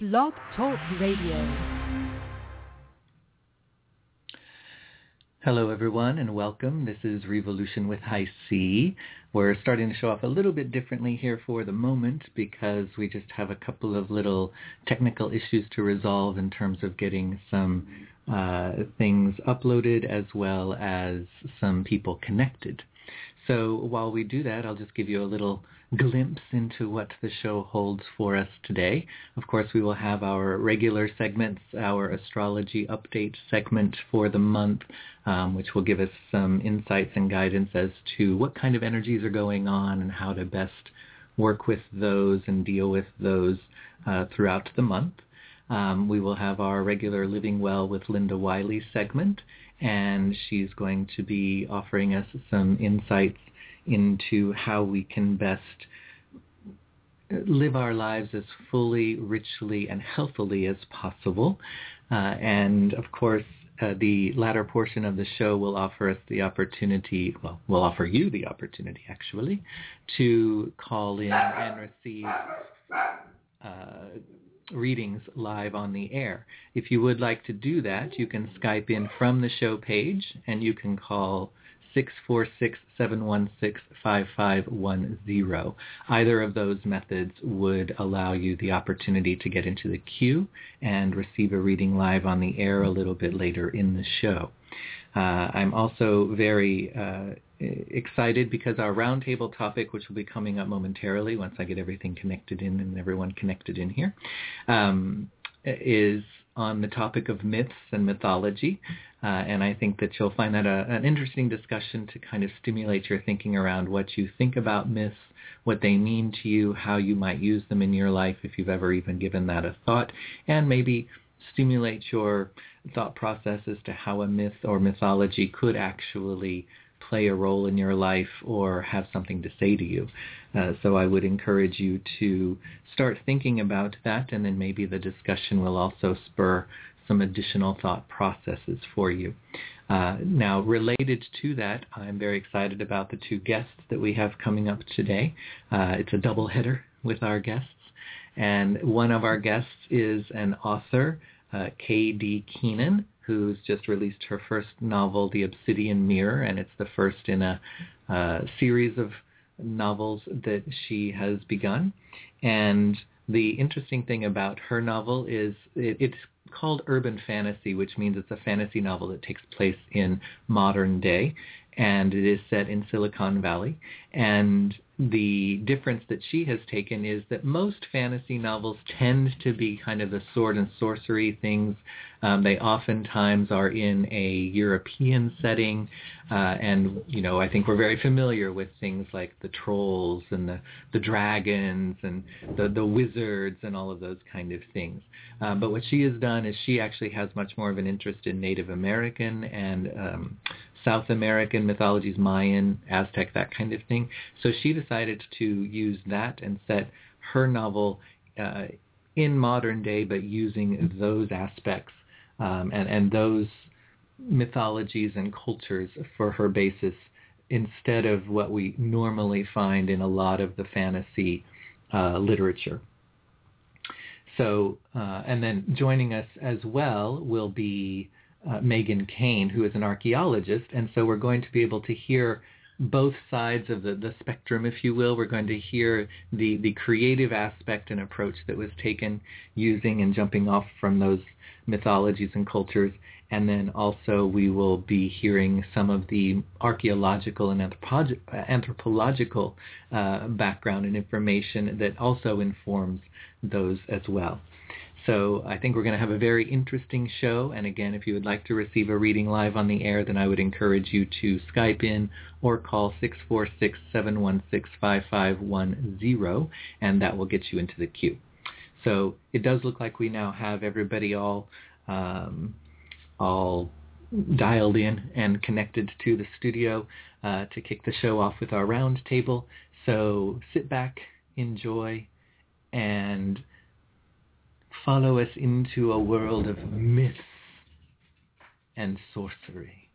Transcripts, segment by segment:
Blog Talk Radio. Hello, everyone, and welcome. This is Revolution with High C. We're starting to show off a little bit differently here for the moment because we just have a couple of little technical issues to resolve in terms of getting some uh, things uploaded as well as some people connected. So while we do that, I'll just give you a little glimpse into what the show holds for us today. Of course, we will have our regular segments, our astrology update segment for the month, um, which will give us some insights and guidance as to what kind of energies are going on and how to best work with those and deal with those uh, throughout the month. Um, we will have our regular Living Well with Linda Wiley segment, and she's going to be offering us some insights into how we can best live our lives as fully, richly, and healthily as possible. Uh, and of course, uh, the latter portion of the show will offer us the opportunity, well, will offer you the opportunity actually, to call in and receive uh, readings live on the air. If you would like to do that, you can Skype in from the show page and you can call 646-716-5510. Either of those methods would allow you the opportunity to get into the queue and receive a reading live on the air a little bit later in the show. Uh, I'm also very uh, excited because our roundtable topic, which will be coming up momentarily once I get everything connected in and everyone connected in here, um, is on the topic of myths and mythology. Uh, and I think that you'll find that a, an interesting discussion to kind of stimulate your thinking around what you think about myths, what they mean to you, how you might use them in your life if you've ever even given that a thought, and maybe stimulate your thought process as to how a myth or mythology could actually play a role in your life or have something to say to you. Uh, so I would encourage you to start thinking about that and then maybe the discussion will also spur some additional thought processes for you. Uh, now, related to that, I'm very excited about the two guests that we have coming up today. Uh, it's a double header with our guests. And one of our guests is an author, uh, K.D. Keenan, who's just released her first novel, The Obsidian Mirror, and it's the first in a uh, series of novels that she has begun. And the interesting thing about her novel is it, it's called urban fantasy, which means it's a fantasy novel that takes place in modern day, and it is set in Silicon Valley. And the difference that she has taken is that most fantasy novels tend to be kind of the sword and sorcery things. Um, they oftentimes are in a European setting, uh, and you know I think we're very familiar with things like the trolls and the the dragons and the the wizards and all of those kind of things. Um, but what she has done is she actually has much more of an interest in Native American and um, South American mythologies, Mayan, Aztec, that kind of thing. So she decided to use that and set her novel uh, in modern day, but using those aspects um, and, and those mythologies and cultures for her basis instead of what we normally find in a lot of the fantasy uh, literature. So, uh, and then joining us as well will be uh, Megan Kane, who is an archaeologist, and so we're going to be able to hear both sides of the, the spectrum, if you will. We're going to hear the, the creative aspect and approach that was taken using and jumping off from those mythologies and cultures. And then also we will be hearing some of the archaeological and anthropological uh, background and information that also informs those as well. So I think we're going to have a very interesting show. And again, if you would like to receive a reading live on the air, then I would encourage you to Skype in or call 646-716-5510, and that will get you into the queue. So it does look like we now have everybody all um, all dialed in and connected to the studio uh, to kick the show off with our round table. So sit back, enjoy, and follow us into a world of myths and sorcery.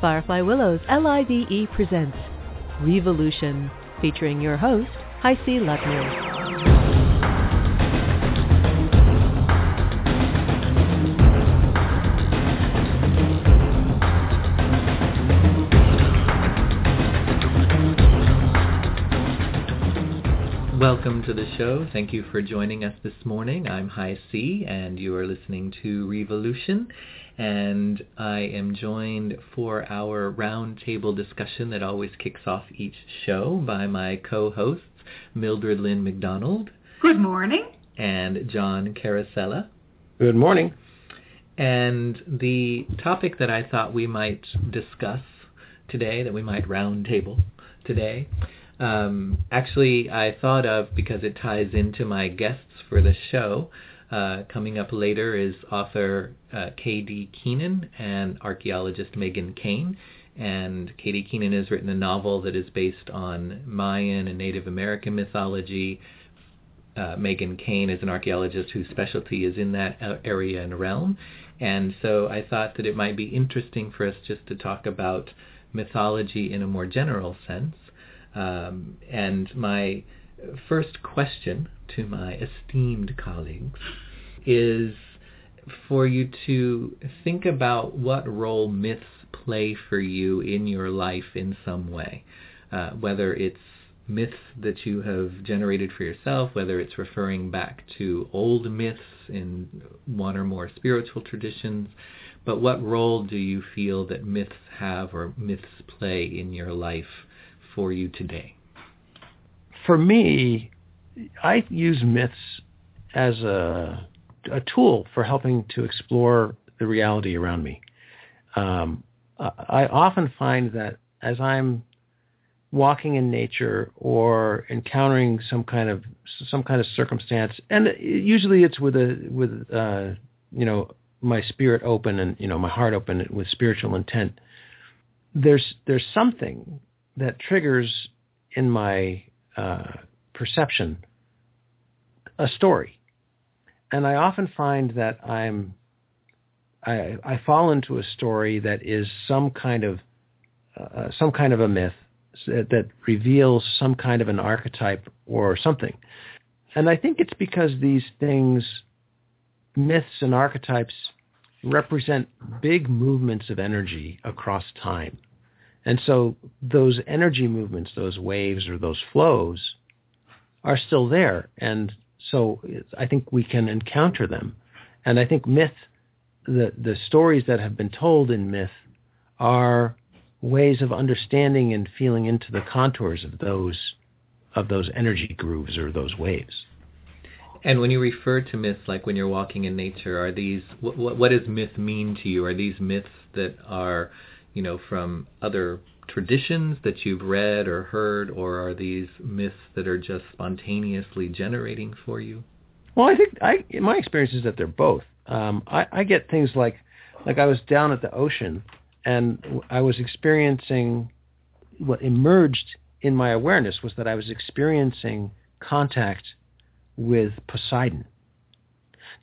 Firefly Willows LIVE presents Revolution, featuring your host, Heise Ludner. Welcome to the show. Thank you for joining us this morning. I'm High C, and you are listening to Revolution. And I am joined for our roundtable discussion that always kicks off each show by my co-hosts, Mildred Lynn McDonald. Good morning. And John Carosella. Good morning. And the topic that I thought we might discuss today, that we might roundtable today, um, actually I thought of because it ties into my guests for the show. Uh, coming up later is author uh, K.D. Keenan and archaeologist Megan Kane. And K.D. Keenan has written a novel that is based on Mayan and Native American mythology. Uh, Megan Kane is an archaeologist whose specialty is in that area and realm. And so I thought that it might be interesting for us just to talk about mythology in a more general sense. Um, and my first question to my esteemed colleagues is for you to think about what role myths play for you in your life in some way, uh, whether it's myths that you have generated for yourself, whether it's referring back to old myths in one or more spiritual traditions, but what role do you feel that myths have or myths play in your life for you today? For me, I use myths as a, a tool for helping to explore the reality around me. Um, I often find that as I'm walking in nature or encountering some kind of some kind of circumstance, and usually it's with a with uh, you know my spirit open and you know my heart open with spiritual intent. There's there's something that triggers in my uh, perception a story, and I often find that I'm I, I fall into a story that is some kind of uh, some kind of a myth that, that reveals some kind of an archetype or something, and I think it's because these things, myths and archetypes, represent big movements of energy across time. And so those energy movements, those waves or those flows are still there. And so I think we can encounter them. And I think myth, the, the stories that have been told in myth are ways of understanding and feeling into the contours of those of those energy grooves or those waves. And when you refer to myths, like when you're walking in nature, are these what, what, what does myth mean to you? Are these myths that are you know, from other traditions that you've read or heard, or are these myths that are just spontaneously generating for you? Well, I think I, my experience is that they're both. Um, I, I get things like, like I was down at the ocean, and I was experiencing what emerged in my awareness was that I was experiencing contact with Poseidon.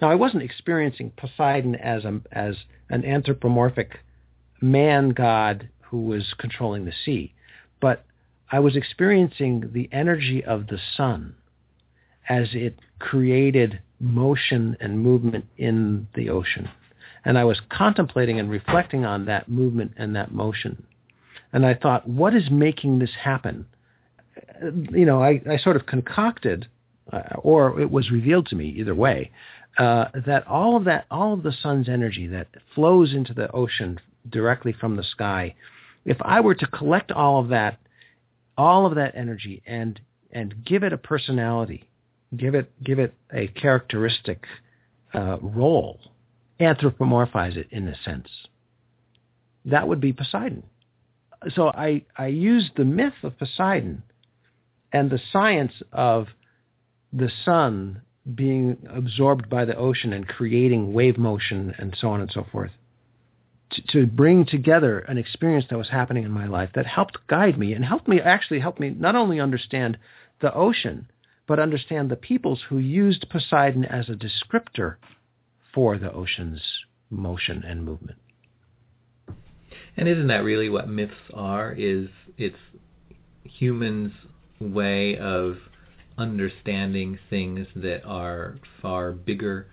Now, I wasn't experiencing Poseidon as a, as an anthropomorphic man god who was controlling the sea, but I was experiencing the energy of the sun as it created motion and movement in the ocean. And I was contemplating and reflecting on that movement and that motion. And I thought, what is making this happen? You know, I, I sort of concocted, uh, or it was revealed to me, either way, uh, that all of that, all of the sun's energy that flows into the ocean directly from the sky, if I were to collect all of that, all of that energy and and give it a personality, give it give it a characteristic uh, role, anthropomorphize it in a sense, that would be Poseidon. So I I used the myth of Poseidon and the science of the sun being absorbed by the ocean and creating wave motion and so on and so forth to, to bring together an experience that was happening in my life that helped guide me and helped me actually help me not only understand the ocean, but understand the peoples who used Poseidon as a descriptor for the ocean's motion and movement. And isn't that really what myths are? Is it's humans' way of understanding things that are far bigger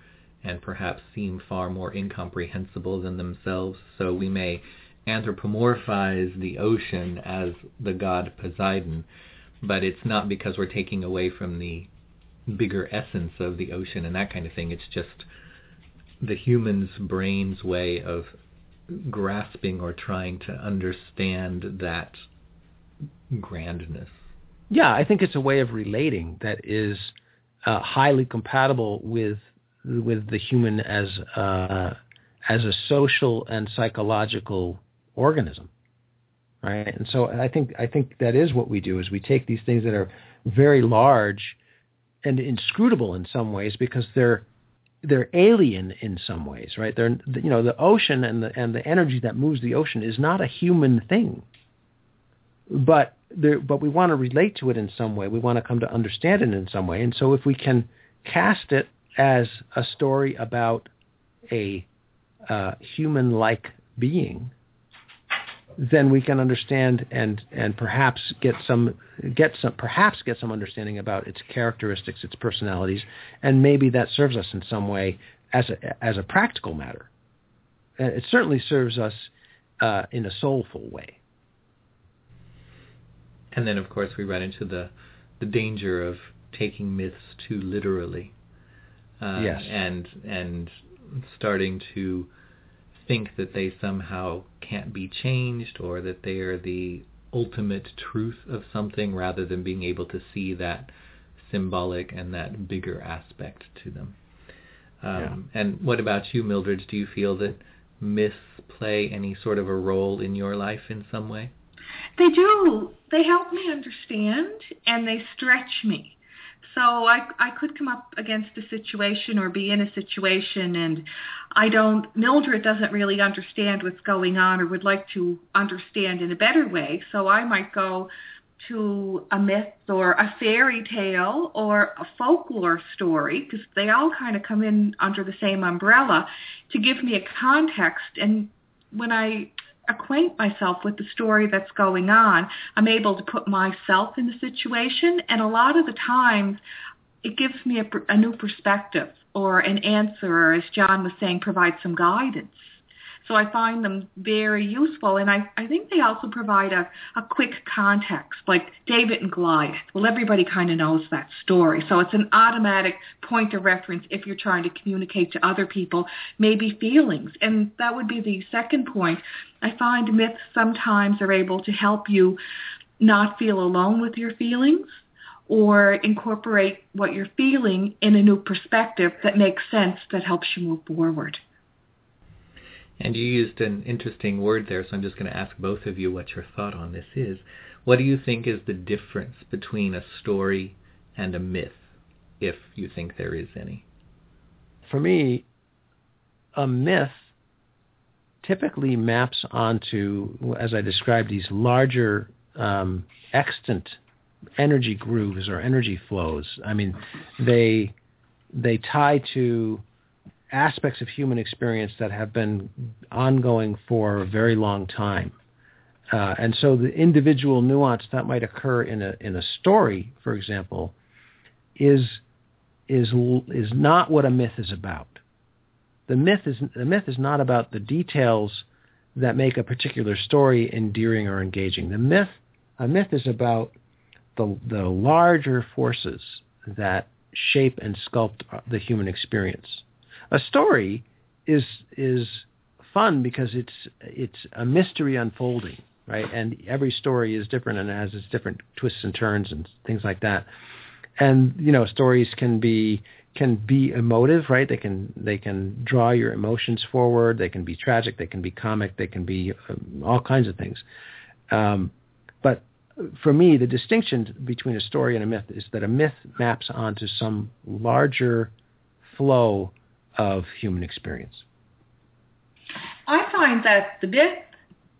and perhaps seem far more incomprehensible than themselves. So we may anthropomorphize the ocean as the god Poseidon, but it's not because we're taking away from the bigger essence of the ocean and that kind of thing. It's just the human's brain's way of grasping or trying to understand that grandness. Yeah, I think it's a way of relating that is uh, highly compatible with with the human as uh, as a social and psychological organism, right? And so I think I think that is what we do is we take these things that are very large and inscrutable in some ways because they're they're alien in some ways, right? They're you know the ocean and the and the energy that moves the ocean is not a human thing, but there but we want to relate to it in some way. We want to come to understand it in some way, and so if we can cast it as a story about a uh, human-like being, then we can understand and and perhaps get some get some perhaps get some understanding about its characteristics, its personalities, and maybe that serves us in some way as a as a practical matter. It certainly serves us uh, in a soulful way. And then, of course, we run into the the danger of taking myths too literally. Uh, yes. And and starting to think that they somehow can't be changed or that they are the ultimate truth of something rather than being able to see that symbolic and that bigger aspect to them. Um, yeah. And what about you, Mildred? Do you feel that myths play any sort of a role in your life in some way? They do. They help me understand and they stretch me. So I I could come up against a situation or be in a situation and I don't Mildred doesn't really understand what's going on or would like to understand in a better way. So I might go to a myth or a fairy tale or a folklore story because they all kind of come in under the same umbrella to give me a context and when I acquaint myself with the story that's going on, I'm able to put myself in the situation. And a lot of the times, it gives me a, a new perspective or an answer, or as John was saying, provide some guidance. So I find them very useful. And I, I think they also provide a, a quick context, like David and Goliath. Well, everybody kind of knows that story. So it's an automatic point of reference if you're trying to communicate to other people, maybe feelings. And that would be the second point. I find myths sometimes are able to help you not feel alone with your feelings or incorporate what you're feeling in a new perspective that makes sense that helps you move forward. And you used an interesting word there, so I'm just going to ask both of you what your thought on this is. What do you think is the difference between a story and a myth, if you think there is any? For me, a myth typically maps onto, as I described, these larger um, extant energy grooves or energy flows. I mean, they they tie to aspects of human experience that have been ongoing for a very long time. Uh, and so the individual nuance that might occur in a in a story, for example, is is is not what a myth is about. The myth is the myth is not about the details that make a particular story endearing or engaging. The myth a myth is about the the larger forces that shape and sculpt the human experience a story is is fun because it's it's a mystery unfolding, right? And every story is different and has its different twists and turns and things like that. And you know, stories can be can be emotive, right? They can they can draw your emotions forward. They can be tragic. They can be comic. They can be um, all kinds of things. Um, but for me, the distinction between a story and a myth is that a myth maps onto some larger flow of human experience? I find that the myth,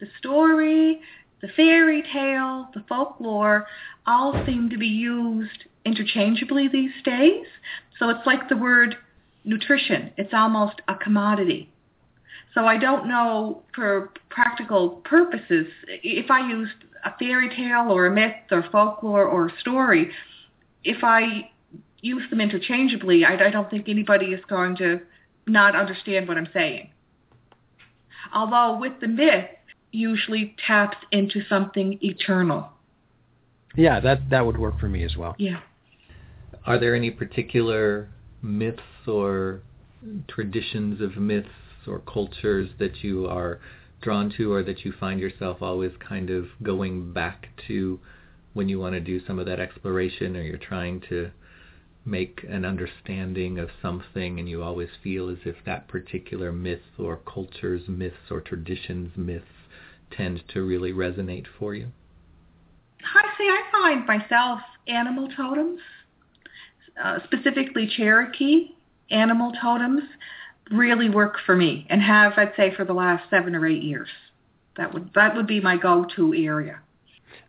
the story, the fairy tale, the folklore all seem to be used interchangeably these days. So it's like the word nutrition. It's almost a commodity. So I don't know for practical purposes if I used a fairy tale or a myth or folklore or a story, if I use them interchangeably, I, I don't think anybody is going to not understand what I'm saying. Although with the myth, usually taps into something eternal. Yeah, that that would work for me as well. Yeah. Are there any particular myths or traditions of myths or cultures that you are drawn to or that you find yourself always kind of going back to when you want to do some of that exploration or you're trying to make an understanding of something and you always feel as if that particular myth or culture's myths or traditions myths tend to really resonate for you? I say I find myself animal totems, uh, specifically Cherokee animal totems, really work for me and have, I'd say, for the last seven or eight years. That would that would be my go-to area.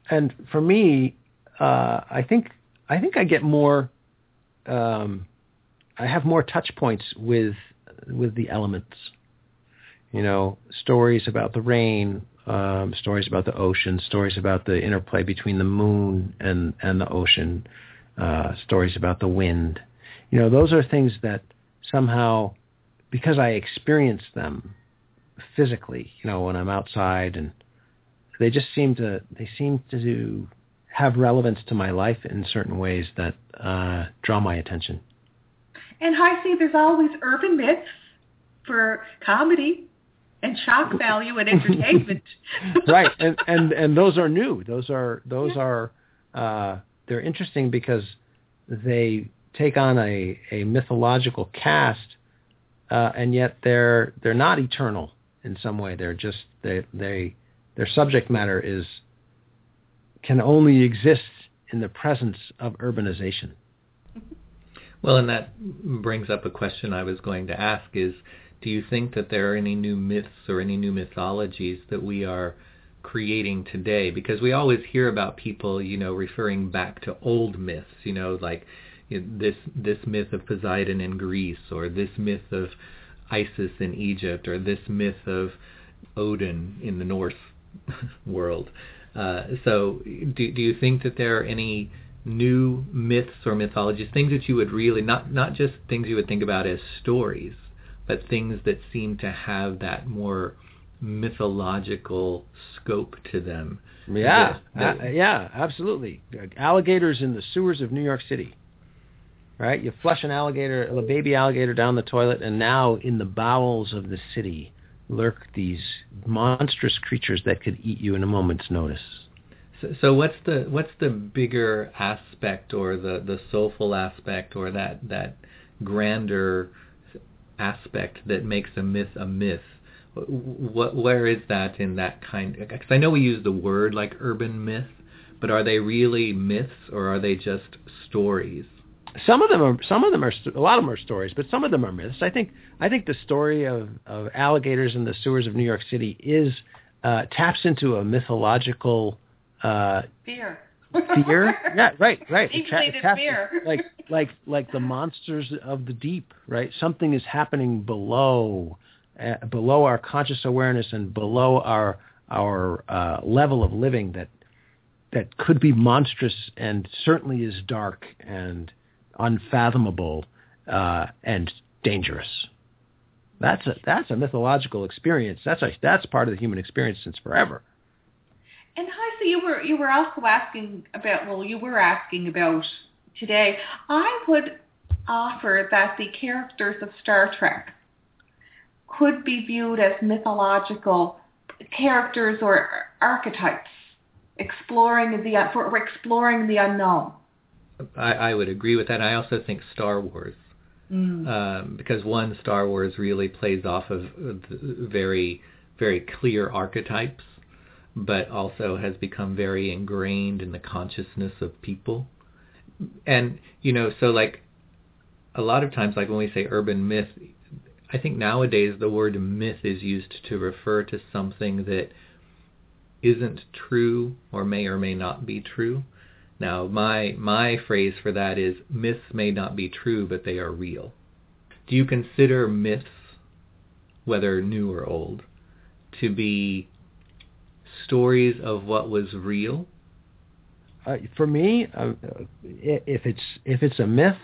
And for me, uh, I think I think I get more. Um, I have more touch points with with the elements. You know, stories about the rain, um, stories about the ocean, stories about the interplay between the moon and and the ocean, uh, stories about the wind. You know, those are things that somehow because I experience them physically, you know, when I'm outside and they just seem to they seem to have relevance to my life in certain ways that uh, draw my attention. And I see there's always urban myths for comedy and shock value and entertainment. right, and, and and those are new. Those are those yeah. are uh, they're interesting because they take on a, a mythological cast uh, and yet they're they're not eternal in some way. They're just they they their subject matter is can only exist in the presence of urbanization. Well, and that brings up a question I was going to ask is do you think that there are any new myths or any new mythologies that we are creating today? Because we always hear about people, you know, referring back to old myths, you know, like this this myth of Poseidon in Greece, or this myth of Isis in Egypt, or this myth of Odin in the Norse world. Uh, so, do do you think that there are any new myths or mythologies, things that you would really not not just things you would think about as stories, but things that seem to have that more mythological scope to them? Yeah, that, that, uh, yeah, absolutely. Alligators in the sewers of New York City right? You flush an alligator, a baby alligator down the toilet, and now in the bowels of the city lurk these monstrous creatures that could eat you in a moment's notice. So, so what's the what's the bigger aspect, or the the soulful aspect, or that that grander aspect that makes a myth a myth? What where is that in that kind? Because I know we use the word like urban myth, but are they really myths or are they just stories? Some of them are some of them are a lot of them are stories, but some of them are myths. I think I think the story of, of alligators in the sewers of New York City is uh, taps into a mythological uh, fear. fear, yeah, right, right. It ta- it fear. like like like the monsters of the deep, right? Something is happening below, uh, below our conscious awareness and below our our uh, level of living that that could be monstrous and certainly is dark and unfathomable, uh, and dangerous. That's a that's a mythological experience. That's a that's part of the human experience since forever. And hi, so you were you were also asking about well, you were asking about today. I would offer that the characters of Star Trek could be viewed as mythological characters or archetypes, exploring the for exploring the unknown. I, I would agree with that. I also think Star Wars, mm. um, because one Star Wars really plays off of very very clear archetypes, but also has become very ingrained in the consciousness of people. And you know, so like a lot of times, like when we say urban myth, I think nowadays the word myth is used to refer to something that isn't true or may or may not be true. Now, my my phrase for that is myths may not be true, but they are real. Do you consider myths whether new or old, to be stories of what was real? Uh, for me, uh, if it's if it's a myth,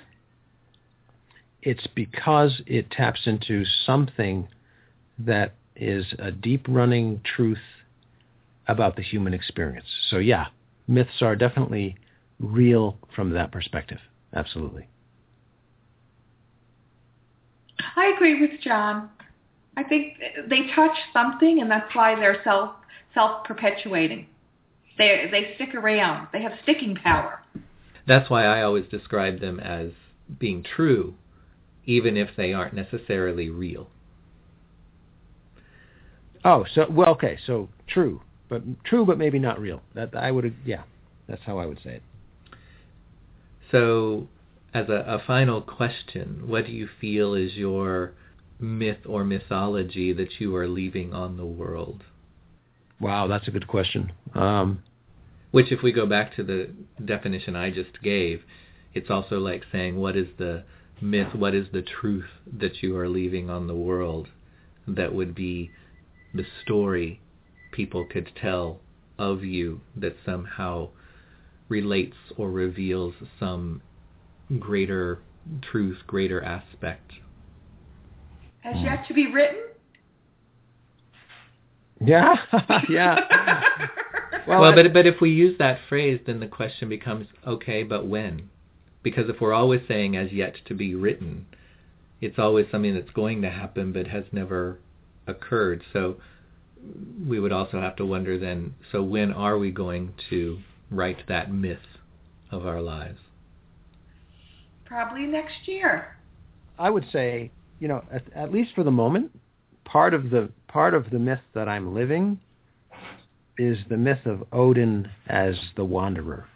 it's because it taps into something that is a deep running truth about the human experience. So yeah, myths are definitely real from that perspective. Absolutely. I agree with John. I think they touch something, and that's why they're self self perpetuating. They they stick around. They have sticking power. That's why I always describe them as being true, even if they aren't necessarily real. Oh, so well, okay, so true, but true, but maybe not real. That I would, yeah, that's how I would say it. So, as a, a final question, what do you feel is your myth or mythology that you are leaving on the world? Wow, that's a good question. Um, Which, if we go back to the definition I just gave, it's also like saying, what is the myth, what is the truth that you are leaving on the world that would be the story people could tell of you that somehow relates or reveals some greater truth, greater aspect. Has yet to be written? Yeah, yeah. well, well but but if we use that phrase, then the question becomes, okay, but when? Because if we're always saying as yet to be written, it's always something that's going to happen but has never occurred. So we would also have to wonder then, so when are we going to write that myth of our lives? Probably next year. I would say, you know, at, at least for the moment, part of the part of the myth that I'm living is the myth of Odin as the wanderer.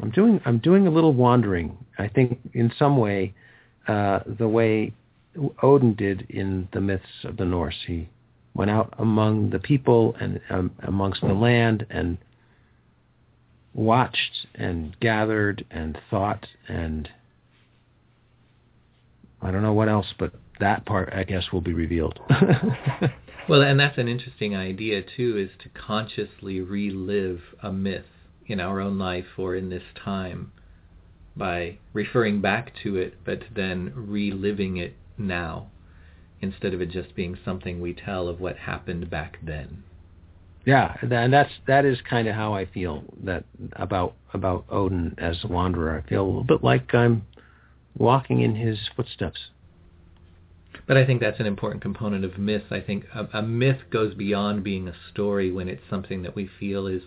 I'm doing I'm doing a little wandering. I think in some way, uh, the way Odin did in the myths of the Norse. He went out among the people and um, amongst the land and watched and gathered and thought and I don't know what else, but that part I guess will be revealed. well, and that's an interesting idea too, is to consciously relive a myth in our own life or in this time by referring back to it, but then reliving it now instead of it just being something we tell of what happened back then. Yeah, and that's that is kind of how I feel that about about Odin as a wanderer. I feel a little bit like I'm walking in his footsteps. But I think that's an important component of myth. I think a, a myth goes beyond being a story when it's something that we feel is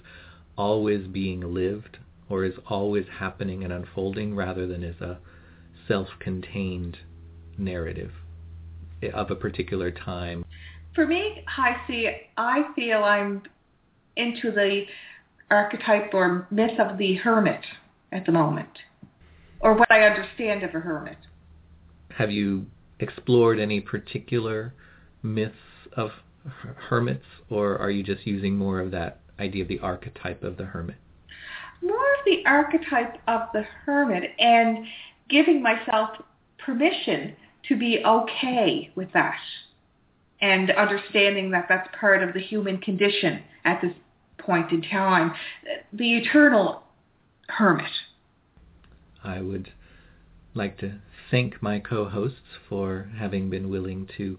always being lived or is always happening and unfolding rather than as a self-contained narrative of a particular time? For me, I see. I feel I'm into the archetype or myth of the hermit at the moment, or what I understand of a hermit. Have you explored any particular myths of hermits, or are you just using more of that idea of the archetype of the hermit? More of the archetype of the hermit and giving myself permission to be okay with that and understanding that that's part of the human condition at this point in time. The eternal hermit. I would like to thank my co-hosts for having been willing to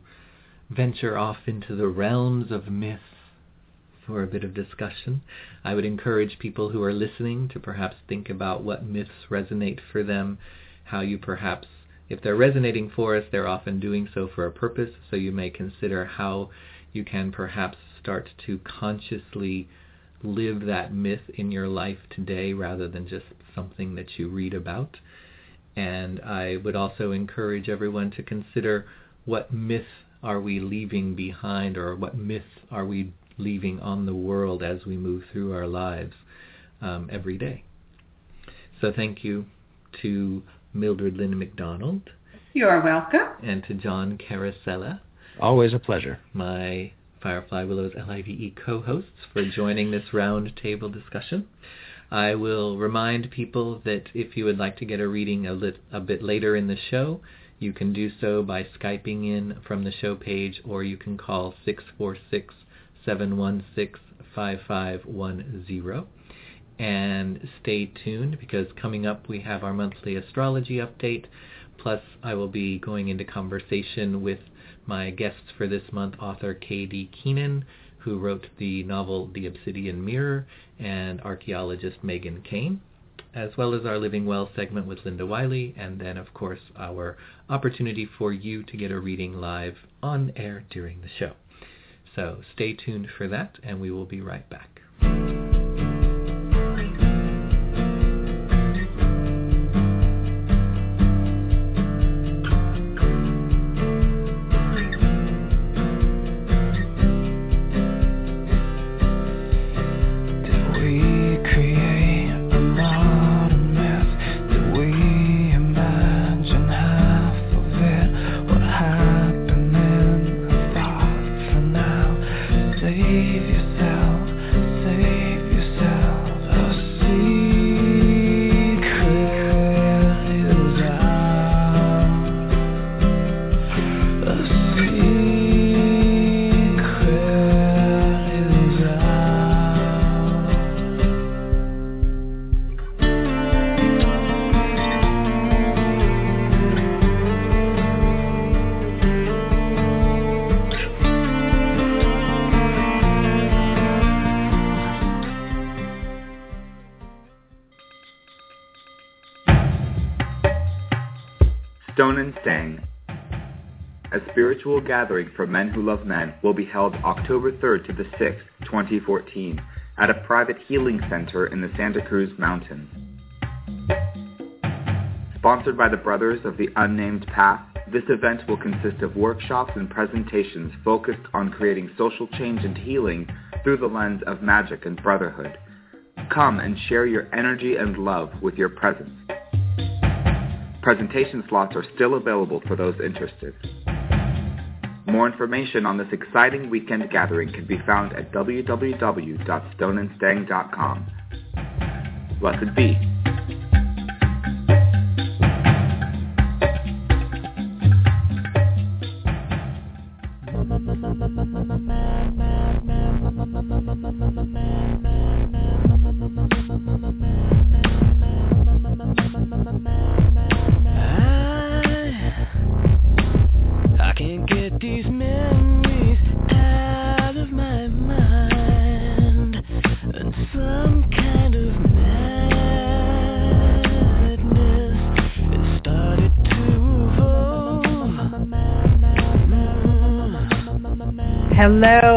venture off into the realms of myth for a bit of discussion. I would encourage people who are listening to perhaps think about what myths resonate for them, how you perhaps if they're resonating for us, they're often doing so for a purpose, so you may consider how you can perhaps start to consciously live that myth in your life today rather than just something that you read about. And I would also encourage everyone to consider what myth are we leaving behind or what myth are we leaving on the world as we move through our lives um, every day. So thank you to Mildred Lynn McDonald. You're welcome. And to John Carosella. Always a pleasure. My Firefly Willows LIVE co-hosts for joining this roundtable discussion. I will remind people that if you would like to get a reading a, lit, a bit later in the show, You can do so by Skyping in from the show page or you can call 646 716 5510. And stay tuned because coming up we have our monthly astrology update. Plus, I will be going into conversation with my guests for this month, author K.D. Keenan, who wrote the novel The Obsidian Mirror, and archaeologist Megan Kane, as well as our Living Well segment with Linda Wiley, and then, of course, our opportunity for you to get a reading live on air during the show. So stay tuned for that, and we will be right back. Gathering for men who love men will be held October 3rd to the 6th, 2014, at a private healing center in the Santa Cruz Mountains. Sponsored by the Brothers of the Unnamed Path, this event will consist of workshops and presentations focused on creating social change and healing through the lens of magic and brotherhood. Come and share your energy and love with your presence. Presentation slots are still available for those interested. More information on this exciting weekend gathering can be found at www.stoneandstang.com. Blessed be.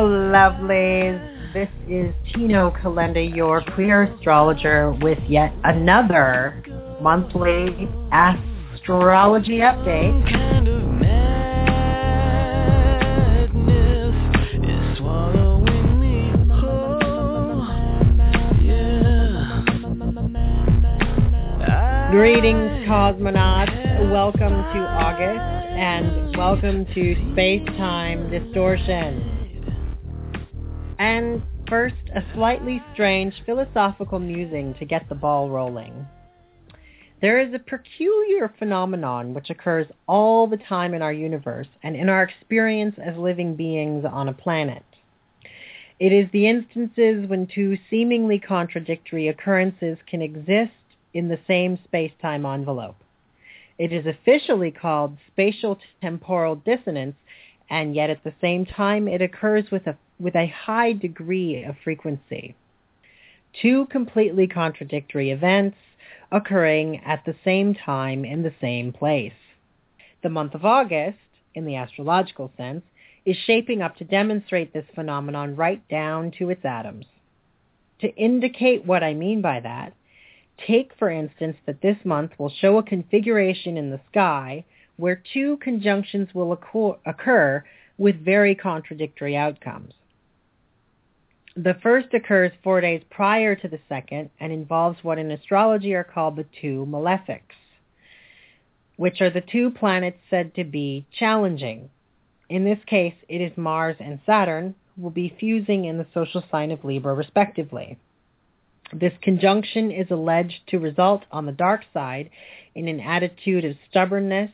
Lovelies. This is Tino Kalenda, your queer astrologer, with yet another monthly astrology update. Greetings, cosmonauts. Welcome to August and welcome to Space Time Distortion. And first, a slightly strange philosophical musing to get the ball rolling. There is a peculiar phenomenon which occurs all the time in our universe and in our experience as living beings on a planet. It is the instances when two seemingly contradictory occurrences can exist in the same space-time envelope. It is officially called spatial temporal dissonance, and yet at the same time it occurs with a with a high degree of frequency. Two completely contradictory events occurring at the same time in the same place. The month of August, in the astrological sense, is shaping up to demonstrate this phenomenon right down to its atoms. To indicate what I mean by that, take for instance that this month will show a configuration in the sky where two conjunctions will occur with very contradictory outcomes. The first occurs four days prior to the second and involves what in astrology are called the two malefics, which are the two planets said to be challenging. In this case, it is Mars and Saturn who will be fusing in the social sign of Libra respectively. This conjunction is alleged to result on the dark side in an attitude of stubbornness,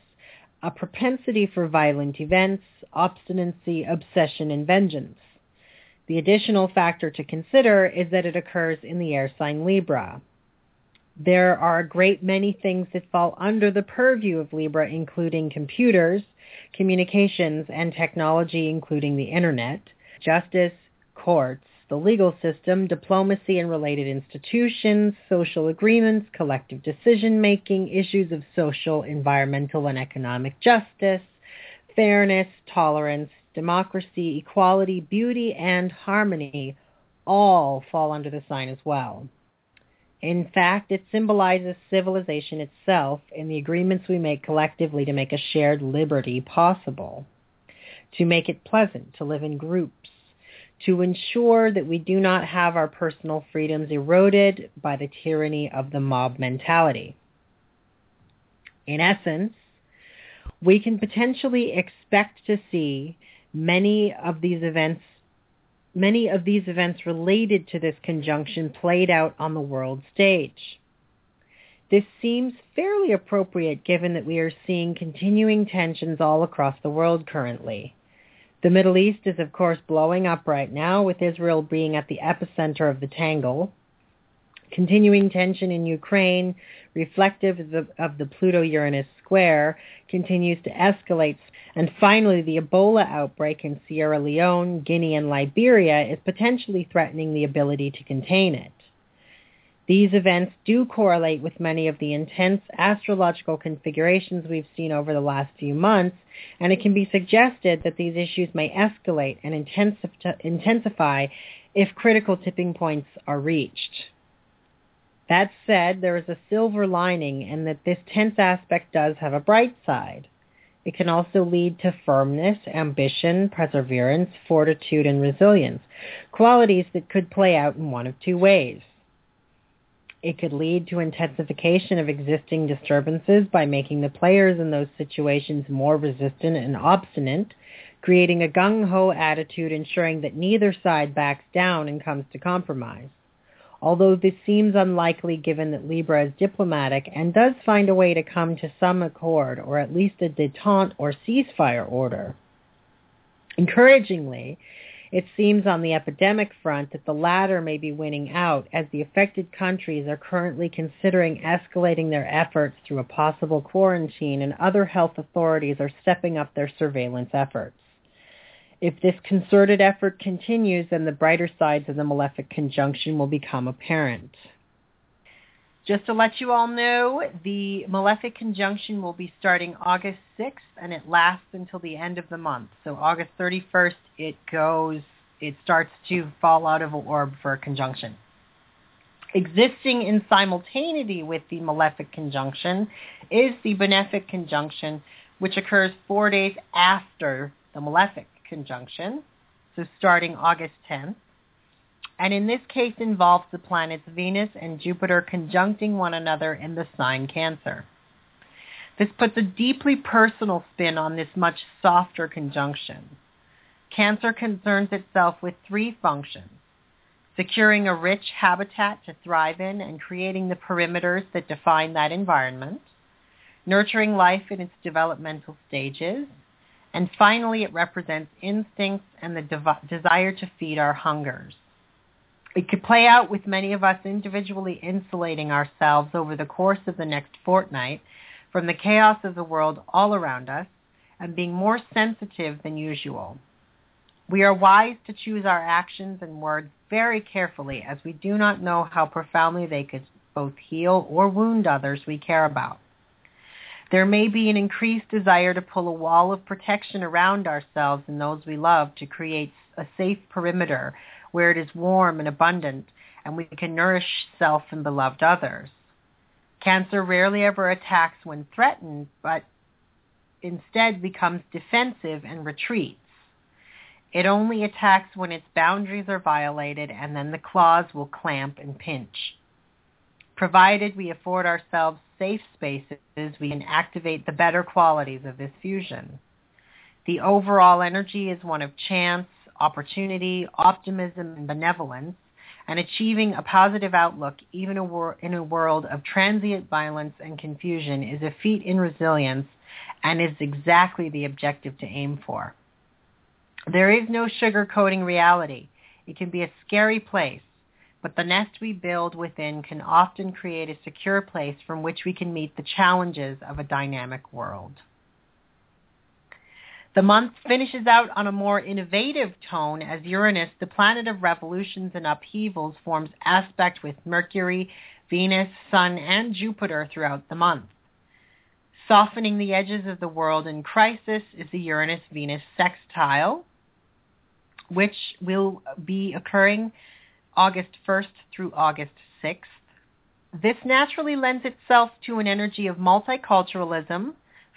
a propensity for violent events, obstinacy, obsession, and vengeance. The additional factor to consider is that it occurs in the air sign Libra. There are a great many things that fall under the purview of Libra, including computers, communications, and technology, including the internet, justice, courts, the legal system, diplomacy and related institutions, social agreements, collective decision-making, issues of social, environmental, and economic justice, fairness, tolerance, democracy, equality, beauty, and harmony all fall under the sign as well. In fact, it symbolizes civilization itself and the agreements we make collectively to make a shared liberty possible, to make it pleasant to live in groups, to ensure that we do not have our personal freedoms eroded by the tyranny of the mob mentality. In essence, we can potentially expect to see many of these events many of these events related to this conjunction played out on the world stage. This seems fairly appropriate given that we are seeing continuing tensions all across the world currently. The Middle East is of course blowing up right now with Israel being at the epicenter of the tangle. Continuing tension in Ukraine, reflective of the, of the Pluto-Uranus square, continues to escalate. And finally, the Ebola outbreak in Sierra Leone, Guinea, and Liberia is potentially threatening the ability to contain it. These events do correlate with many of the intense astrological configurations we've seen over the last few months, and it can be suggested that these issues may escalate and intensify if critical tipping points are reached. That said, there is a silver lining in that this tense aspect does have a bright side. It can also lead to firmness, ambition, perseverance, fortitude, and resilience, qualities that could play out in one of two ways. It could lead to intensification of existing disturbances by making the players in those situations more resistant and obstinate, creating a gung-ho attitude ensuring that neither side backs down and comes to compromise. Although this seems unlikely given that Libra is diplomatic and does find a way to come to some accord or at least a detente or ceasefire order. Encouragingly, it seems on the epidemic front that the latter may be winning out as the affected countries are currently considering escalating their efforts through a possible quarantine and other health authorities are stepping up their surveillance efforts. If this concerted effort continues, then the brighter sides of the malefic conjunction will become apparent. Just to let you all know, the malefic conjunction will be starting August 6th and it lasts until the end of the month. So August 31st, it goes, it starts to fall out of a orb for a conjunction. Existing in simultaneity with the malefic conjunction is the benefic conjunction, which occurs four days after the malefic conjunction, so starting August 10th and in this case involves the planets Venus and Jupiter conjuncting one another in the sign Cancer. This puts a deeply personal spin on this much softer conjunction. Cancer concerns itself with three functions, securing a rich habitat to thrive in and creating the perimeters that define that environment, nurturing life in its developmental stages, and finally it represents instincts and the de- desire to feed our hungers. It could play out with many of us individually insulating ourselves over the course of the next fortnight from the chaos of the world all around us and being more sensitive than usual. We are wise to choose our actions and words very carefully as we do not know how profoundly they could both heal or wound others we care about. There may be an increased desire to pull a wall of protection around ourselves and those we love to create a safe perimeter where it is warm and abundant and we can nourish self and beloved others. Cancer rarely ever attacks when threatened, but instead becomes defensive and retreats. It only attacks when its boundaries are violated and then the claws will clamp and pinch. Provided we afford ourselves safe spaces, we can activate the better qualities of this fusion. The overall energy is one of chance, opportunity, optimism, and benevolence, and achieving a positive outlook even in a world of transient violence and confusion is a feat in resilience and is exactly the objective to aim for. There is no sugarcoating reality. It can be a scary place, but the nest we build within can often create a secure place from which we can meet the challenges of a dynamic world. The month finishes out on a more innovative tone as Uranus, the planet of revolutions and upheavals, forms aspect with Mercury, Venus, Sun, and Jupiter throughout the month. Softening the edges of the world in crisis is the Uranus-Venus sextile, which will be occurring August 1st through August 6th. This naturally lends itself to an energy of multiculturalism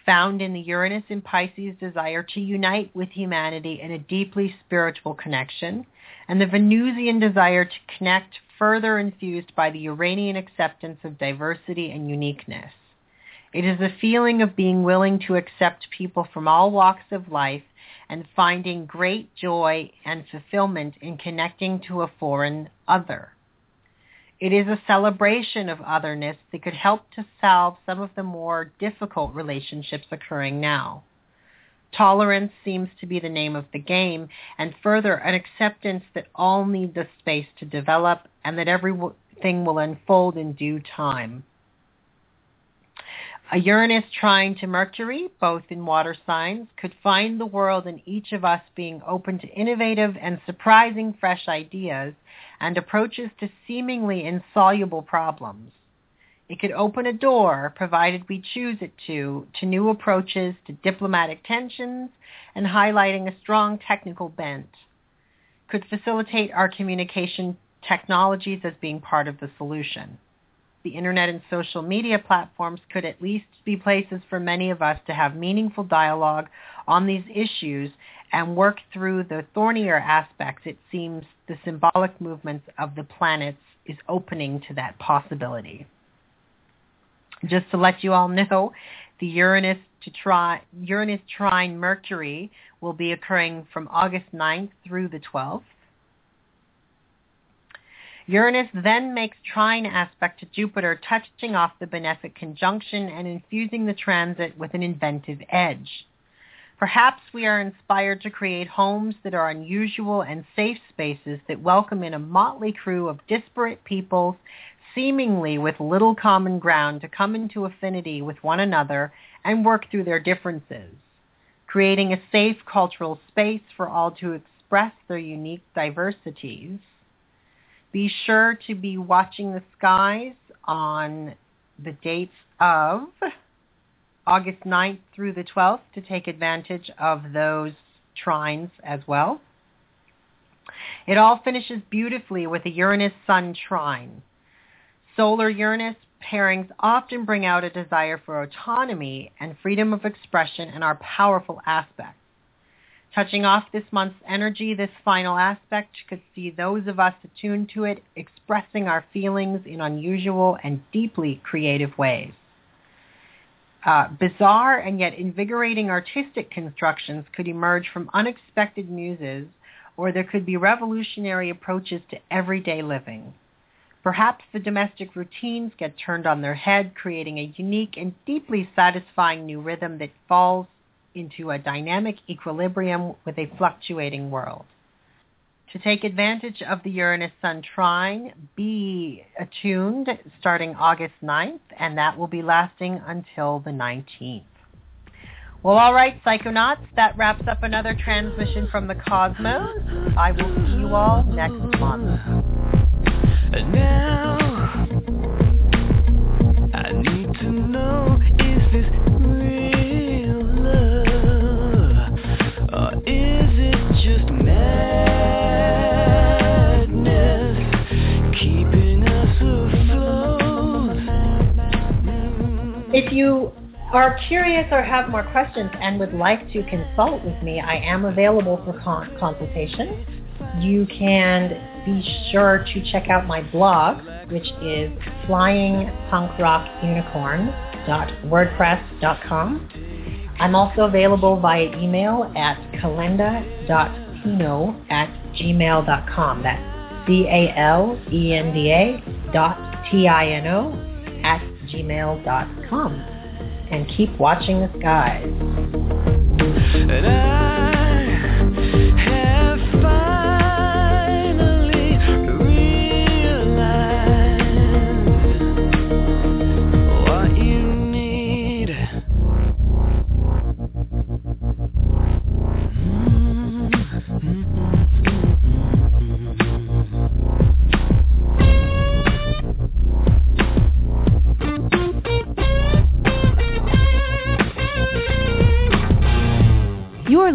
found in the Uranus and Pisces desire to unite with humanity in a deeply spiritual connection, and the Venusian desire to connect further infused by the Uranian acceptance of diversity and uniqueness. It is a feeling of being willing to accept people from all walks of life and finding great joy and fulfillment in connecting to a foreign other. It is a celebration of otherness that could help to solve some of the more difficult relationships occurring now. Tolerance seems to be the name of the game, and further, an acceptance that all need the space to develop and that everything will unfold in due time. A Uranus trine to Mercury, both in water signs, could find the world in each of us being open to innovative and surprising fresh ideas and approaches to seemingly insoluble problems. It could open a door, provided we choose it to, to new approaches to diplomatic tensions and highlighting a strong technical bent. Could facilitate our communication technologies as being part of the solution the internet and social media platforms could at least be places for many of us to have meaningful dialogue on these issues and work through the thornier aspects, it seems the symbolic movements of the planets is opening to that possibility. Just to let you all know, the Uranus to try Uranus trine Mercury will be occurring from August 9th through the 12th. Uranus then makes trine aspect to Jupiter, touching off the benefic conjunction and infusing the transit with an inventive edge. Perhaps we are inspired to create homes that are unusual and safe spaces that welcome in a motley crew of disparate peoples, seemingly with little common ground to come into affinity with one another and work through their differences, creating a safe cultural space for all to express their unique diversities. Be sure to be watching the skies on the dates of August 9th through the 12th to take advantage of those trines as well. It all finishes beautifully with a Uranus-Sun trine. Solar Uranus pairings often bring out a desire for autonomy and freedom of expression and are powerful aspects. Touching off this month's energy, this final aspect could see those of us attuned to it expressing our feelings in unusual and deeply creative ways. Uh, bizarre and yet invigorating artistic constructions could emerge from unexpected muses, or there could be revolutionary approaches to everyday living. Perhaps the domestic routines get turned on their head, creating a unique and deeply satisfying new rhythm that falls into a dynamic equilibrium with a fluctuating world. To take advantage of the Uranus-Sun trine, be attuned starting August 9th, and that will be lasting until the 19th. Well, all right, Psychonauts, that wraps up another transmission from the cosmos. I will see you all next month. Now, If you are curious or have more questions and would like to consult with me, I am available for con- consultation. You can be sure to check out my blog, which is flyingpunkrocunicorn.wordpress.com. I'm also available via email at calenda.tino at gmail.com. That's C-A-L-E-N-D-A dot T-I-N-O at gmail.com. and keep watching the skies.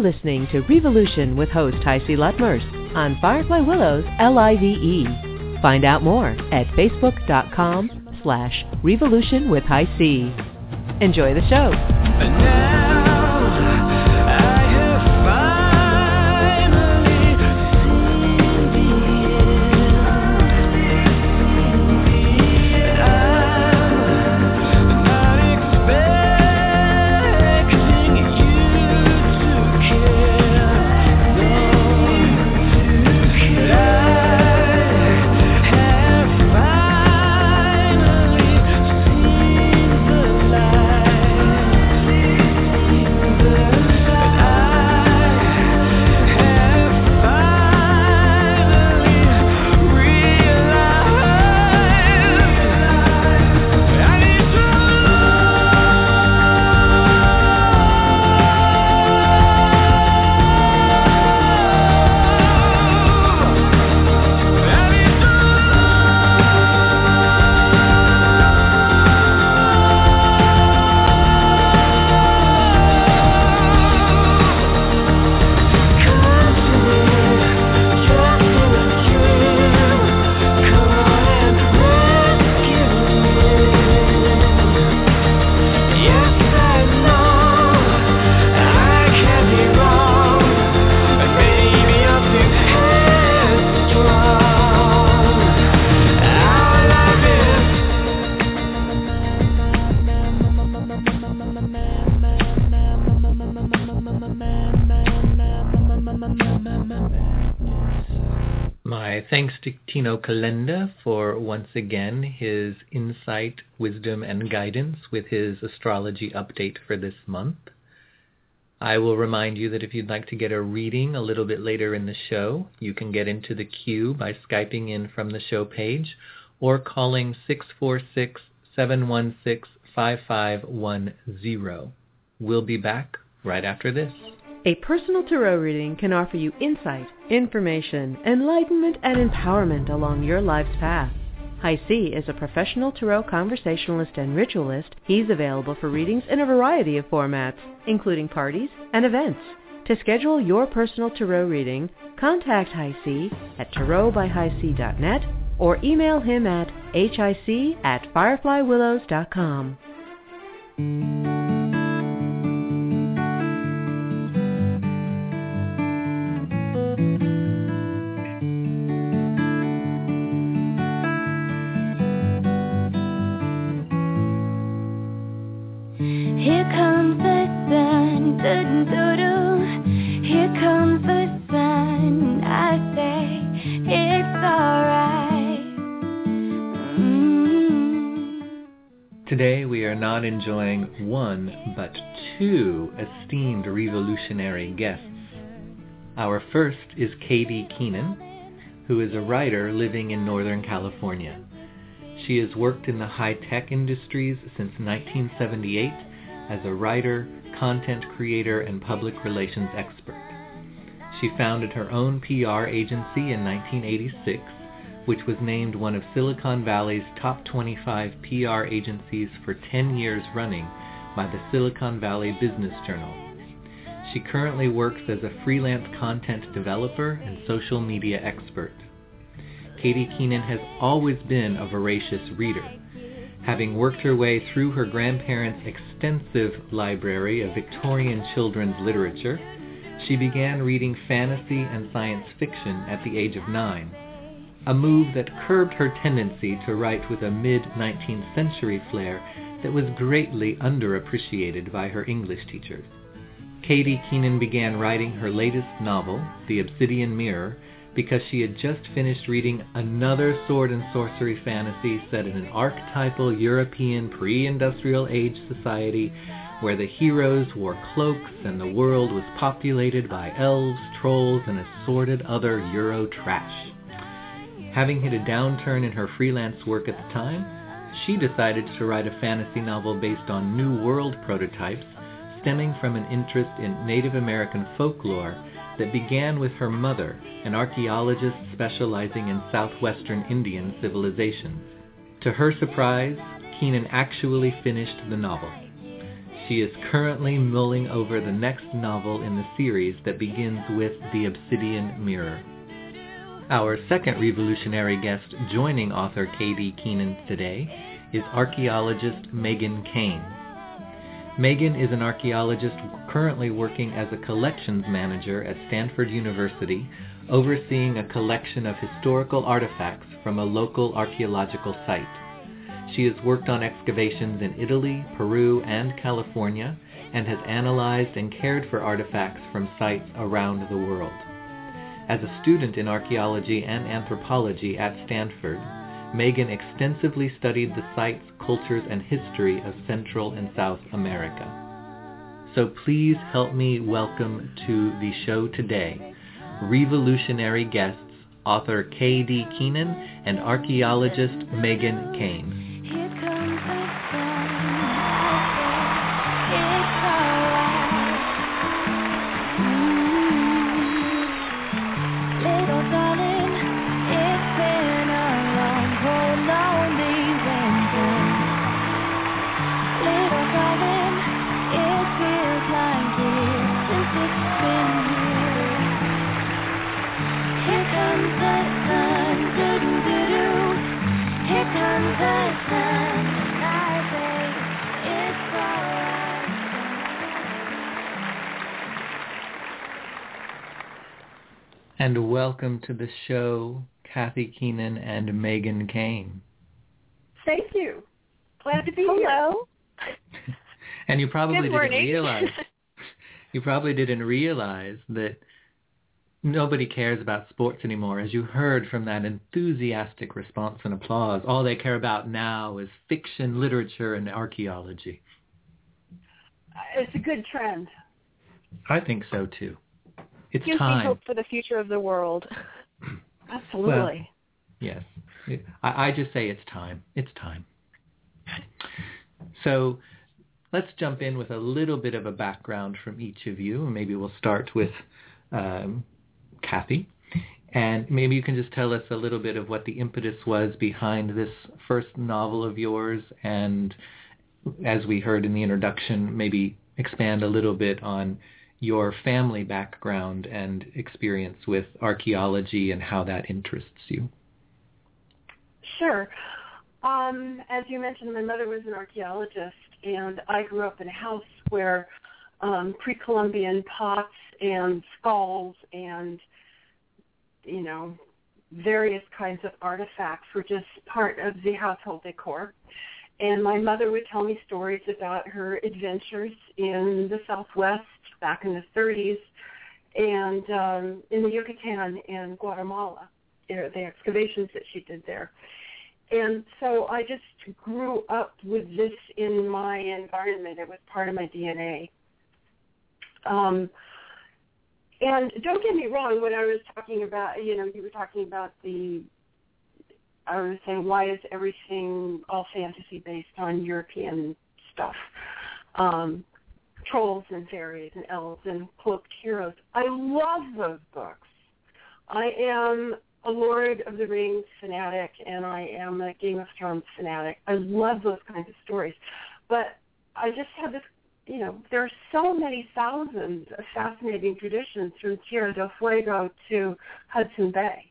Listening to Revolution with host HiC Lutmers on Firefly Willows L-I-V-E. Find out more at facebook.com slash revolution with HiC. Enjoy the show. Thanks to Tino Calenda for once again his insight, wisdom, and guidance with his astrology update for this month. I will remind you that if you'd like to get a reading a little bit later in the show, you can get into the queue by Skyping in from the show page or calling 646-716-5510. We'll be back right after this. A personal tarot reading can offer you insight, information, enlightenment, and empowerment along your life's path. HiC is a professional tarot conversationalist and ritualist. He's available for readings in a variety of formats, including parties and events. To schedule your personal tarot reading, contact HiC at tarotbyhighc.net or email him at hic at fireflywillows.com. Today we are not enjoying one, but two esteemed revolutionary guests. Our first is K.D. Keenan, who is a writer living in Northern California. She has worked in the high-tech industries since 1978 as a writer, content creator, and public relations expert. She founded her own PR agency in 1986, which was named one of Silicon Valley's top 25 PR agencies for 10 years running by the Silicon Valley Business Journal. She currently works as a freelance content developer and social media expert. K.D. Keenan has always been a voracious reader. Having worked her way through her grandparents' extensive library of Victorian children's literature, she began reading fantasy and science fiction at the age of nine, a move that curbed her tendency to write with a mid-19th century flair that was greatly underappreciated by her English teachers. K.D. Keenan began writing her latest novel, The Obsidian Mirror, because she had just finished reading another sword and sorcery fantasy set in an archetypal European pre-industrial age society where the heroes wore cloaks and the world was populated by elves, trolls, and assorted other Euro trash. Having hit a downturn in her freelance work at the time, she decided to write a fantasy novel based on New World prototypes stemming from an interest in Native American folklore that began with her mother, an archaeologist specializing in southwestern Indian civilizations. To her surprise, Keenan actually finished the novel. She is currently mulling over the next novel in the series that begins with The Obsidian Mirror. Our second revolutionary guest joining author K.D. Keenan today is archaeologist Megan Kane. Megan is an archaeologist currently working as a collections manager at Stanford University, overseeing a collection of historical artifacts from a local archaeological site. She has worked on excavations in Italy, Peru, and California, and has analyzed and cared for artifacts from sites around the world. As a student in archaeology and anthropology at Stanford, Megan extensively studied the sites, cultures, and history of Central and South America. So please help me welcome to the show today revolutionary guests, author K.D. Keenan and archaeologist Megan Kane. And welcome to the show, Kathy Keenan and Megan Kane. Thank you. Glad to be Hello. here. and you probably Good didn't realize you probably didn't realize that nobody cares about sports anymore. As you heard from that enthusiastic response and applause, all they care about now is fiction, literature, and archaeology. It's a good trend. I think so too. It's Gives me time. hope for the future of the world. Absolutely. Yes. I, I just say it's time. It's time. So let's jump in with a little bit of a background from each of you. Maybe we'll start with um, Kathy. And maybe you can just tell us a little bit of what the impetus was behind this first novel of yours. And as we heard in the introduction, maybe expand a little bit on your family background and experience with archaeology and how that interests you. Sure. Um, as you mentioned, my mother was an archaeologist, and I grew up in a house where um, pre-Columbian pots and skulls and, you know, various kinds of artifacts were just part of the household decor. And my mother would tell me stories about her adventures in the Southwest back in the 30s and um, in the Yucatan and Guatemala, you know, the excavations that she did there. And so I just grew up with this in my environment. It was part of my DNA. Um, and don't get me wrong, when I was talking about, you know, you were talking about the, I was saying, why is everything all fantasy based on European stuff? Um, trolls and fairies and elves and cloaked heroes. I love those books. I am a Lord of the Rings fanatic and I am a Game of Thrones fanatic. I love those kinds of stories. But I just have this, you know, there are so many thousands of fascinating traditions from Tierra del Fuego to Hudson Bay.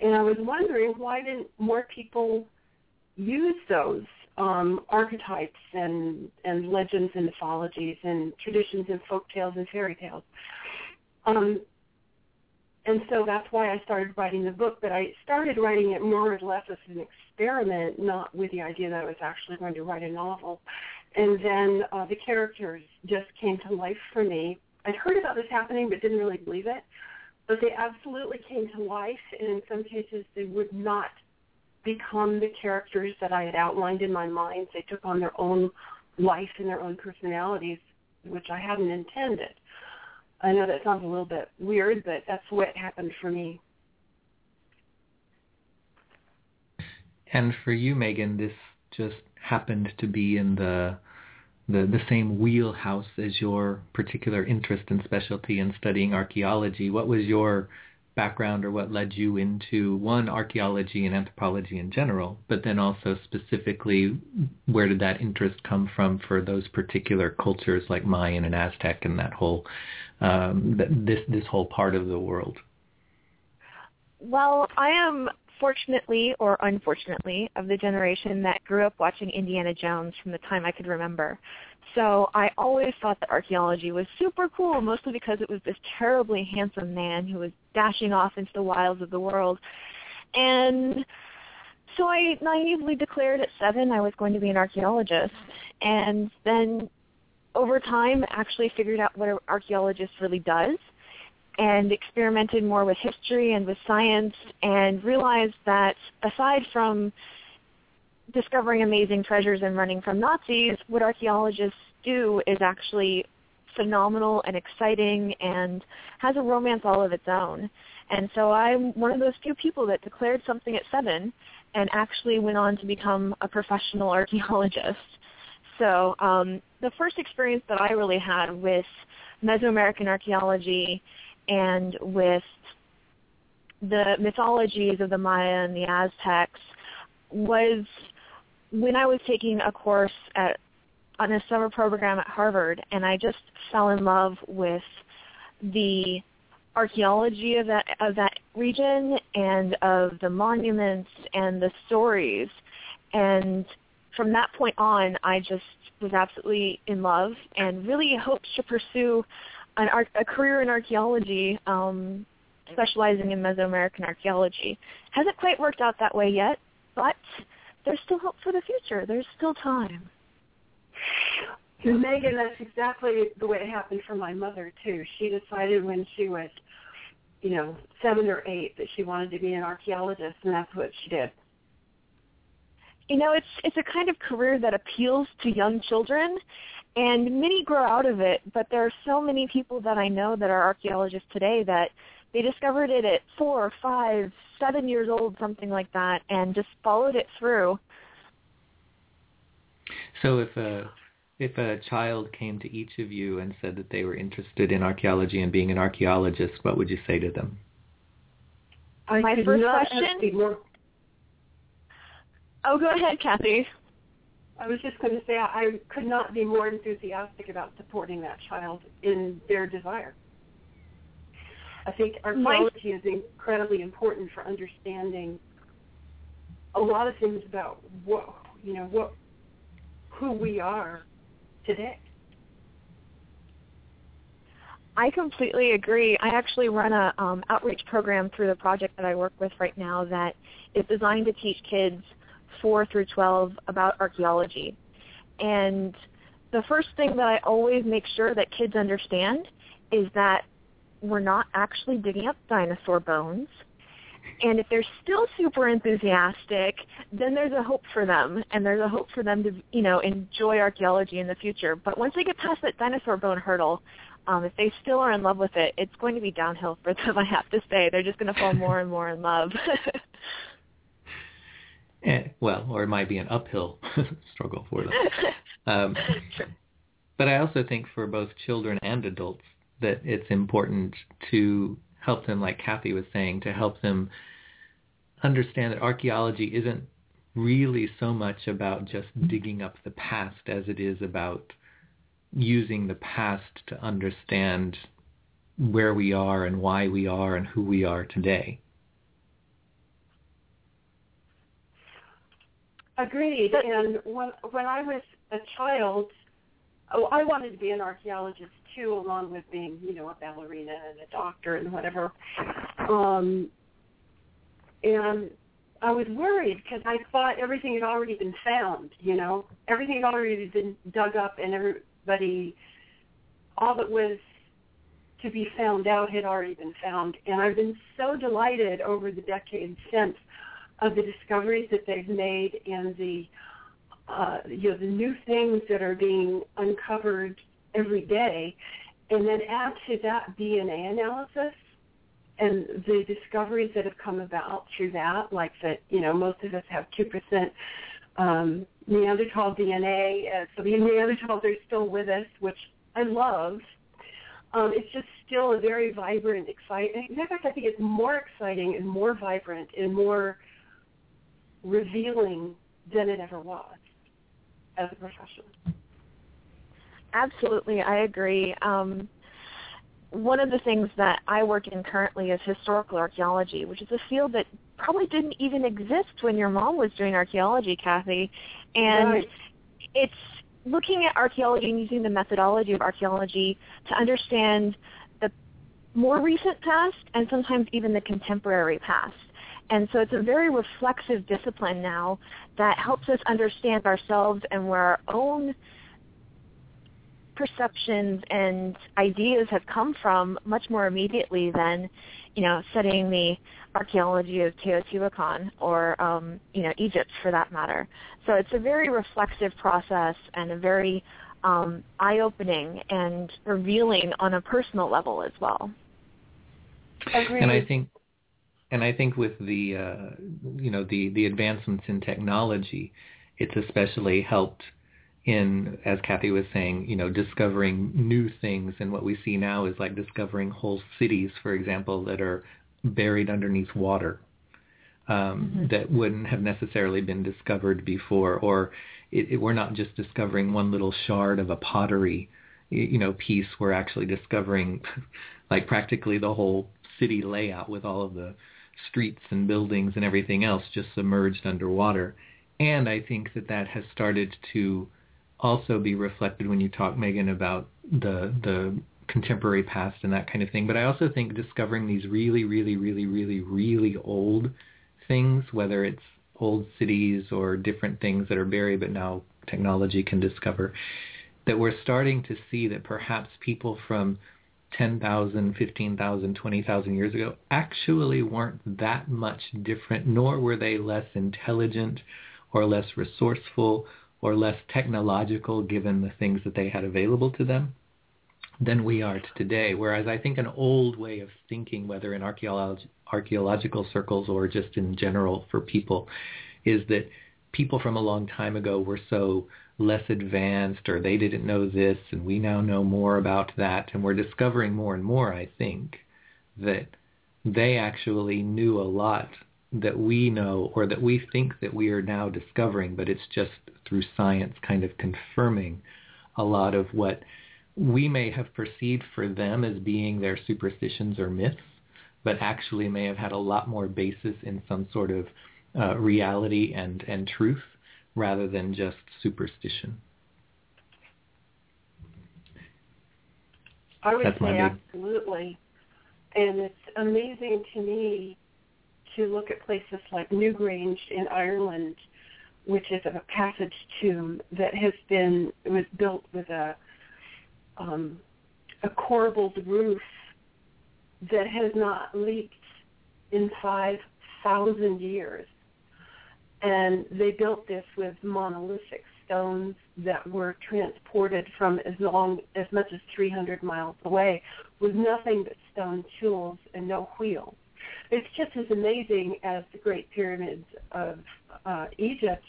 And I was wondering why didn't more people use those um, archetypes and, and legends and mythologies and traditions and folk tales and fairy tales. Um, and so that's why I started writing the book. But I started writing it more or less as an experiment, not with the idea that I was actually going to write a novel. And then uh, the characters just came to life for me. I'd heard about this happening, but didn't really believe it. But they absolutely came to life, and in some cases they would not become the characters that I had outlined in my mind. They took on their own life and their own personalities, which I hadn't intended. I know that sounds a little bit weird, but that's what happened for me. And for you, Megan, this just happened to be in the the, the same wheelhouse as your particular interest and specialty in studying archaeology. What was your background or what led you into one archaeology and anthropology in general, but then also specifically where did that interest come from for those particular cultures like Mayan and Aztec and that whole um, this this whole part of the world? Well, I am fortunately or unfortunately of the generation that grew up watching Indiana Jones from the time I could remember. So I always thought that archaeology was super cool, mostly because it was this terribly handsome man who was dashing off into the wilds of the world. And so I naively declared at seven I was going to be an archaeologist. And then over time actually figured out what an archaeologist really does and experimented more with history and with science and realized that aside from discovering amazing treasures and running from Nazis, what archaeologists do is actually phenomenal and exciting and has a romance all of its own. And so I'm one of those few people that declared something at seven and actually went on to become a professional archaeologist. So um, the first experience that I really had with Mesoamerican archaeology and with the mythologies of the Maya and the Aztecs was when I was taking a course at on a summer program at Harvard and I just fell in love with the archaeology of that of that region and of the monuments and the stories. And from that point on I just was absolutely in love and really hoped to pursue an art, a career in archaeology, um, specializing in Mesoamerican archaeology. Hasn't quite worked out that way yet, but there's still hope for the future. There's still time. Megan, that's exactly the way it happened for my mother too. She decided when she was, you know, seven or eight that she wanted to be an archaeologist, and that's what she did. You know, it's it's a kind of career that appeals to young children, and many grow out of it, but there are so many people that I know that are archaeologists today that they discovered it at four, five, seven years old, something like that, and just followed it through. So if a if a child came to each of you and said that they were interested in archaeology and being an archaeologist, what would you say to them? I My first question. Oh, go ahead, Kathy. I was just going to say I could not be more enthusiastic about supporting that child in their desire. I think archaeology is incredibly important for understanding a lot of things about what you know what who we are today. I completely agree. I actually run a um, outreach program through the project that I work with right now that is designed to teach kids 4 through 12 about archaeology. And the first thing that I always make sure that kids understand is that we're not actually digging up dinosaur bones. And if they're still super enthusiastic, then there's a hope for them, and there's a hope for them to, you know, enjoy archaeology in the future. But once they get past that dinosaur bone hurdle, um, if they still are in love with it, it's going to be downhill for them. I have to say, they're just going to fall more and more in love. Eh, well, or it might be an uphill struggle for them. Um, but I also think for both children and adults that it's important to help them, like Kathy was saying, to help them understand that archaeology isn't really so much about just digging up the past as it is about using the past to understand where we are and why we are and who we are today. Agreed. And when when I was a child, oh, I wanted to be an archaeologist too, along with being, you know, a ballerina and a doctor and whatever. Um, and I was worried because I thought everything had already been found. You know, everything had already been dug up, and everybody, all that was to be found out had already been found. And I've been so delighted over the decades since of the discoveries that they've made and the uh, you know the new things that are being uncovered every day, and then add to that DNA analysis and the discoveries that have come about through that, like that you know most of us have two percent um, Neanderthal DNA, uh, so the Neanderthals are still with us, which I love. Um, it's just still a very vibrant, exciting. In fact, I think it's more exciting and more vibrant and more revealing than it ever was as a profession. Absolutely, I agree. Um, one of the things that I work in currently is historical archaeology, which is a field that probably didn't even exist when your mom was doing archaeology, Kathy. And right. it's looking at archaeology and using the methodology of archaeology to understand the more recent past and sometimes even the contemporary past. And so it's a very reflexive discipline now that helps us understand ourselves and where our own perceptions and ideas have come from much more immediately than, you know, studying the archaeology of Teotihuacan or, um, you know, Egypt for that matter. So it's a very reflexive process and a very um, eye-opening and revealing on a personal level as well. Agreed. And I think and I think with the uh, you know the the advancements in technology, it's especially helped in as Kathy was saying, you know, discovering new things. And what we see now is like discovering whole cities, for example, that are buried underneath water um, mm-hmm. that wouldn't have necessarily been discovered before, or it, it, we're not just discovering one little shard of a pottery, you know, piece. We're actually discovering like practically the whole city layout with all of the streets and buildings and everything else just submerged underwater. And I think that that has started to also be reflected when you talk, Megan, about the the contemporary past and that kind of thing. But I also think discovering these really, really, really, really, really old things, whether it's old cities or different things that are buried but now technology can discover, that we're starting to see that perhaps people from 10,000, 15,000, 20,000 years ago actually weren't that much different, nor were they less intelligent or less resourceful or less technological given the things that they had available to them than we are today. Whereas I think an old way of thinking, whether in archaeolog- archaeological circles or just in general for people, is that people from a long time ago were so less advanced or they didn't know this and we now know more about that. And we're discovering more and more I think that they actually knew a lot that we know or that we think that we are now discovering but it's just through science kind of confirming a lot of what we may have perceived for them as being their superstitions or myths but actually may have had a lot more basis in some sort of uh, reality and, and truth rather than just superstition. I would That's say absolutely. And it's amazing to me to look at places like Newgrange in Ireland, which is a passage tomb that has been was built with a um, a corbelled roof that has not leaked in five thousand years and they built this with monolithic stones that were transported from as long as much as 300 miles away with nothing but stone tools and no wheel. It's just as amazing as the Great Pyramids of uh, Egypt,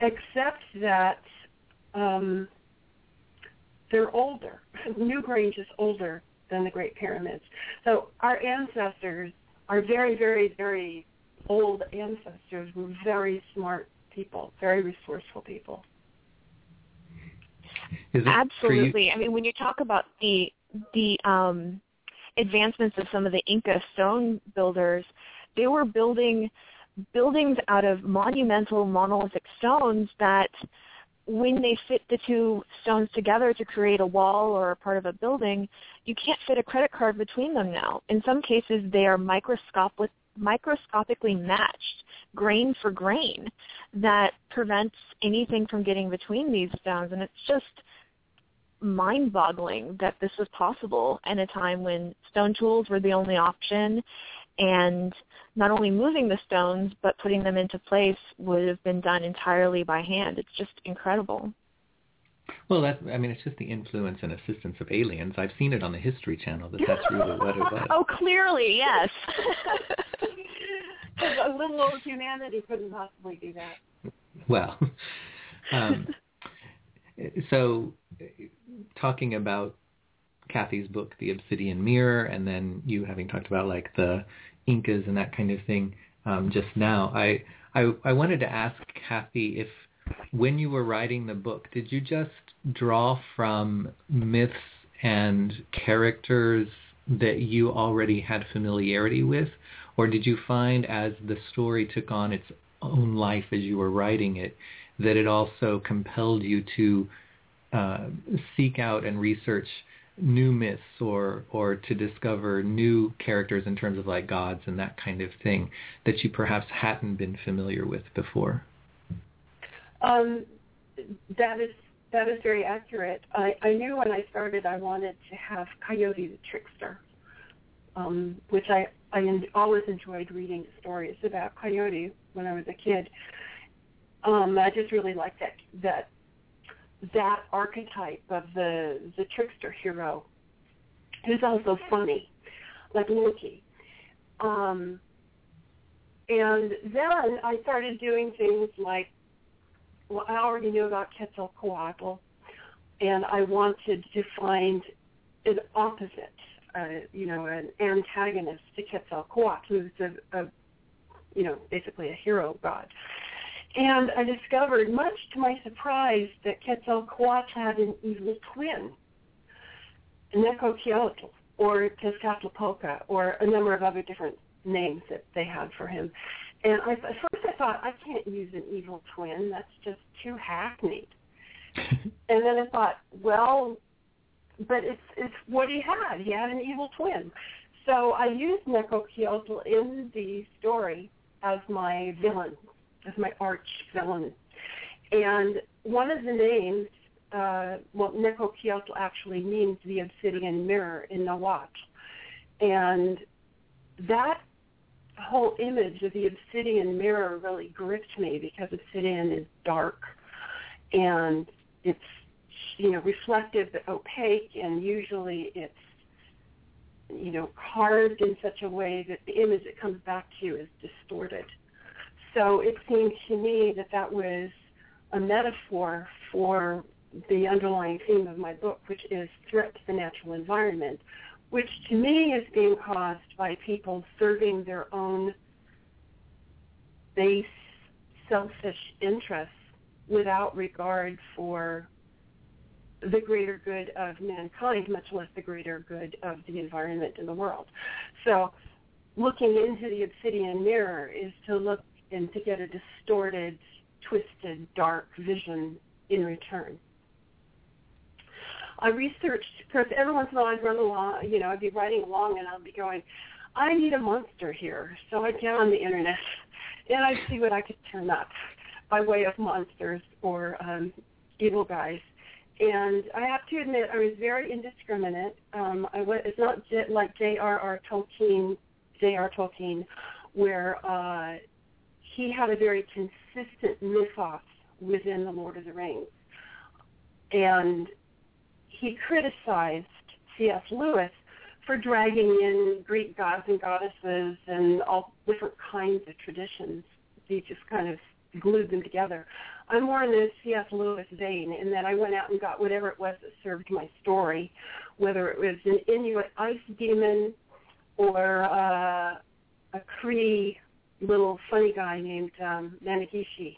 except that um, they're older. Newgrange is older than the Great Pyramids. So our ancestors are very, very, very old ancestors were very smart people, very resourceful people. Absolutely. I mean, when you talk about the the um, advancements of some of the Inca stone builders, they were building buildings out of monumental monolithic stones that when they fit the two stones together to create a wall or a part of a building, you can't fit a credit card between them now. In some cases, they are microscopic, microscopically matched grain for grain that prevents anything from getting between these stones and it's just mind-boggling that this was possible in a time when stone tools were the only option and not only moving the stones but putting them into place would have been done entirely by hand. It's just incredible. Well, that I mean, it's just the influence and assistance of aliens. I've seen it on the History Channel that that's really what it was. oh, clearly, yes. a little old humanity couldn't possibly do that. Well, um, so talking about Kathy's book, The Obsidian Mirror, and then you having talked about like the Incas and that kind of thing um, just now, I, I I wanted to ask Kathy if when you were writing the book, did you just draw from myths and characters that you already had familiarity with, or did you find as the story took on its own life as you were writing it that it also compelled you to uh, seek out and research new myths or or to discover new characters in terms of like gods and that kind of thing that you perhaps hadn't been familiar with before? Um, that is that is very accurate. I, I knew when I started I wanted to have Coyote the Trickster, um, which I I en- always enjoyed reading stories about Coyote when I was a kid. Um, I just really liked that that that archetype of the the trickster hero, who's also funny, like Loki. Um, and then I started doing things like, well, I already knew about Quetzalcoatl, and I wanted to find an opposite, uh, you know, an antagonist to Quetzalcoatl, who's a, a, you know, basically a hero god. And I discovered, much to my surprise, that Quetzalcoatl had an evil twin, Necocyaotl, or Tezcatlipoca, or a number of other different names that they had for him. And I, at first I thought, I can't use an evil twin. That's just too hackneyed. and then I thought, well, but it's it's what he had. He had an evil twin. So I used Necocyaotl in the story as my villain as my arch villain. And one of the names, uh, well, Necocyaotl actually means the obsidian mirror in Nahuatl. And that whole image of the obsidian mirror really gripped me because obsidian is dark and it's you know reflective but opaque and usually it's you know carved in such a way that the image that comes back to you is distorted. So it seemed to me that that was a metaphor for the underlying theme of my book, which is threat to the natural environment, which to me is being caused by people serving their own base selfish interests without regard for the greater good of mankind, much less the greater good of the environment and the world. So looking into the obsidian mirror is to look and to get a distorted, twisted, dark vision in return. I researched because every once in a while I'd run along, you know, I'd be writing along and I'd be going, I need a monster here. So I'd get on the internet and I'd see what I could turn up by way of monsters or um, evil guys. And I have to admit, I was very indiscriminate. Um, I was, it's not j- like J.R.R. Tolkien, J.R. Tolkien, where uh, he had a very consistent mythos within the Lord of the Rings. And he criticized C.S. Lewis for dragging in Greek gods and goddesses and all different kinds of traditions. He just kind of glued them together. I'm more in the C.S. Lewis vein in that I went out and got whatever it was that served my story, whether it was an Inuit ice demon or uh, a Cree little funny guy named um, Manegishi,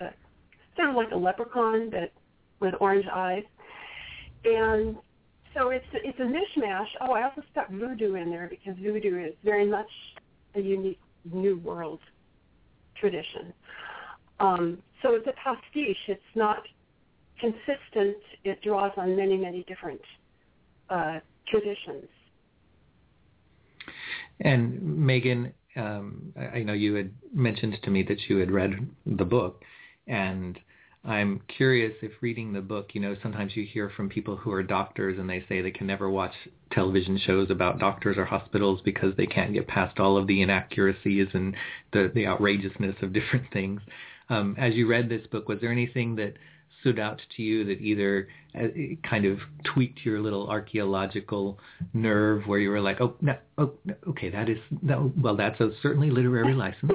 uh, sort of like a leprechaun, but with orange eyes. And so it's it's a mishmash. Oh, I also stuck voodoo in there because voodoo is very much a unique New World tradition. Um, so it's a pastiche. It's not consistent. It draws on many, many different uh, traditions. And Megan, um, I know you had mentioned to me that you had read the book, and I'm curious if reading the book, you know, sometimes you hear from people who are doctors and they say they can never watch television shows about doctors or hospitals because they can't get past all of the inaccuracies and the, the outrageousness of different things. Um, as you read this book, was there anything that stood out to you that either uh, kind of tweaked your little archaeological nerve where you were like, oh, no, oh, okay, that is, no, well, that's a certainly literary license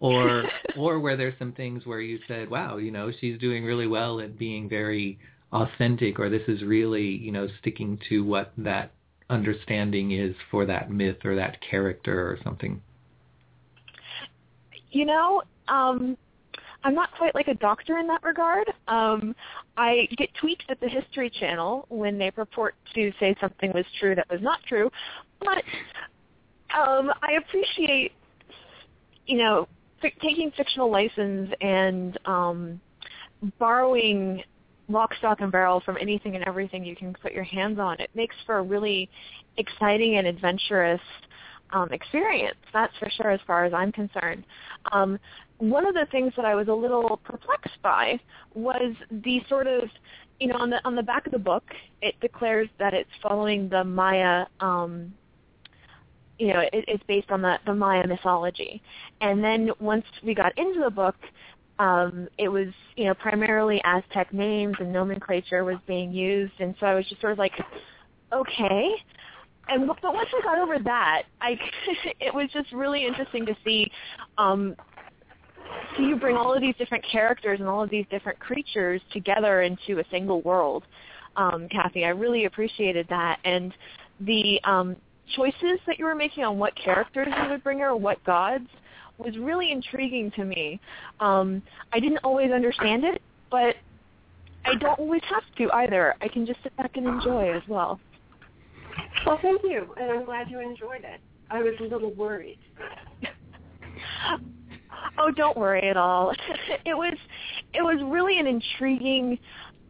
or or where there's some things where you said, wow, you know, she's doing really well at being very authentic, or this is really, you know, sticking to what that understanding is for that myth or that character or something. You know, um, I'm not quite like a doctor in that regard. Um, I get tweets at the History Channel when they purport to say something was true that was not true, but um, I appreciate, you know, taking fictional license and um, borrowing lock, stock, and barrel from anything and everything you can put your hands on. It makes for a really exciting and adventurous um, experience. That's for sure, as far as I'm concerned. Um, one of the things that I was a little perplexed by was the sort of, you know, on the on the back of the book, it declares that it's following the Maya um, you know, it, it's based on the, the Maya mythology. And then once we got into the book, um, it was, you know, primarily Aztec names and nomenclature was being used. And so I was just sort of like, okay. And but once I got over that, I it was just really interesting to see um, see you bring all of these different characters and all of these different creatures together into a single world. Um, Kathy, I really appreciated that, and the um, choices that you were making on what characters you would bring her or what gods was really intriguing to me. Um, I didn't always understand it, but I don't always have to either. I can just sit back and enjoy as well. Well, thank you, and I'm glad you enjoyed it. I was a little worried. oh, don't worry at all. it was it was really an intriguing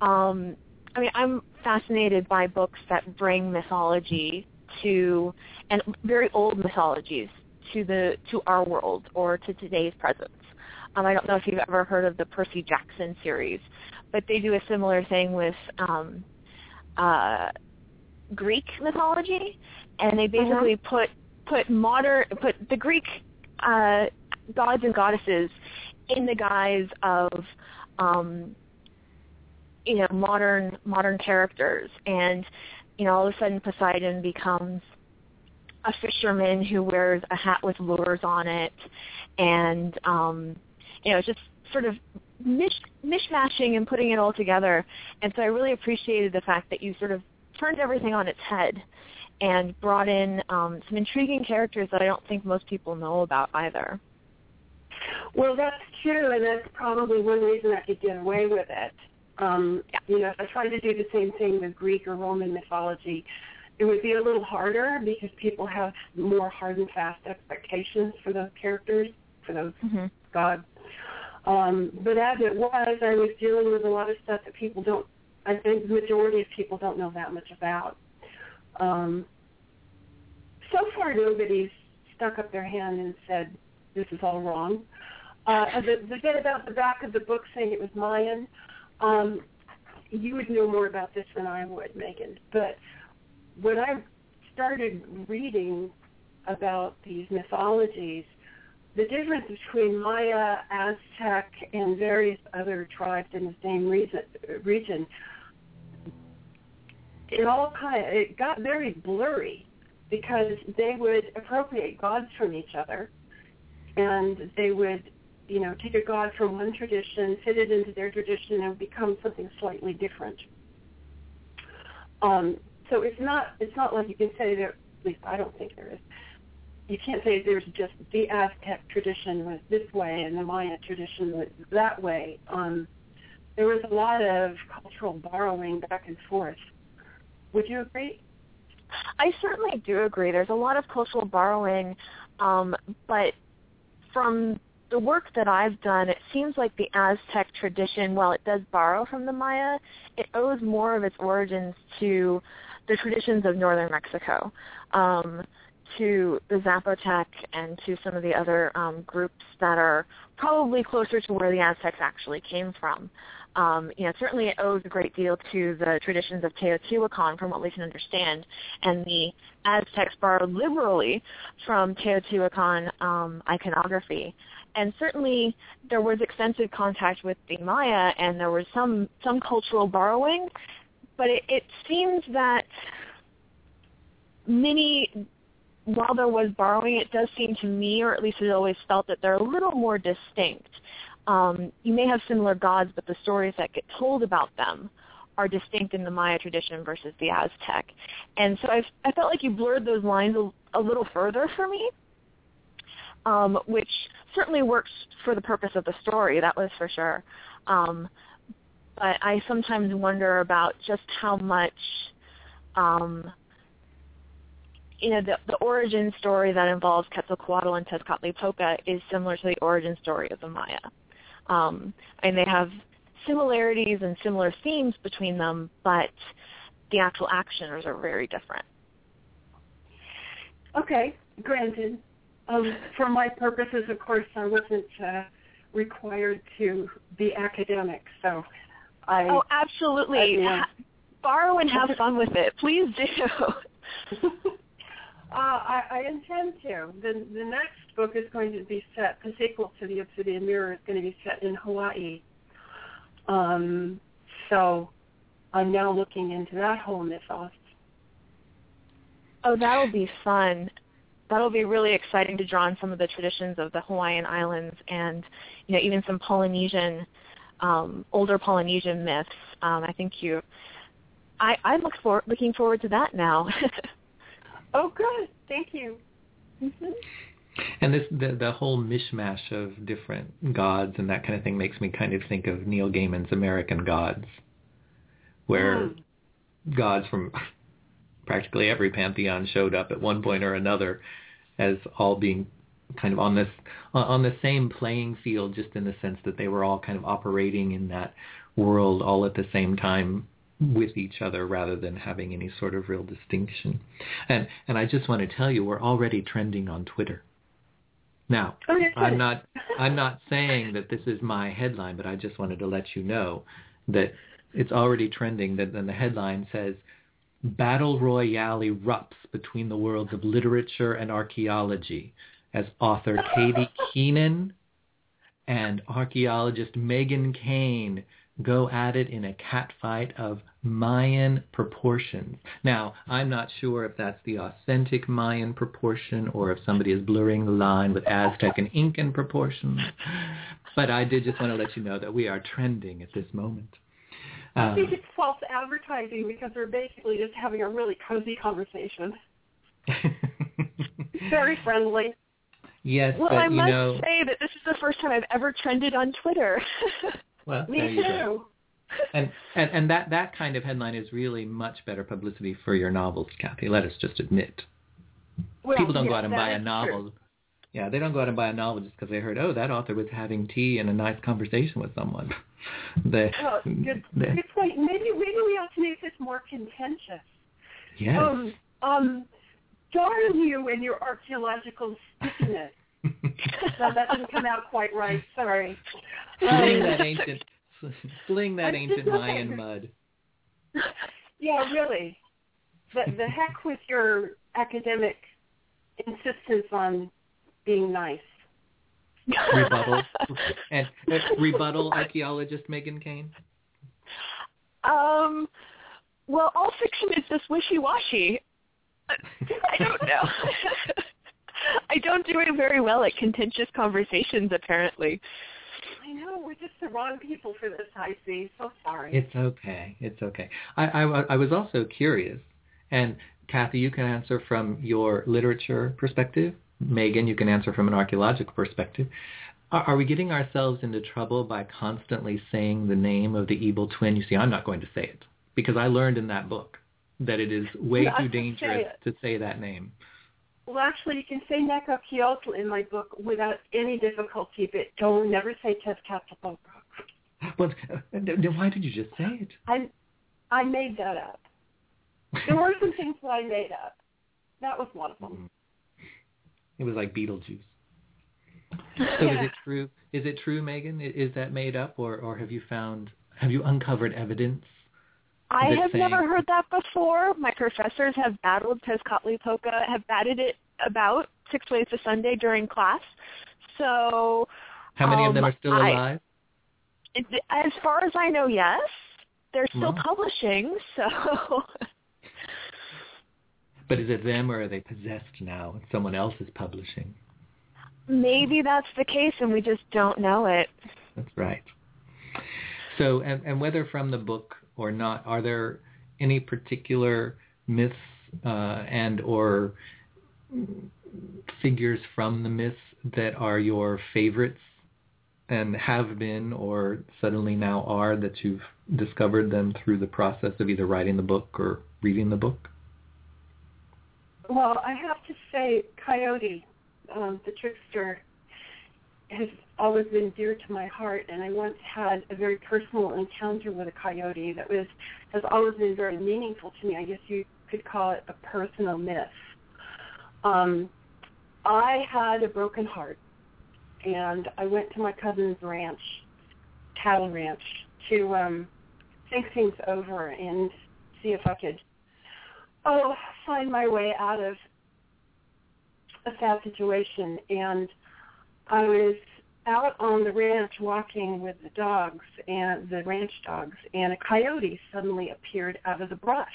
um I mean, I'm fascinated by books that bring mythology to and very old mythologies to the to our world or to today's presence. Um, I don't know if you've ever heard of the Percy Jackson series, but they do a similar thing with um, uh, Greek mythology, and they basically uh-huh. put put modern put the Greek uh, gods and goddesses in the guise of um, you know modern modern characters and you know, all of a sudden Poseidon becomes a fisherman who wears a hat with lures on it, and um, you know, just sort of mish mishmashing and putting it all together. And so I really appreciated the fact that you sort of turned everything on its head and brought in um, some intriguing characters that I don't think most people know about either. Well, that's true, and that's probably one reason I could get away with it. Um, you know, if I tried to do the same thing with Greek or Roman mythology, it would be a little harder because people have more hard and fast expectations for those characters, for those mm-hmm. gods. Um, but as it was, I was dealing with a lot of stuff that people don't, I think the majority of people don't know that much about. Um, so far, nobody's stuck up their hand and said, this is all wrong. Uh, the, the bit about the back of the book saying it was Mayan, um, you would know more about this than I would, Megan. But when I started reading about these mythologies, the difference between Maya, Aztec, and various other tribes in the same region, it all kind of it got very blurry because they would appropriate gods from each other, and they would you know, take a god from one tradition, fit it into their tradition, and become something slightly different. Um, so it's not it's not like you can say that. At least I don't think there is. You can't say there's just the Aztec tradition was this way and the Maya tradition was that way. Um, there was a lot of cultural borrowing back and forth. Would you agree? I certainly do agree. There's a lot of cultural borrowing, um, but from the work that I've done, it seems like the Aztec tradition, while it does borrow from the Maya, it owes more of its origins to the traditions of northern Mexico, um, to the Zapotec and to some of the other um, groups that are probably closer to where the Aztecs actually came from. Um, you know, certainly it owes a great deal to the traditions of Teotihuacan, from what we can understand, and the Aztecs borrowed liberally from Teotihuacan um, iconography. And certainly there was extensive contact with the Maya, and there was some some cultural borrowing, but it, it seems that many while there was borrowing, it does seem to me, or at least it always felt, that they're a little more distinct. Um, you may have similar gods, but the stories that get told about them are distinct in the Maya tradition versus the Aztec. And so I, I felt like you blurred those lines a, a little further for me, um, which certainly works for the purpose of the story, that was for sure. Um, but I sometimes wonder about just how much um, you know, the, the origin story that involves Quetzalcoatl and Tezcatlipoca is similar to the origin story of the Maya. Um, and they have similarities and similar themes between them, but the actual actions are very different. Okay, granted. Um, for my purposes, of course, I wasn't uh, required to be academic, so I. Oh, absolutely. I, Borrow and have fun with it. Please do. Uh, I, I intend to. The the next book is going to be set. The sequel to the Obsidian Mirror is going to be set in Hawaii. Um, so I'm now looking into that whole mythos. Oh, that'll be fun. That'll be really exciting to draw on some of the traditions of the Hawaiian Islands and you know even some Polynesian, um, older Polynesian myths. Um, I think you. I I look for looking forward to that now. Oh, good. Thank you. Mm-hmm. And this the the whole mishmash of different gods and that kind of thing makes me kind of think of Neil Gaiman's American Gods, where mm. gods from practically every pantheon showed up at one point or another as all being kind of on this on the same playing field just in the sense that they were all kind of operating in that world all at the same time with each other rather than having any sort of real distinction. And and I just want to tell you we're already trending on Twitter. Now, oh, I'm not I'm not saying that this is my headline, but I just wanted to let you know that it's already trending that then the headline says Battle Royale erupts between the worlds of literature and archaeology as author K.D. Keenan and archaeologist Megan Kane go at it in a catfight of Mayan proportions. Now, I'm not sure if that's the authentic Mayan proportion or if somebody is blurring the line with Aztec and Incan proportions, but I did just want to let you know that we are trending at this moment. Uh. I think it's false advertising because we're basically just having a really cozy conversation. Very friendly. Yes, well, but, I must know, say that this is the first time I've ever trended on Twitter. Well, Me too. and, and and that that kind of headline is really much better publicity for your novels, Kathy. Let us just admit. Well, People don't yes, go out and buy a true. Yeah, they don't go out and buy a novel just because they heard, oh, that author was having tea and a nice conversation with someone. they, Well, good, they, good point. Maybe maybe we ought to make this more contentious. yes. Um, um, darn you and your archaeological stickiness. no, that didn't come out quite right. Sorry. Fling Um, that ancient, fling that ancient Mayan mud. Yeah, really. The the heck with your academic insistence on being nice. Rebuttal. and uh, rebuttal archaeologist Megan Kane. Um, well, all fiction is just wishy-washy. I don't know. I don't do it very well at contentious conversations, apparently. I know we're just the wrong people for this. I see. So sorry. It's okay. It's okay. I, I, I was also curious, and Kathy, you can answer from your literature perspective. Megan, you can answer from an archaeological perspective. Are, are we getting ourselves into trouble by constantly saying the name of the evil twin? You see, I'm not going to say it because I learned in that book that it is way Not too to say dangerous to say that name. Well, actually, you can say Necocyaotl in my book without any difficulty, but don't never say Tezcatlipoca. Uh, then why did you just say it? I I made that up. There were some things that I made up. That was one of them. It was like Beetlejuice. So is it true? Is it true, Megan? Is that made up, or or have you found have you uncovered evidence? I have saying- never heard that before. My professors have battled Tezcatlipoca, have batted it about six ways to Sunday during class. So How many of them um, are still I- alive? it, as far as I know, yes. They're still publishing, so But is it them, or are they possessed now and someone else is publishing? maybe that's the case and we just don't know it. That's right. So, and, and whether from the book or not, are there any particular myths uh, and or figures from the myths that are your favorites and have been or suddenly now are that you've discovered them through the process of either writing the book or reading the book? Well, I have to say, Coyote, um, the trickster, has always been dear to my heart, and I once had a very personal encounter with a coyote that was has always been very meaningful to me. I guess you could call it a personal myth. Um, I had a broken heart, and I went to my cousin's ranch, cattle ranch, to um, think things over and see if I could oh, find my way out of a sad situation. And I was out on the ranch walking with the dogs and the ranch dogs, and a coyote suddenly appeared out of the brush.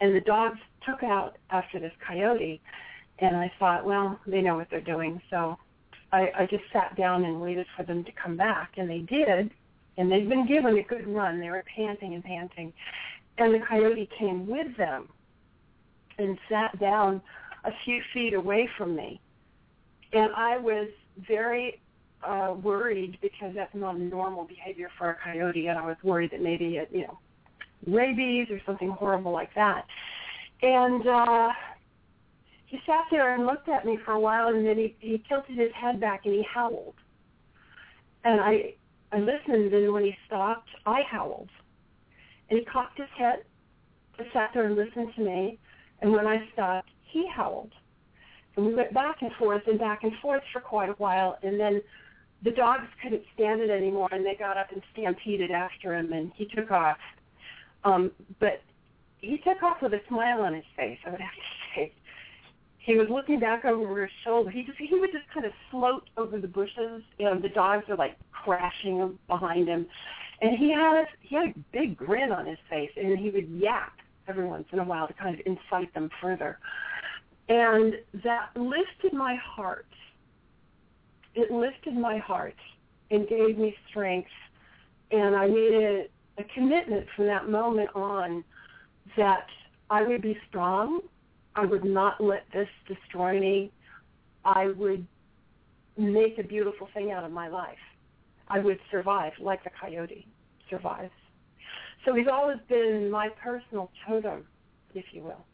And the dogs took out after this coyote, and I thought, well, they know what they're doing. So I, I just sat down and waited for them to come back, and they did. And they'd been given a good run. They were panting and panting. And the coyote came with them and sat down a few feet away from me. And I was very uh, worried because that's not normal behavior for a coyote, and I was worried that maybe it, you know, rabies or something horrible like that. And uh, he sat there and looked at me for a while, and then he, he tilted his head back and he howled. And I I listened, and when he stopped, I howled. And he cocked his head, and sat there and listened to me. And when I stopped, he howled. And we went back and forth and back and forth for quite a while. And then the dogs couldn't stand it anymore, and they got up and stampeded after him, and he took off. Um, but he took off with a smile on his face. I would have to say. He was looking back over his shoulder. He just he would just kind of float over the bushes. Know, the dogs are like crashing behind him, and he had a, he had a big grin on his face, and he would yap every once in a while to kind of incite them further. And that lifted my heart. It lifted my heart and gave me strength. And I made a, a commitment from that moment on that I would be strong. I would not let this destroy me. I would make a beautiful thing out of my life. I would survive like the coyote survives. So he's always been my personal totem, if you will.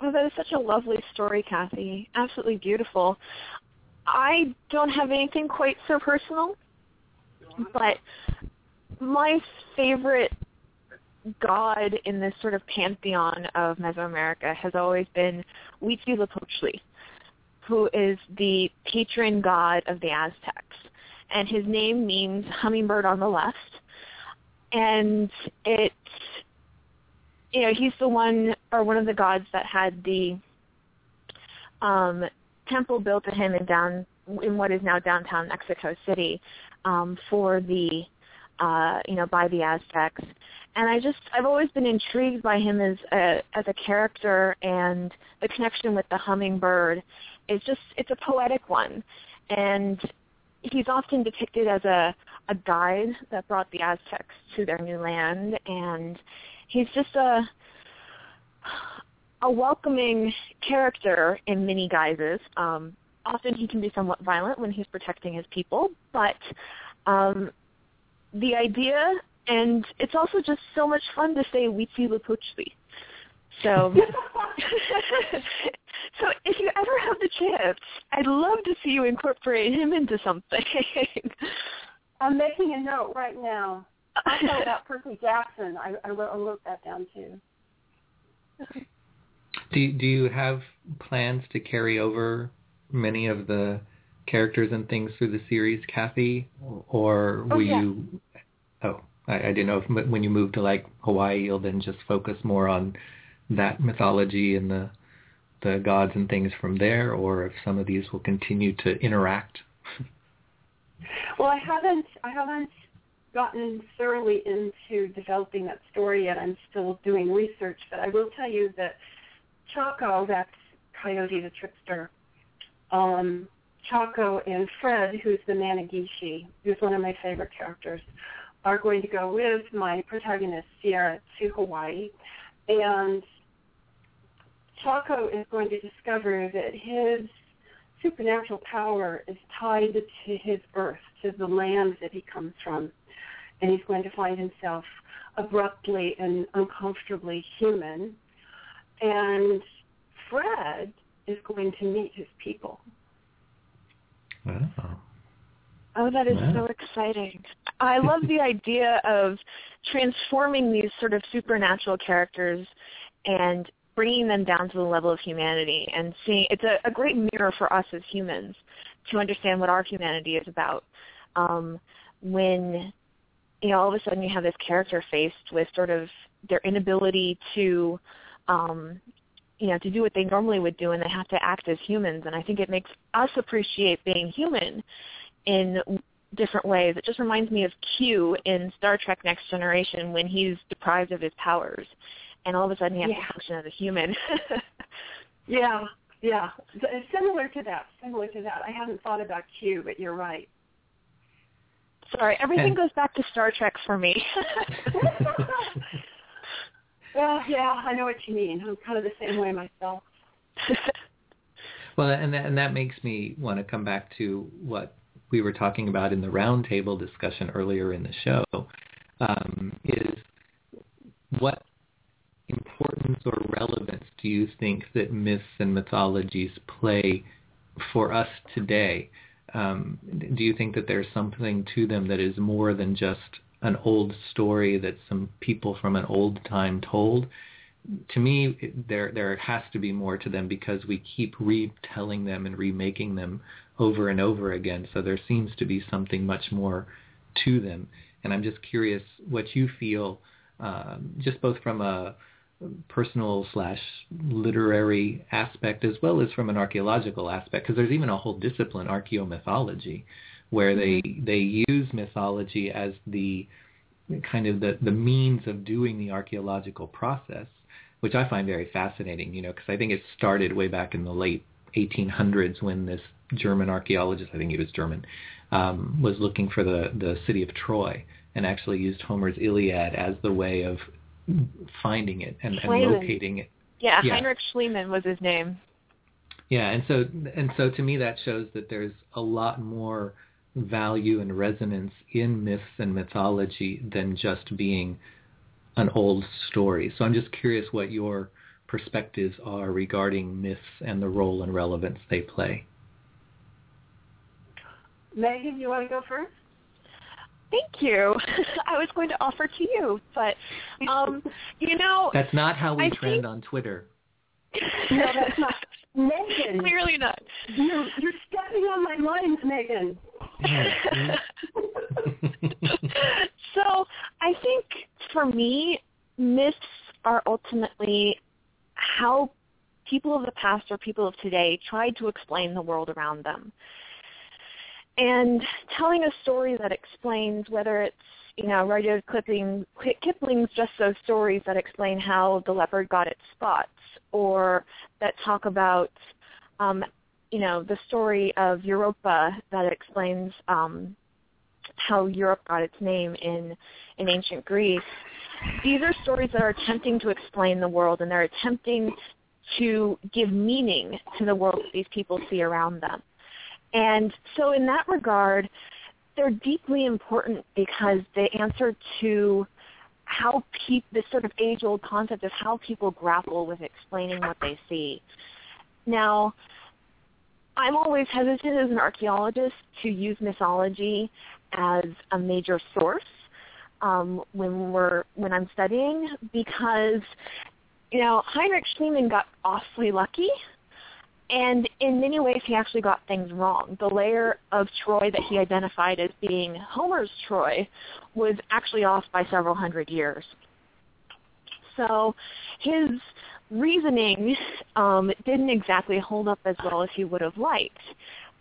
Oh, that is such a lovely story, Kathy. Absolutely beautiful. I don't have anything quite so personal, but my favorite god in this sort of pantheon of Mesoamerica has always been Huitzilopochtli, who is the patron god of the Aztecs. And his name means hummingbird on the left. And it you know, he's the one or one of the gods that had the um, temple built to him in down in what is now downtown Mexico City um, for the uh, you know by the Aztecs. And I just I've always been intrigued by him as a as a character and the connection with the hummingbird is just it's a poetic one. And he's often depicted as a a guide that brought the Aztecs to their new land and he's just a a welcoming character in many guises. Um, often he can be somewhat violent when he's protecting his people, but um, the idea, and it's also just so much fun to say Huitzilopochtli. So, so if you ever have the chance, I'd love to see you incorporate him into something. I'm making a note right now. I know about Percy Jackson. I, I, wrote, I wrote that down too. Do do you have plans to carry over many of the characters and things through the series, Kathy, or oh, will oh, yeah. you? Oh, I, I didn't know if when you move to like Hawaii, you'll then just focus more on that mythology and the the gods and things from there, or if some of these will continue to interact. well, I haven't. I haven't gotten thoroughly into developing that story yet. I'm still doing research, but I will tell you that Chaco, that's Coyote the trickster, um, Chaco and Fred, who's the Manegishi, who's one of my favorite characters, are going to go with my protagonist Sierra to Hawaii, and Chaco is going to discover that his supernatural power is tied to his earth, to the land that he comes from, and he's going to find himself abruptly and uncomfortably human. And Fred is going to meet his people Wow. Oh, that is Wow. so exciting. I love the idea of transforming these sort of supernatural characters and bringing them down to the level of humanity and seeing it's a, a great mirror for us as humans to understand what our humanity is about. Um, when you know all of a sudden you have this character faced with sort of their inability to um, you know, to do what they normally would do and they have to act as humans. And I think it makes us appreciate being human in different ways. It just reminds me of Q in Star Trek Next Generation when he's deprived of his powers and all of a sudden he has Yeah. to function as a human. Yeah, yeah. S- Similar to that. Similar to that. I hadn't thought about Q, but you're right. Sorry, everything And- goes back to Star Trek for me. Well, yeah, I know what you mean. I'm kind of the same way myself. Well, and that, and that makes me want to come back to what we were talking about in the roundtable discussion earlier in the show. Um, is what importance or relevance do you think that myths and mythologies play for us today? Um, do you think that there's something to them that is more than just an old story that some people from an old time told? to me, there there has to be more to them because we keep retelling them and remaking them over and over again. So there seems to be something much more to them. And I'm just curious what you feel, um, just both from a personal slash literary aspect as well as from an archaeological aspect, because there's even a whole discipline, archaeomythology, where they they use mythology as the kind of the, the means of doing the archaeological process, which I find very fascinating, you know, because I think it started way back in the late 1800s when this German archaeologist, I think he was German, um, was looking for the, the city of Troy and actually used Homer's Iliad as the way of finding it and, and locating it. yeah, Yeah. Heinrich Schliemann was his name. Yeah, and so and so to me that shows that there's a lot more value and resonance in myths and mythology than just being an old story. So I'm just curious what your perspectives are regarding myths and the role and relevance they play. Megan, you want to go first? Thank you. I was going to offer to you, but um, you know, That's not how we I trend think- on Twitter. No, that's not. Megan, clearly not. you're, you're stepping on my lines, Megan. so I think for me, myths are ultimately how people of the past or people of today tried to explain the world around them. And telling a story that explains whether it's, you know, Rudyard Kipling, Kipling's just those stories that explain how the leopard got its spots or that talk about, um, you know, the story of Europa that explains um, how Europe got its name in in ancient Greece. These are stories that are attempting to explain the world and they're attempting to give meaning to the world that these people see around them. And so in that regard, they're deeply important because they answer to how pe- this sort of age-old concept of how people grapple with explaining what they see. Now, I'm always hesitant as an archaeologist to use mythology as a major source um, when we're when I'm studying because you know, Heinrich Schliemann got awfully lucky, and in many ways he actually got things wrong. The layer of Troy that he identified as being Homer's Troy was actually off by several hundred years. So his reasoning um, didn't exactly hold up as well as he would have liked.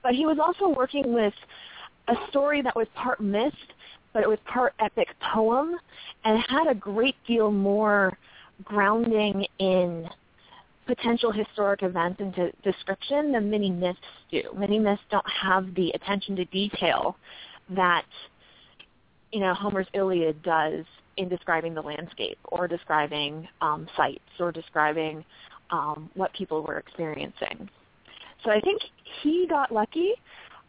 But he was also working with a story that was part myth, but it was part epic poem, and had a great deal more grounding in potential historic events into description than many myths do. Many myths don't have the attention to detail that you know Homer's Iliad does in describing the landscape or describing um, sites or describing um, what people were experiencing. So I think he got lucky,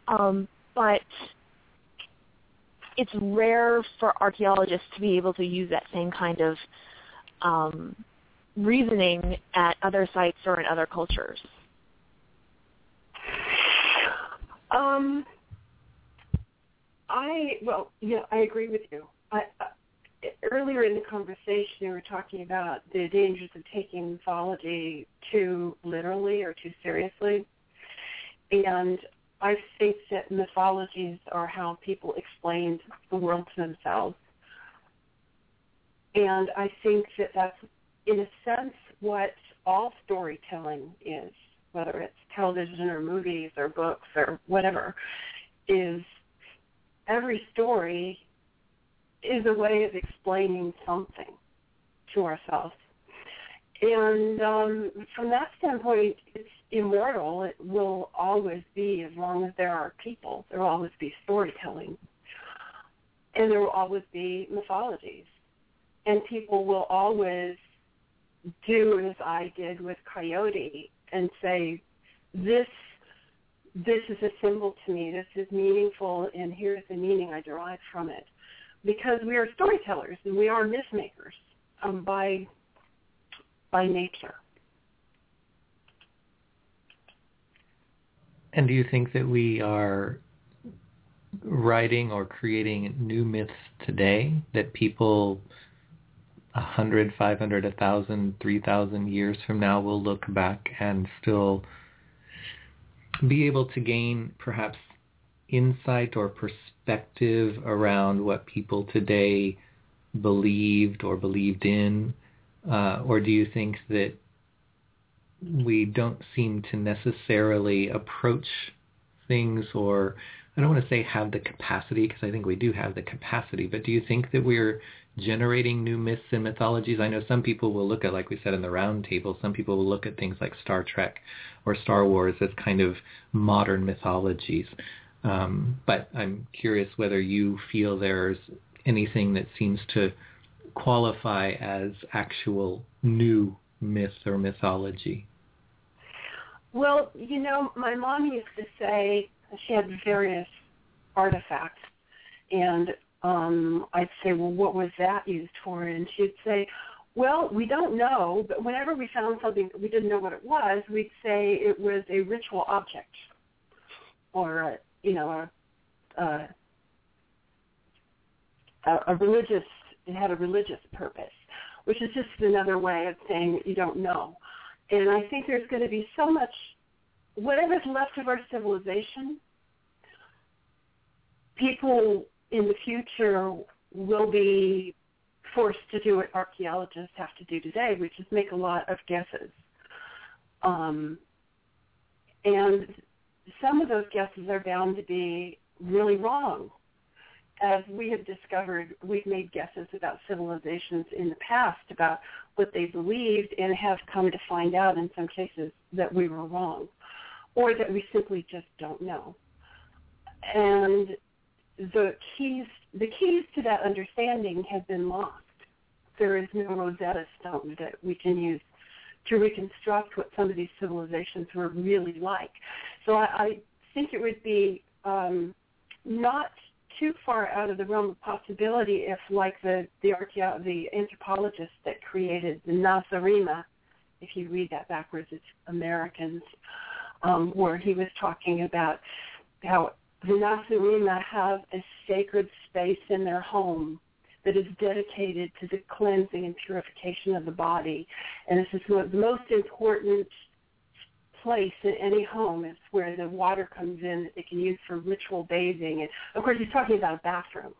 um, but it's rare for archaeologists to be able to use that same kind of um, reasoning at other sites or in other cultures. Um, I well, yeah, I agree with you. I, uh, earlier in the conversation, you were talking about the dangers of taking mythology too literally or too seriously, and I think that mythologies are how people explained the world to themselves. And I think that that's, in a sense, what all storytelling is, whether it's television or movies or books or whatever, is every story is a way of explaining something to ourselves. And um, from that standpoint, it's immortal. It will always be as long as there are people. There will always be storytelling. And there will always be mythologies. And people will always do as I did with Coyote and say, this this is a symbol to me. This is meaningful, and here's the meaning I derive from it. Because we are storytellers and we are myth makers um, by by nature. And do you think that we are writing or creating new myths today that people a hundred, five hundred, a thousand, three thousand years from now we'll look back and still be able to gain perhaps insight or perspective around what people today believed or believed in. Uh, or do you think that we don't seem to necessarily approach things or I don't want to say have the capacity because I think we do have the capacity, but do you think that we're generating new myths and mythologies? I know some people will look at, like we said in the roundtable, some people will look at things like Star Trek or Star Wars as kind of modern mythologies. Um, but I'm curious whether you feel there's anything that seems to qualify as actual new myth or mythology? Well, you know, my mom used to say she had various artifacts, and um, I'd say, well, what was that used for? And she'd say, well, we don't know, but whenever we found something that we didn't know what it was, we'd say it was a ritual object, or a, you know, a, a, a religious it had a religious purpose, which is just another way of saying that you don't know. And I think there's going to be so much, whatever's left of our civilization, people in the future will be forced to do what archaeologists have to do today, which is make a lot of guesses. Um, and some of those guesses are bound to be really wrong as we have discovered, we've made guesses about civilizations in the past about what they believed and have come to find out in some cases that we were wrong or that we simply just don't know. And the keys the keys to that understanding have been lost. There is no Rosetta Stone that we can use to reconstruct what some of these civilizations were really like. So I, I think it would be um, not too far out of the realm of possibility if, like the the archeo- the anthropologist that created the Nacirema, if you read that backwards, it's Americans, um, where he was talking about how the Nacirema have a sacred space in their home that is dedicated to the cleansing and purification of the body. And this is the most important place in any home It's where the water comes in that they can use for ritual bathing. And of course, he's talking about a bathroom.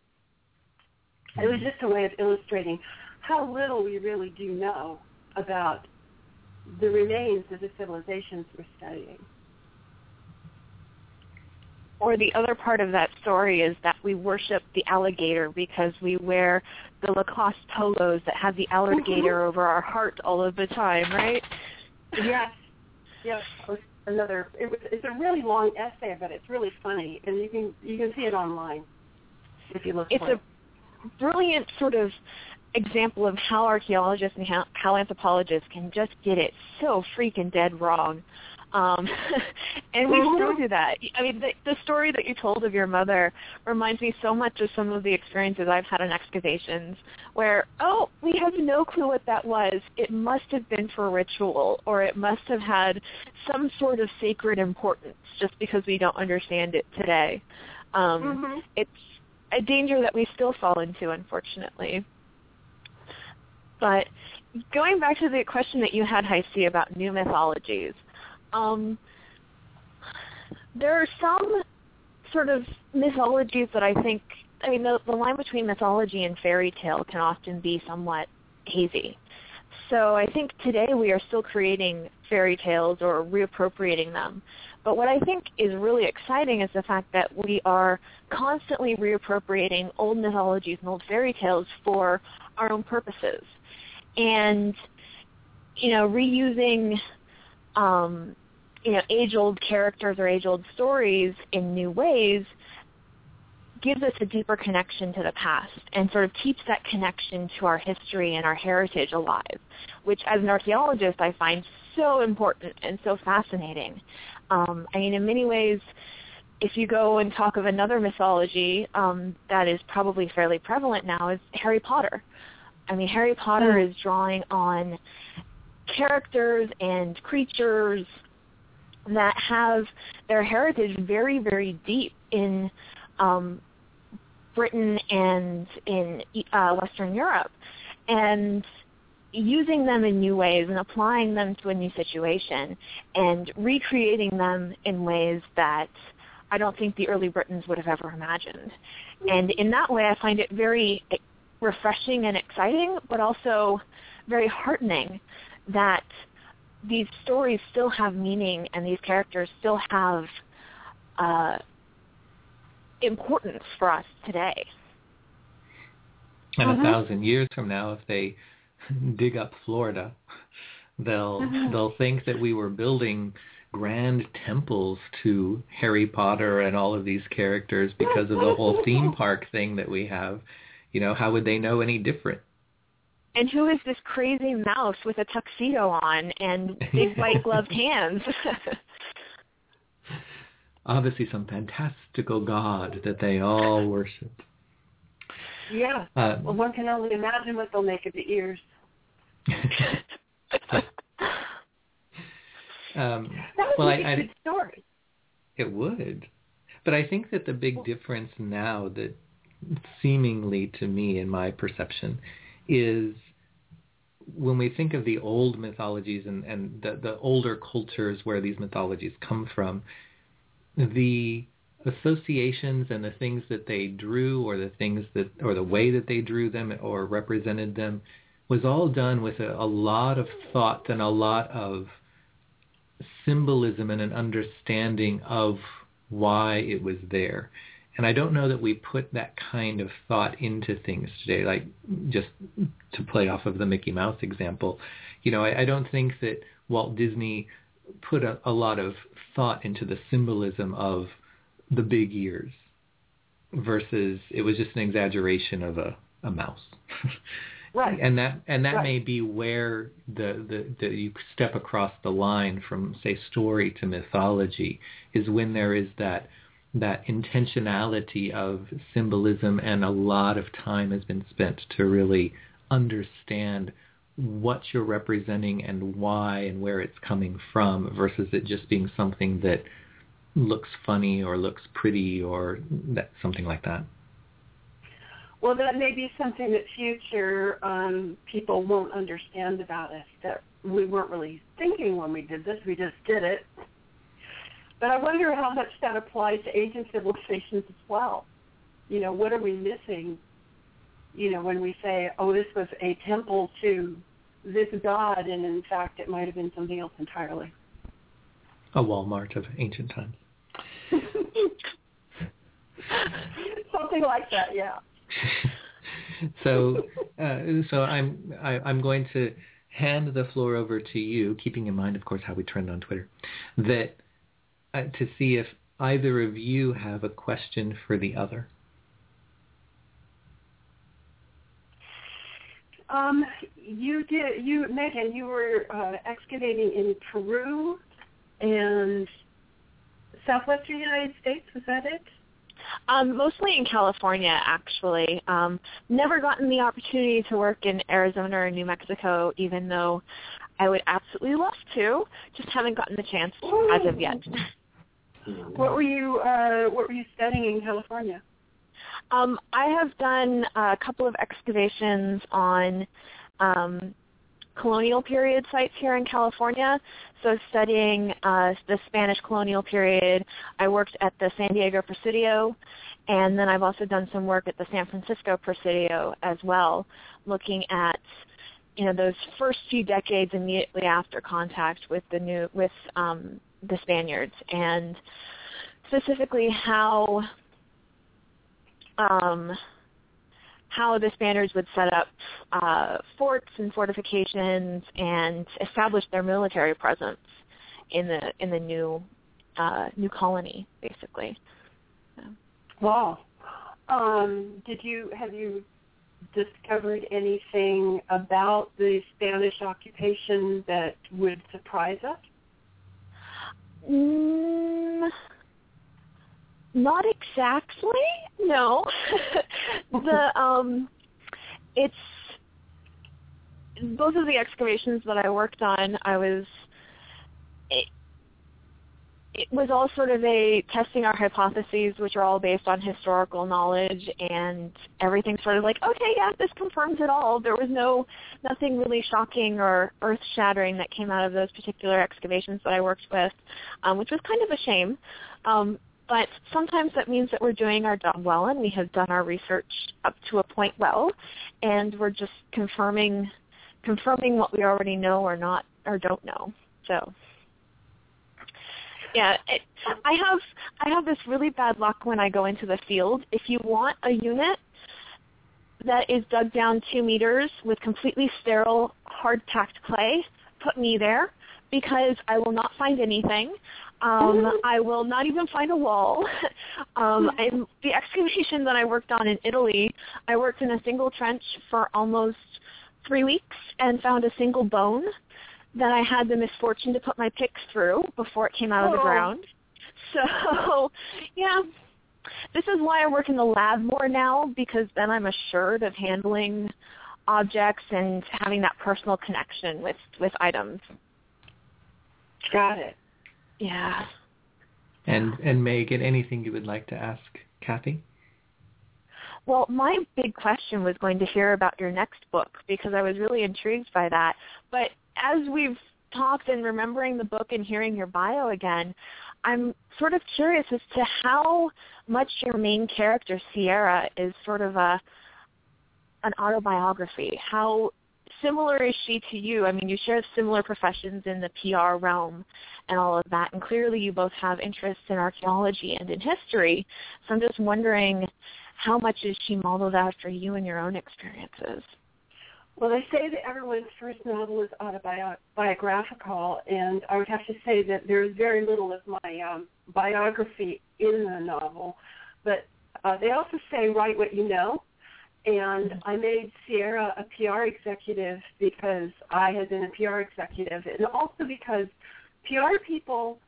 It was mm-hmm. just a way of illustrating how little we really do know about the remains of the civilizations we're studying. Or the other part of that story is that we worship the alligator because we wear the Lacoste polos that have the alligator mm-hmm. over our heart all of the time, right? Yes. Yes. Another. It was, it's a really long essay, but it's really funny, and you can you can see it online if you look. It's a it. brilliant sort of example of how archaeologists and how, how anthropologists can just get it so freaking dead wrong. Um, and we still do that. I mean, the, the story that you told of your mother reminds me so much of some of the experiences I've had on excavations where, oh, we have no clue what that was. It must have been for ritual or it must have had some sort of sacred importance just because we don't understand it today. Um, mm-hmm. It's a danger that we still fall into, unfortunately. But going back to the question that you had, HiC, about new mythologies, um, there are some sort of mythologies that I think, I mean, the, the line between mythology and fairy tale can often be somewhat hazy. So I think today we are still creating fairy tales or reappropriating them. But what I think is really exciting is the fact that we are constantly reappropriating old mythologies and old fairy tales for our own purposes and you know reusing um, you know age-old characters or age-old stories in new ways gives us a deeper connection to the past and sort of keeps that connection to our history and our heritage alive, which as an archaeologist I find so important and so fascinating. Um, I mean, in many ways, if you go and talk of another mythology um, that is probably fairly prevalent now is Harry Potter. I mean, Harry Potter mm. is drawing on characters and creatures that have their heritage very, very deep in um, Britain and in uh, Western Europe, and using them in new ways and applying them to a new situation and recreating them in ways that I don't think the early Britons would have ever imagined. And in that way, I find it very refreshing and exciting, but also very heartening that these stories still have meaning and these characters still have uh, importance for us today. And mm-hmm. a thousand years from now, if they dig up Florida, they'll mm-hmm. they'll think that we were building grand temples to Harry Potter and all of these characters because of the whole theme park thing that we have you know, how would they know any different? And who is this crazy mouse with a tuxedo on and big white gloved hands? Obviously some fantastical god that they all worship. Yeah. Uh, well, one can only imagine what they'll make of the ears. um, that would well, be I, a good story. It would. But I think that the big difference now that seemingly to me in my perception is when we think of the old mythologies and, and the, the older cultures where these mythologies come from, the associations and the things that they drew or the things that or the way that they drew them or represented them was all done with a, a lot of thought and a lot of symbolism and an understanding of why it was there. And I don't know that we put that kind of thought into things today, like just to play off of the Mickey Mouse example. You know, I, I don't think that Walt Disney put a, a lot of thought into the symbolism of the big ears versus it was just an exaggeration of a, a mouse. Right. And that and that right. may be where the, the the you step across the line from say story to mythology is when there is that that intentionality of symbolism and a lot of time has been spent to really understand what you're representing and why and where it's coming from versus it just being something that looks funny or looks pretty or that, something like that. Well, that may be something that future um, people won't understand about us. That we weren't really thinking when we did this. We just did it. But I wonder how much that applies to ancient civilizations as well. You know, what are we missing? You know, when we say, "Oh, this was a temple to this god," and in fact, it might have been something else entirely. A Walmart of ancient times. something like that, yeah. so, uh, so I'm I, I'm going to hand the floor over to you, keeping in mind, of course, how we trend on Twitter, that uh, to see if either of you have a question for the other. Um, you did, you Megan, you were uh, excavating in Peru and southwestern United States. Was that it? Um, mostly in California, actually. Um, never gotten the opportunity to work in Arizona or New Mexico, even though I would absolutely love to. Just haven't gotten the chance as of yet. What were you uh, What were you studying in California? Um, I have done a couple of excavations on um, colonial period sites here in California. So studying uh, the Spanish colonial period, I worked at the San Diego Presidio, and then I've also done some work at the San Francisco Presidio as well, looking at you know those first few decades immediately after contact with the new with um, the Spaniards and specifically how um, how the Spaniards would set up uh, forts and fortifications and establish their military presence in the in the new uh, new colony, basically. Wow. Um, did you have you discovered anything about the Spanish occupation that would surprise us? Mm, not exactly. No. the um it's both of the excavations that I worked on, I was it was all sort of a testing our hypotheses, which are all based on historical knowledge, and everything sort of like, okay, yeah, this confirms it all. There was no nothing really shocking or earth shattering that came out of those particular excavations that I worked with, um, which was kind of a shame. Um, but sometimes that means that we're doing our job well and we have done our research up to a point well, and we're just confirming confirming what we already know or not or don't know. So yeah, it, I have I have this really bad luck when I go into the field. If you want a unit that is dug down two meters with completely sterile, hard packed clay, put me there because I will not find anything. Um, I will not even find a wall. um, and the excavation that I worked on in Italy, I worked in a single trench for almost three weeks and found a single bone that I had the misfortune to put my pick through before it came out of the oh. ground. So, yeah, this is why I work in the lab more now because then I'm assured of handling objects and having that personal connection with with items. Got it. Yeah. And and Megan, anything you would like to ask Kathy? Well, my big question was going to hear about your next book because I was really intrigued by that. But as we've talked and remembering the book and hearing your bio again, I'm sort of curious as to how much your main character Sierra is sort of a an autobiography. How similar is she to you? I mean, you share similar professions in the PR realm and all of that, and clearly you both have interests in archaeology and in history. So I'm just wondering how much is she modeled after you and your own experiences? Well, they say that everyone's first novel is autobiographical, and I would have to say that there's very little of my um, biography in the novel. But uh, they also say write what you know, and I made Sierra a PR executive because I had been a PR executive, and also because PR people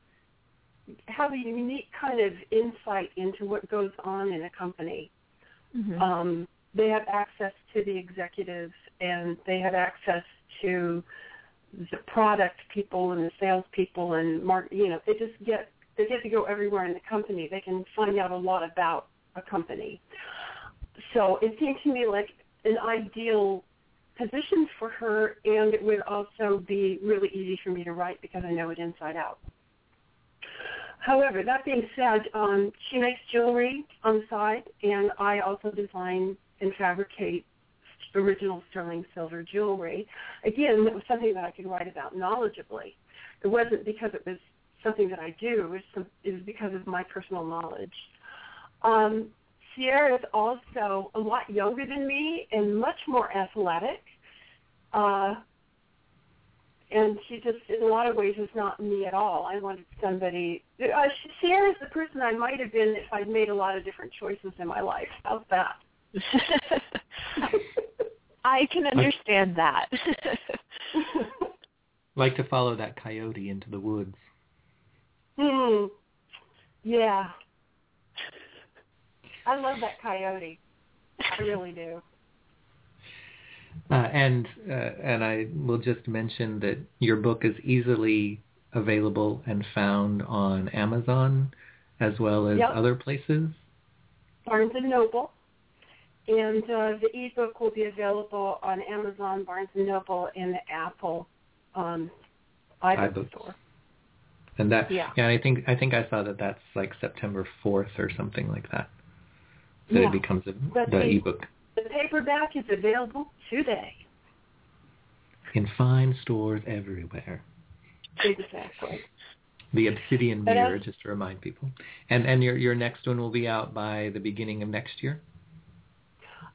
have a unique kind of insight into what goes on in a company. Mm-hmm. Um, they have access to the executives and they have access to the product people and the sales people and mark you know they just get they get to go everywhere in the company they can find out a lot about a company so it seemed to me like an ideal position for her, and it would also be really easy for me to write because I know it inside out. However, that being said, um, she makes jewelry on the side, and I also design and fabricate original sterling silver jewelry. Again, it was something that I could write about knowledgeably. It wasn't because it was something that I do. It was, some, it was because of my personal knowledge. Um, Sierra is also a lot younger than me and much more athletic. Uh, and she just, in a lot of ways, is not me at all. I wanted somebody. Uh, Sierra is the person I might have been if I'd made a lot of different choices in my life. How's that? I can understand that. like to follow that coyote into the woods. Hmm. Yeah. I love that coyote. I really do. Uh, and uh, and I will just mention that your book is easily available and found on Amazon as well as yep. other places. Barnes and Noble, and uh, the ebook will be available on Amazon, Barnes and Noble, and the Apple um, iBook store. And that, yeah. yeah, I think I think I saw that that's like September fourth or something like that. That yeah. it becomes a, but the, the ebook. The paperback is available today. In fine stores everywhere. Exactly. The Obsidian Mirror, just to remind people. And and your your next one will be out by the beginning of next year.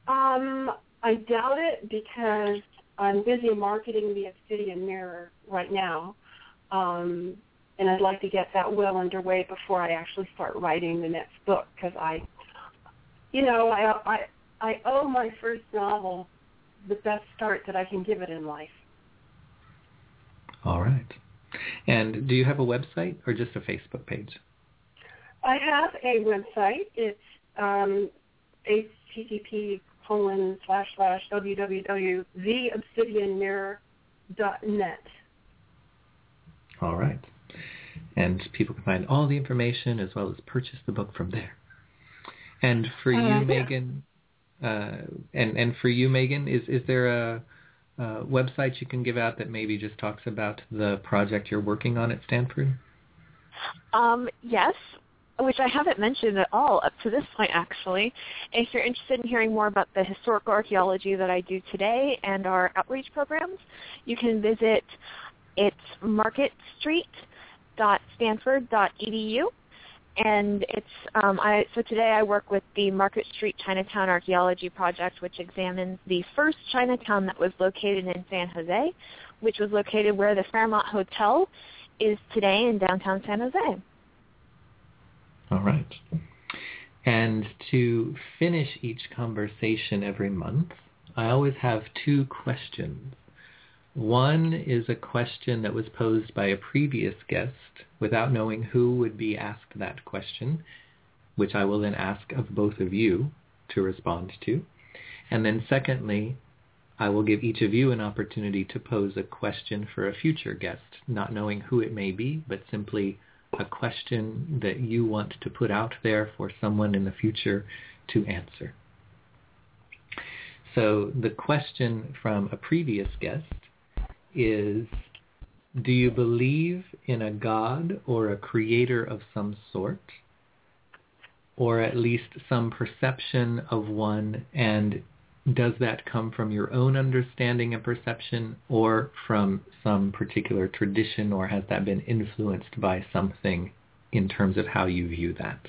Um, I doubt it because I'm busy marketing the Obsidian Mirror right now, um, and I'd like to get that well underway before I actually start writing the next book because I, you know, I, I I owe my first novel the best start that I can give it in life. All right. And do you have a website or just a Facebook page? I have a website. It's um, http colon slash slash www.theobsidianmirror.net. All right. And people can find all the information as well as purchase the book from there. And for you, Uh, yeah. Megan, uh, and and for you, Megan, is is there a, a website you can give out that maybe just talks about the project you're working on at Stanford? Um, yes, which I haven't mentioned at all up to this point, actually. If you're interested in hearing more about the historical archaeology that I do today and our outreach programs, you can visit it's marketstreet.stanford.edu. And it's um, I so today I work with the Market Street Chinatown Archaeology Project, which examines the first Chinatown that was located in San Jose, which was located where the Fairmont Hotel is today in downtown San Jose. All right. And to finish each conversation every month, I always have two questions. One is a question that was posed by a previous guest without knowing who would be asked that question, which I will then ask of both of you to respond to. And then secondly, I will give each of you an opportunity to pose a question for a future guest, not knowing who it may be, but simply a question that you want to put out there for someone in the future to answer. So the question from a previous guest is, do you believe in a God or a creator of some sort? Or at least some perception of one and does that come from your own understanding and perception or from some particular tradition or has that been influenced by something in terms of how you view that?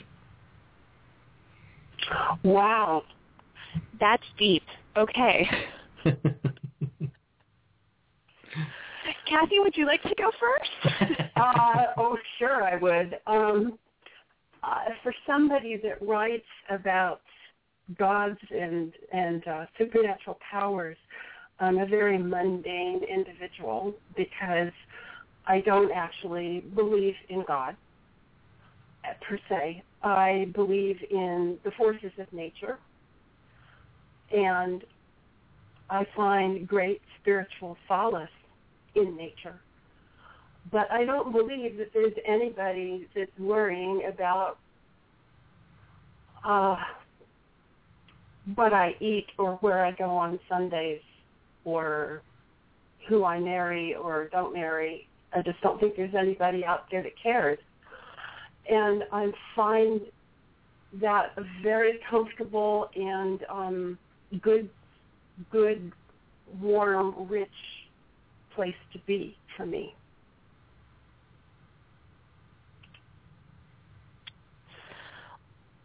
Wow. That's deep. Okay. Kathy, would you like to go first? uh, oh, sure, I would. Um, uh, for somebody that writes about gods and and uh, supernatural powers, I'm a very mundane individual because I don't actually believe in God uh, per se. I believe in the forces of nature, and I find great spiritual solace in nature. But I don't believe that there's anybody that's worrying about uh, what I eat or where I go on Sundays or who I marry or don't marry. I just don't think there's anybody out there that cares. And I find that a very comfortable and um, good, good, warm, rich place to be for me.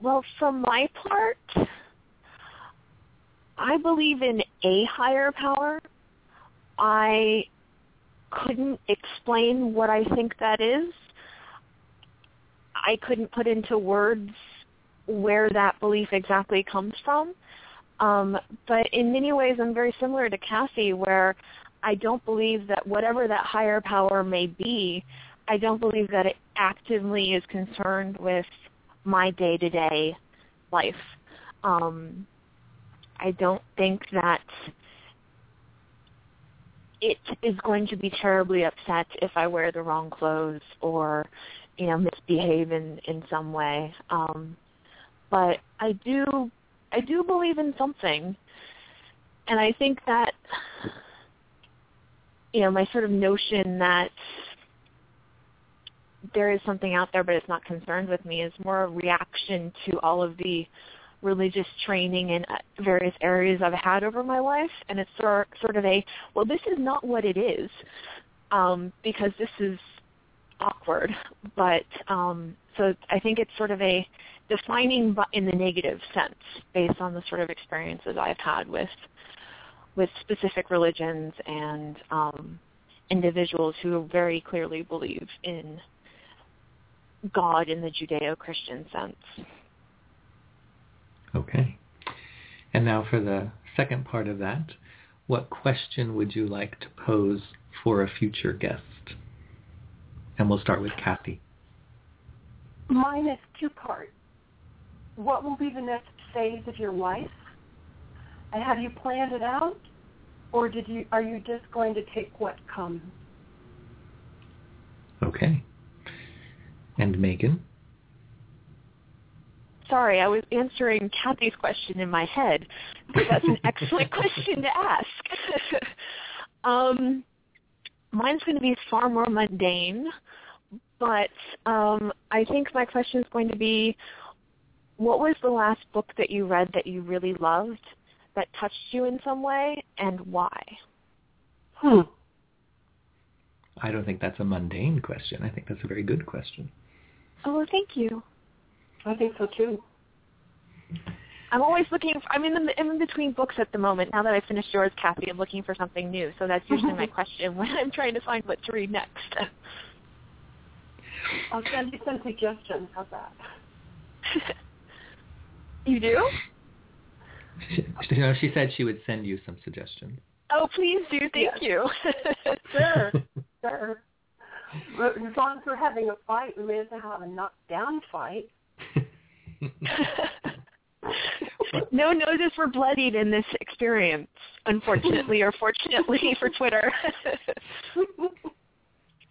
Well, for my part, I believe in a higher power. I couldn't explain what I think that is. I couldn't put into words where that belief exactly comes from. Um, but in many ways, I'm very similar to Kathy, where I don't believe that whatever that higher power may be, I don't believe that it actively is concerned with my day-to-day life. Um, I don't think that it is going to be terribly upset if I wear the wrong clothes or, you know, misbehave in in some way. Um, but I do I do believe in something, and I think that you know my sort of notion that there is something out there but it's not concerned with me is more a reaction to all of the religious training in uh, various areas I've had over my life, and it's sort sort of a well, this is not what it is, um, because this is awkward. But um, so I think it's sort of a defining, but in the negative sense, based on the sort of experiences I've had with with specific religions and um, individuals who very clearly believe in God in the Judeo-Christian sense. Okay. And now for the second part of that, what question would you like to pose for a future guest? And we'll start with Kathy. Mine is two-part. What will be the next phase of your life? And have you planned it out? Or did you are you just going to take what comes? Okay. And Megan? Sorry, I was answering Kathy's question in my head. That's an excellent question to ask. um, mine's going to be far more mundane, but um, I think my question is going to be, what was the last book that you read that you really loved, that touched you in some way, and why? Hmm. I don't think that's a mundane question. I think that's a very good question. Oh, thank you. I think so too. I'm always looking. For, I'm in the I'm in between books at the moment. Now that I finished yours, Kathy, I'm looking for something new. So that's usually my question when I'm trying to find what to read next. I'll send you some suggestions. How's that? you do? She, you know, she said she would send you some suggestions. Oh, please do. Thank Yes. you. sure, sure. But as long as we're having a fight, we may as well have a knockdown fight. no noses were bloodied in this experience, unfortunately or fortunately for Twitter.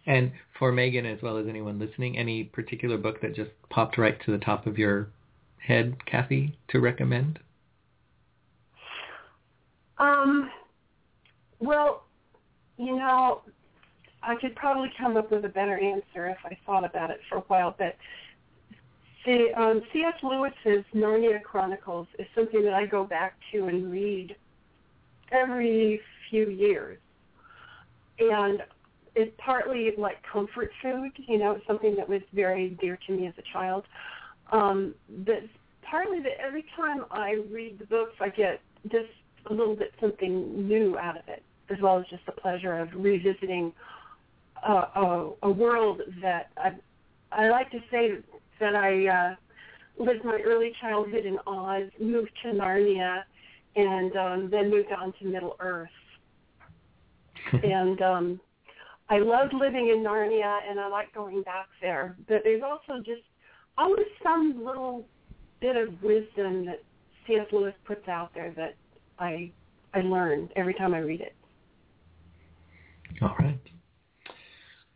And for Megan, as well as anyone listening, any particular book that just popped right to the top of your head, Kathy, to recommend? Um, well, you know, I could probably come up with a better answer if I thought about it for a while, but the um, C.S. Lewis's Narnia Chronicles is something that I go back to and read every few years. And it's partly like comfort food, you know, something that was very dear to me as a child. Um, but partly that every time I read the books, I get just a little bit something new out of it, as well as just the pleasure of revisiting a, a, a world that I, I like to say that I uh, lived my early childhood in Oz, moved to Narnia, and um, then moved on to Middle Earth. and um, I loved living in Narnia, and I like going back there. But there's also just always some little bit of wisdom that C.S. Lewis puts out there that I I learn every time I read it. All right.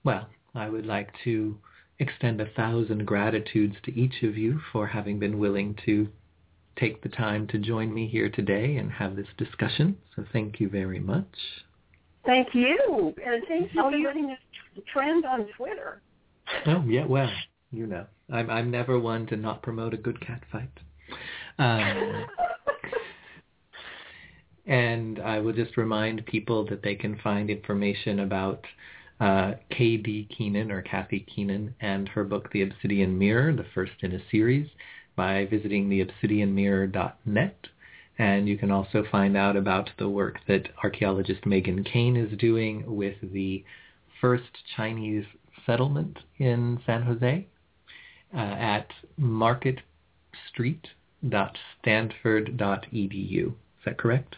Well, I would like to extend a thousand gratitudes to each of you for having been willing to take the time to join me here today and have this discussion. So thank you very much. Thank you, and thank you for letting us trend on Twitter. Oh yeah, well, you know, I'm I'm never one to not promote a good cat fight. Um, and I will just remind people that they can find information about uh, K.D. Keenan or Kathy Keenan and her book The Obsidian Mirror, the first in a series, by visiting theobsidianmirror.net. And you can also find out about the work that archaeologist Megan Kane is doing with the first Chinese settlement in San Jose uh, at marketstreet.stanford.edu. Is that correct?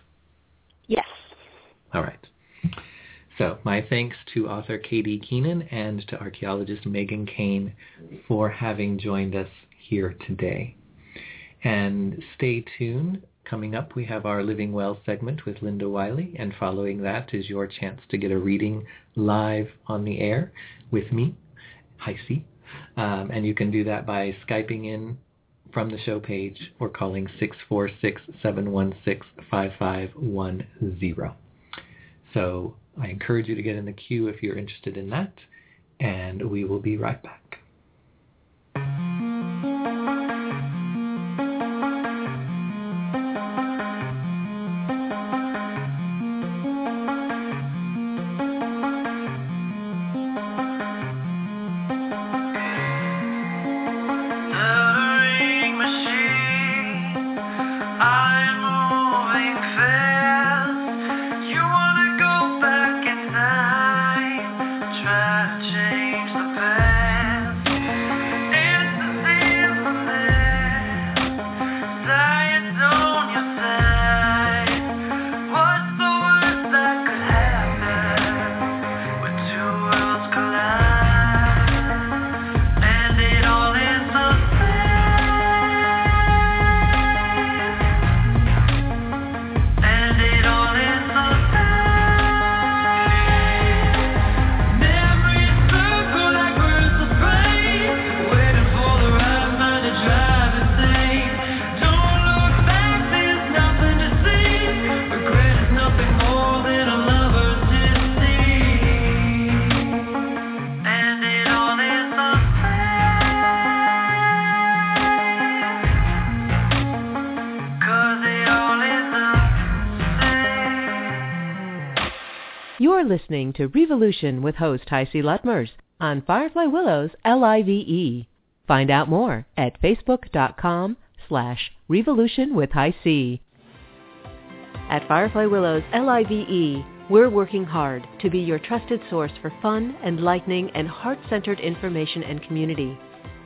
Yes. All right. So my thanks to author K.D. Keenan and to archaeologist Megan Kane for having joined us here today. And stay tuned. Coming up, we have our Living Well segment with Linda Wiley, and following that is your chance to get a reading live on the air with me, HiC. Um, and you can do that by Skyping in from the show page or calling 646-716-5510. So I encourage you to get in the queue if you're interested in that, and we will be right back. Listening to Revolution with host HiC Lutmers on Firefly Willows L-I-V-E. Find out more at facebook.com slash revolution with HiC. At Firefly Willows L-I-V-E, we're working hard to be your trusted source for fun, enlightening, and heart-centered information and community.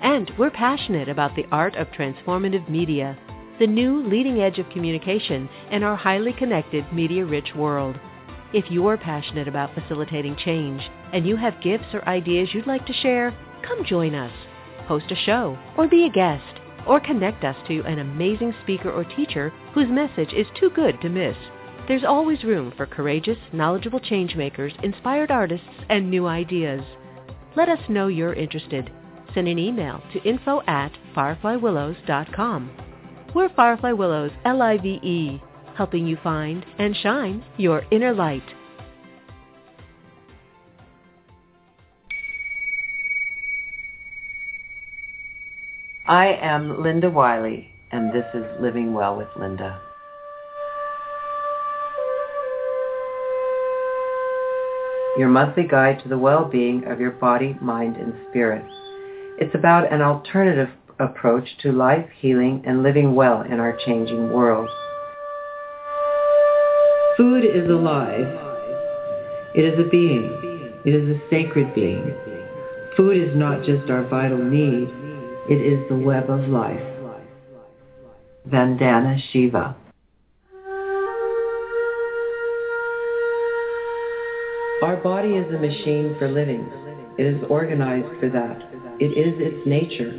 And we're passionate about the art of transformative media, the new leading edge of communication in our highly connected, media-rich world. If you're passionate about facilitating change and you have gifts or ideas you'd like to share, come join us. Host a show or be a guest or connect us to an amazing speaker or teacher whose message is too good to miss. There's always room for courageous, knowledgeable changemakers, inspired artists, and new ideas. Let us know you're interested. Send an email to info at fireflywillows.com. We're Firefly Willows, L-I-V-E, helping you find and shine your inner light. I am Linda Wiley, and this is Living Well with Linda. Your monthly guide to the well-being of your body, mind, and spirit. It's about an alternative approach to life, healing, and living well in our changing world. Food is alive. It is a being. It is a sacred being. Food is not just our vital need. It is the web of life. Vandana Shiva. Our body is a machine for living. It is organized for that. It is its nature.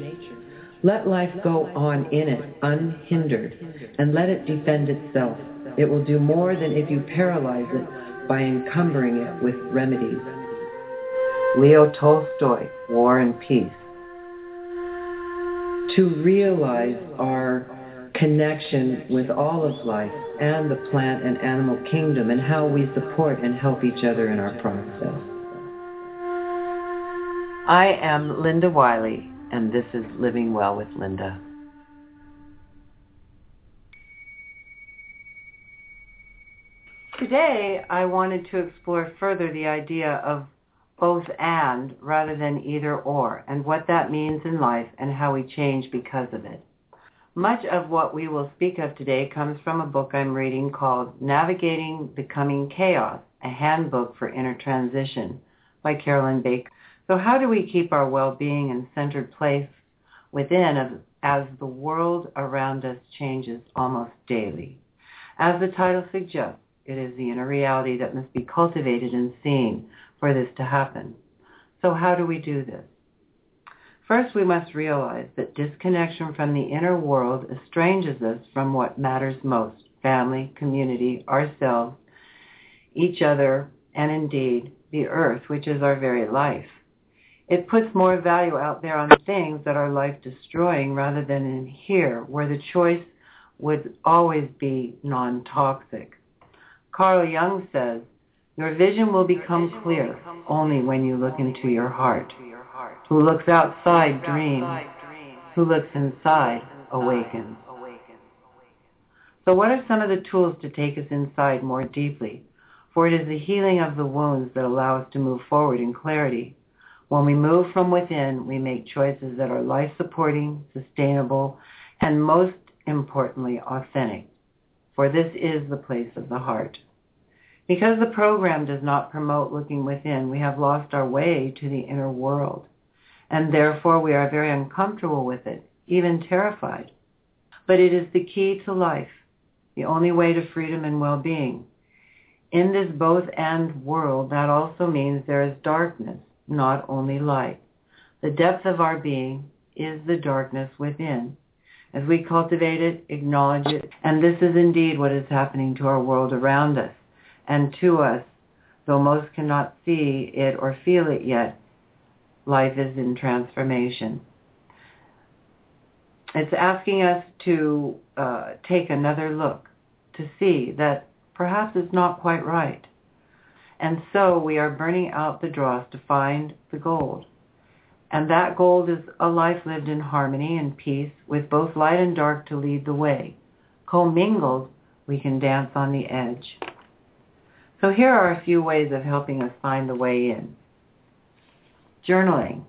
Let life go on in it unhindered and let it defend itself. It will do more than if you paralyze it by encumbering it with remedies. Leo Tolstoy, War and Peace. To realize our connection with all of life and the plant and animal kingdom and how we support and help each other in our process. I am Linda Wiley, and this is Living Well with Linda. Today, I wanted to explore further the idea of both and rather than either or, and what that means in life and how we change because of it. Much of what we will speak of today comes from a book I'm reading called Navigating the Coming Chaos, a handbook for inner transition by Carolyn Baker. So how do we keep our well-being and centered place within as the world around us changes almost daily? As the title suggests, it is the inner reality that must be cultivated and seen for this to happen. So how do we do this? First, we must realize that disconnection from the inner world estranges us from what matters most, family, community, ourselves, each other, and indeed the earth, which is our very life. It puts more value out there on things that are life destroying rather than in here, where the choice would always be non-toxic. Carl Jung says, your vision will become clear only when you look into your heart. Who looks outside dreams. Who looks inside awakens. So what are some of the tools to take us inside more deeply? For it is the healing of the wounds that allow us to move forward in clarity. When we move from within, we make choices that are life-supporting, sustainable, and most importantly, authentic. For this is the place of the heart. Because the program does not promote looking within, we have lost our way to the inner world. And therefore we are very uncomfortable with it, even terrified. But it is the key to life, the only way to freedom and well-being. In this both and world, that also means there is darkness, not only light. The depth of our being is the darkness within. As we cultivate it, acknowledge it, and this is indeed what is happening to our world around us and to us, though most cannot see it or feel it yet, life is in transformation. It's asking us to uh, take another look, to see that perhaps it's not quite right. And so we are burning out the dross to find the gold. And that gold is a life lived in harmony and peace with both light and dark to lead the way. Commingled, we can dance on the edge. So here are a few ways of helping us find the way in. Journaling.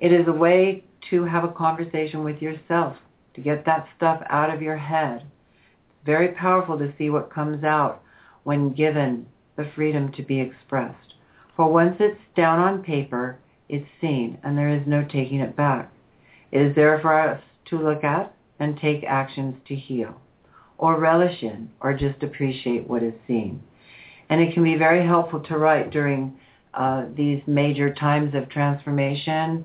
It is a way to have a conversation with yourself, to get that stuff out of your head. It's very powerful to see what comes out when given the freedom to be expressed. For once it's down on paper, it's seen, and there is no taking it back. It is there for us to look at and take actions to heal, or relish in, or just appreciate what is seen and it can be very helpful to write during uh, these major times of transformation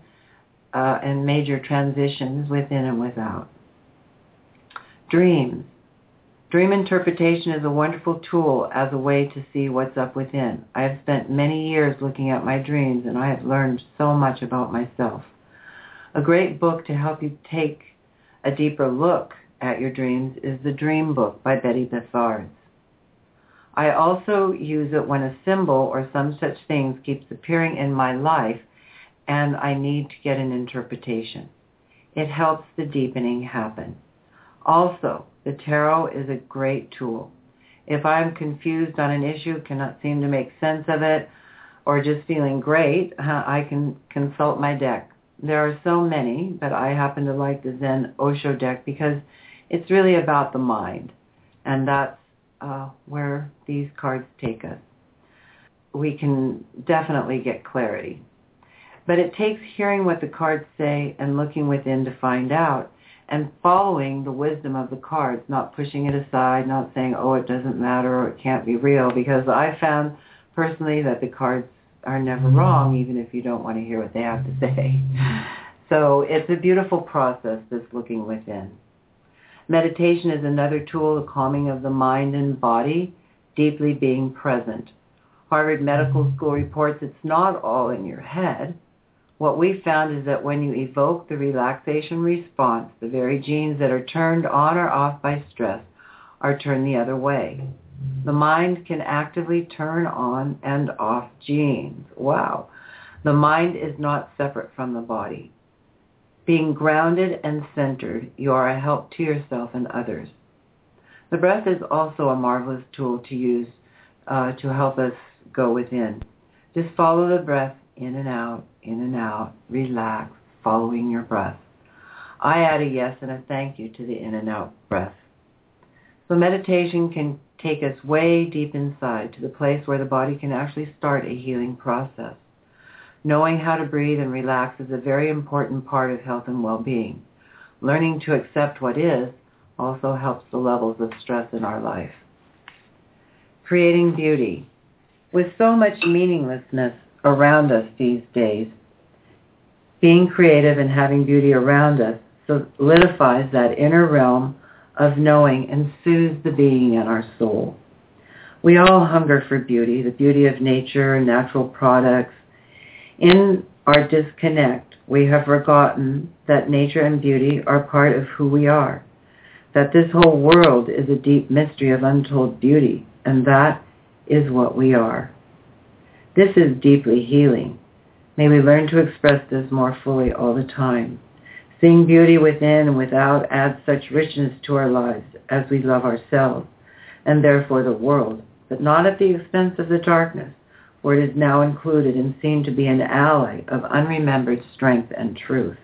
uh, and major transitions within and without. Dreams. Dream interpretation is a wonderful tool as a way to see what's up within. I have spent many years looking at my dreams and I have learned so much about myself. A great book to help you take a deeper look at your dreams is The Dream Book by Betty Bethards. I also use it when a symbol or some such things keeps appearing in my life and I need to get an interpretation. It helps the deepening happen. Also, the tarot is a great tool. If I'm confused on an issue, cannot seem to make sense of it, or just feeling great, I can consult my deck. There are so many, but I happen to like the Zen Osho deck because it's really about the mind. And that's uh, where these cards take us. We can definitely get clarity. But it takes hearing what the cards say and looking within to find out and following the wisdom of the cards, not pushing it aside, not saying, oh, it doesn't matter or it can't be real, because I found personally that the cards are never mm-hmm. wrong, even if you don't want to hear what they have to say. So it's a beautiful process, this looking within. Meditation is another tool, the calming of the mind and body, deeply being present. Harvard Medical mm-hmm. School reports it's not all in your head. what we found is that when you evoke the relaxation response, the very genes that are turned on or off by stress are turned the other way. The mind can actively turn on and off genes. Wow. The mind is not separate from the body. Being grounded and centered, you are a help to yourself and others. The breath is also a marvelous tool to use uh, to help us go within. Just follow the breath in and out, in and out, relax, following your breath. I add a yes and a thank you to the in and out breath. So meditation can take us way deep inside to the place where the body can actually start a healing process. Knowing how to breathe and relax is a very important part of health and well-being. Learning to accept what is also helps the levels of stress in our life. Creating beauty. With so much meaninglessness around us these days, being creative and having beauty around us solidifies that inner realm of knowing and soothes the being in our soul. We all hunger for beauty, the beauty of nature, natural products. In our disconnect, we have forgotten that nature and beauty are part of who we are, that this whole world is a deep mystery of untold beauty, and that is what we are. This is deeply healing. May we learn to express this more fully all the time. Seeing beauty within and without adds such richness to our lives as we love ourselves and therefore the world, but not at the expense of the darkness, for it is now included and seen to be an ally of unremembered strength and truth.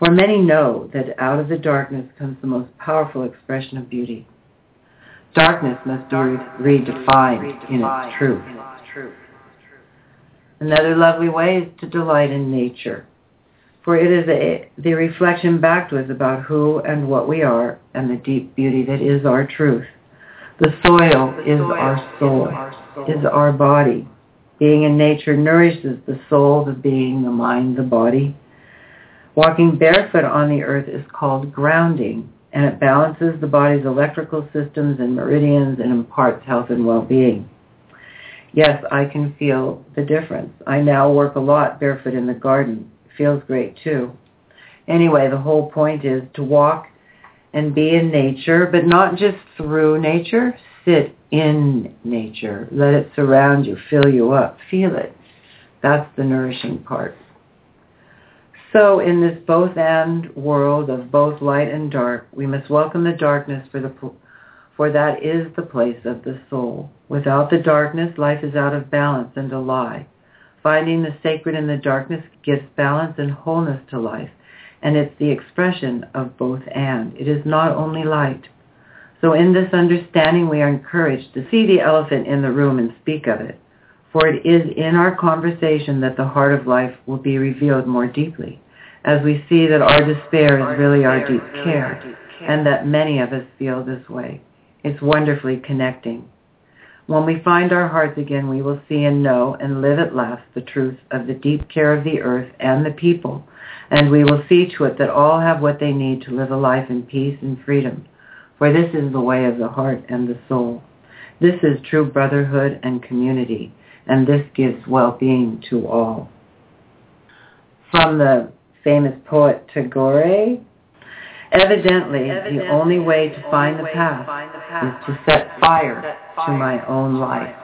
For many know that out of the darkness comes the most powerful expression of beauty. Darkness must be redefined in its truth. Another lovely way is to delight in nature for it is a, the reflection back to us about who and what we are and the deep beauty that is our truth. The soil is our soul, is our body. Being in nature nourishes the soul, the being, the mind, the body. Walking barefoot on the earth is called grounding, and it balances the body's electrical systems and meridians and imparts health and well-being. Yes, I can feel the difference. I now work a lot barefoot in the garden It feels great too. Anyway, the whole point is to walk and be in nature, but not just through nature. Sit in nature. Let it surround you, fill you up, feel it. That's the nourishing part. So in this both and world of both light and dark, we must welcome the darkness for the for that is the place of the soul. Without the darkness, life is out of balance and a lie. Finding the sacred in the darkness gives balance and wholeness to life, and it's the expression of both and. It is not only light. So in this understanding, we are encouraged to see the elephant in the room and speak of it, for it is in our conversation that the heart of life will be revealed more deeply, as we see that our despair is really our deep care, and that many of us feel this way. It's wonderfully connecting. When we find our hearts again, we will see and know and live at last the truth of the deep care of the earth and the people, and we will see to it that all have what they need to live a life in peace and freedom. For this is the way of the heart and the soul. This is true brotherhood and community, and this gives well-being to all. From the famous poet Tagore, Evidently, Evidently, the only way to find the path, is to set fire to my own life.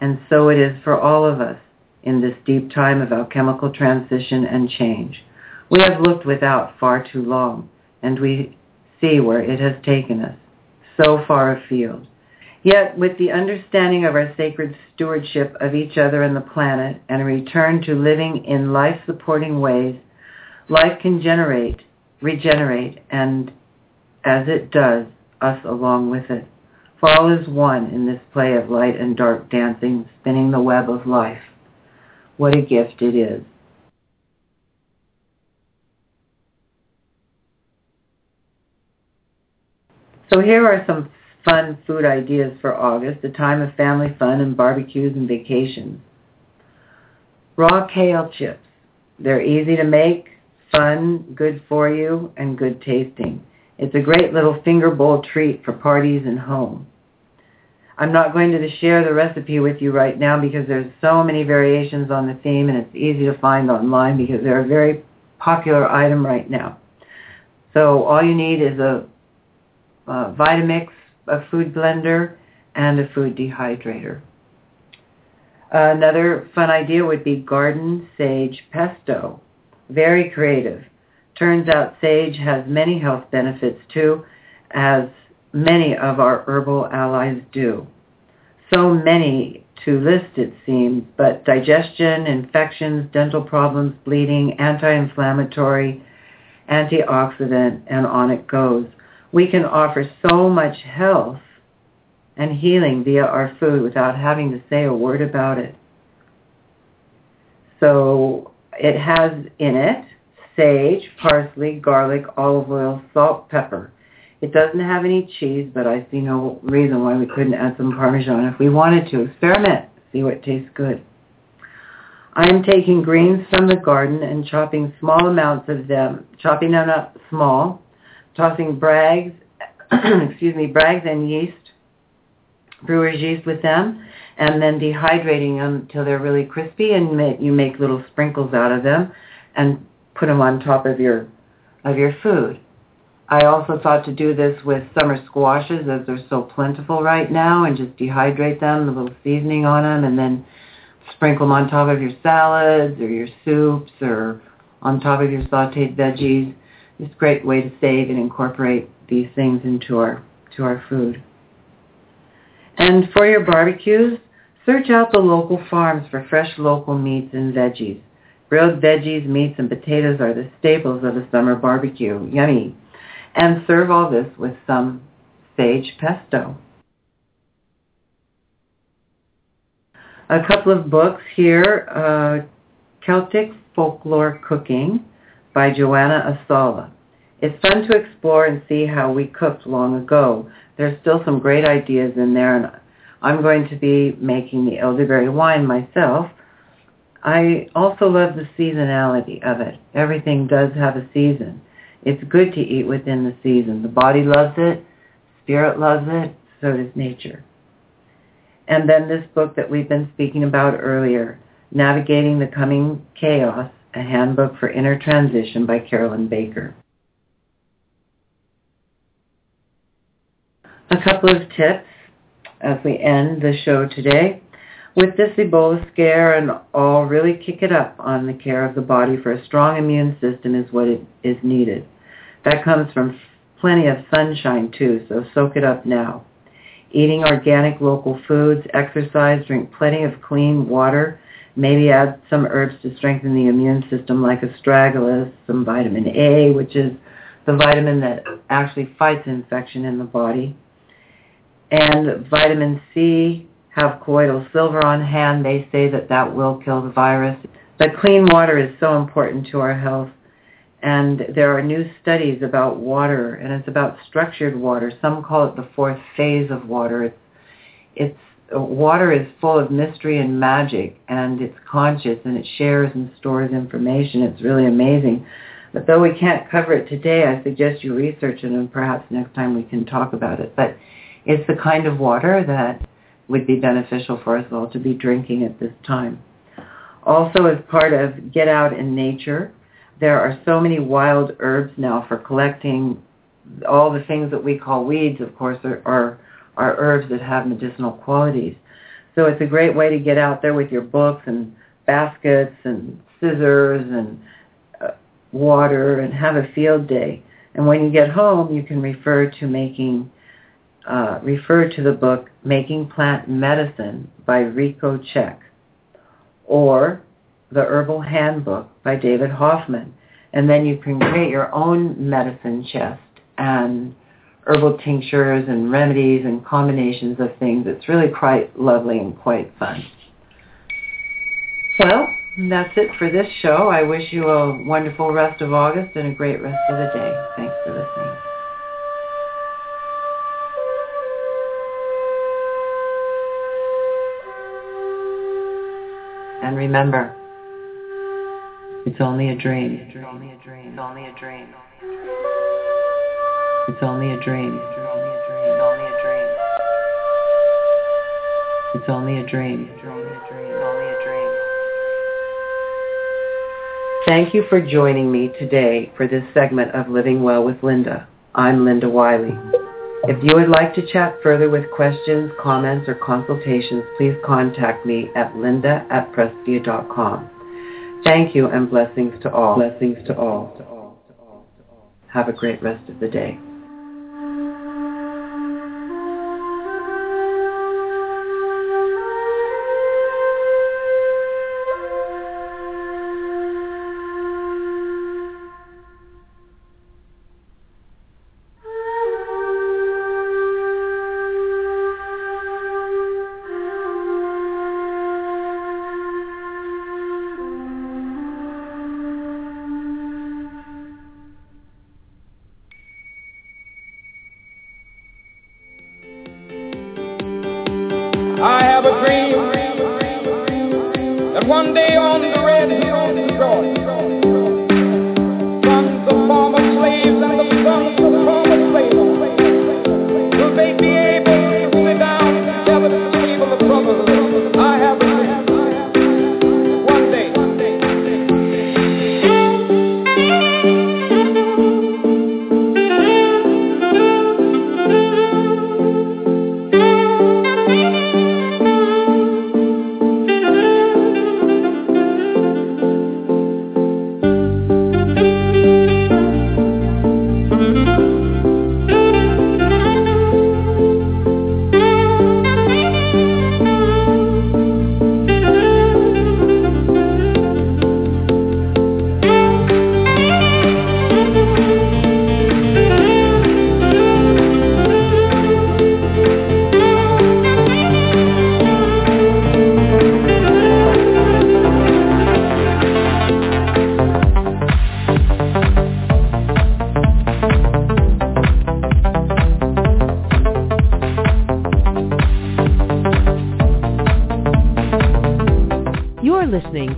And so it is for all of us in this deep time of alchemical transition and change. We have looked without far too long, and we see where it has taken us, so far afield. Yet, with the understanding of our sacred stewardship of each other and the planet, and a return to living in life-supporting ways, life can generate regenerate, and as it does, us along with it. For all is one in this play of light and dark dancing, spinning the web of life. What a gift it is. So here are some fun food ideas for August, a time of family fun and barbecues and vacations. Raw kale chips. They're easy to make, fun, good for you, and good tasting. It's a great little finger bowl treat for parties and home. I'm not going to share the recipe with you right now because there's so many variations on the theme and it's easy to find online because they're a very popular item right now. So all you need is a, a Vitamix, a food blender, and a food dehydrator. Another fun idea would be garden sage pesto. Very creative. Turns out sage has many health benefits too, as many of our herbal allies do. So many to list it seems, but digestion, infections, dental problems, bleeding, anti-inflammatory, antioxidant, and on it goes. We can offer so much health and healing via our food without having to say a word about it. So it has in it sage, parsley, garlic, olive oil, salt, pepper. It doesn't have any cheese, but I see no reason why we couldn't add some Parmesan if we wanted to. Experiment. See what tastes good. I am taking greens from the garden and chopping small amounts of them, chopping them up small, tossing Bragg's, excuse me, Bragg's and yeast, brewer's yeast with them, and then dehydrating them until they're really crispy, and you make little sprinkles out of them, and put them on top of your of your food. I also thought to do this with summer squashes as they're so plentiful right now and just dehydrate them, a little seasoning on them, and then sprinkle them on top of your salads or your soups or on top of your sauteed veggies. It's a great way to save and incorporate these things into our, to our food. And for your barbecues, search out the local farms for fresh local meats and veggies. Grilled veggies, meats, and potatoes are the staples of a summer barbecue. Yummy and serve all this with some sage pesto. A couple of books here, uh, Celtic Folklore Cooking by Joanne Asala. It's fun to explore and see how we cooked long ago. There's still some great ideas in there, and I'm going to be making the elderberry wine myself. I also love the seasonality of it. Everything does have a season. It's good to eat within the season. The body loves it, spirit loves it, so does nature. And then this book that we've been speaking about earlier, Navigating the Coming Chaos, a handbook for inner transition by Carolyn Baker. A couple of tips as we end the show today. With this Ebola scare and all, really kick it up on the care of the body for a strong immune system is what is needed. That comes from plenty of sunshine too, so soak it up now. Eating organic local foods, exercise, drink plenty of clean water, maybe add some herbs to strengthen the immune system like astragalus, some vitamin A, which is the vitamin that actually fights infection in the body. And vitamin C, have colloidal silver on hand. They say that that will kill the virus. But clean water is so important to our health. And there are new studies about water, and it's about structured water. Some call it the fourth phase of water. It's, it's water is full of mystery and magic, and it's conscious, and it shares and stores information. It's really amazing. But though we can't cover it today, I suggest you research it, and perhaps next time we can talk about it. But it's the kind of water that would be beneficial for us all to be drinking at this time. Also, as part of Get Out in Nature, there are so many wild herbs now for collecting all the things that we call weeds, of course, are, are, are herbs that have medicinal qualities. So it's a great way to get out there with your books and baskets and scissors and uh, water and have a field day. And when you get home, you can refer to making, uh, refer to the book Making Plant Medicine by Richo Cech or the Herbal Handbook by David Hoffmann. And then you can create your own medicine chest and herbal tinctures and remedies and combinations of things. It's really quite lovely and quite fun. Well, that's it for this show. I wish you a wonderful rest of August and a great rest of the day. Thanks for listening. And remember, it's only a dream. It's only a dream. It's only a dream. It's only a dream. It's only a dream. Thank you for joining me today for this segment of Living Well with Linda. I'm Linda Wiley. If you would like to chat further with questions, comments, or consultations, please contact me at linda at prestia.com. Thank you and blessings to all. Blessings to all. Have a great rest of the day.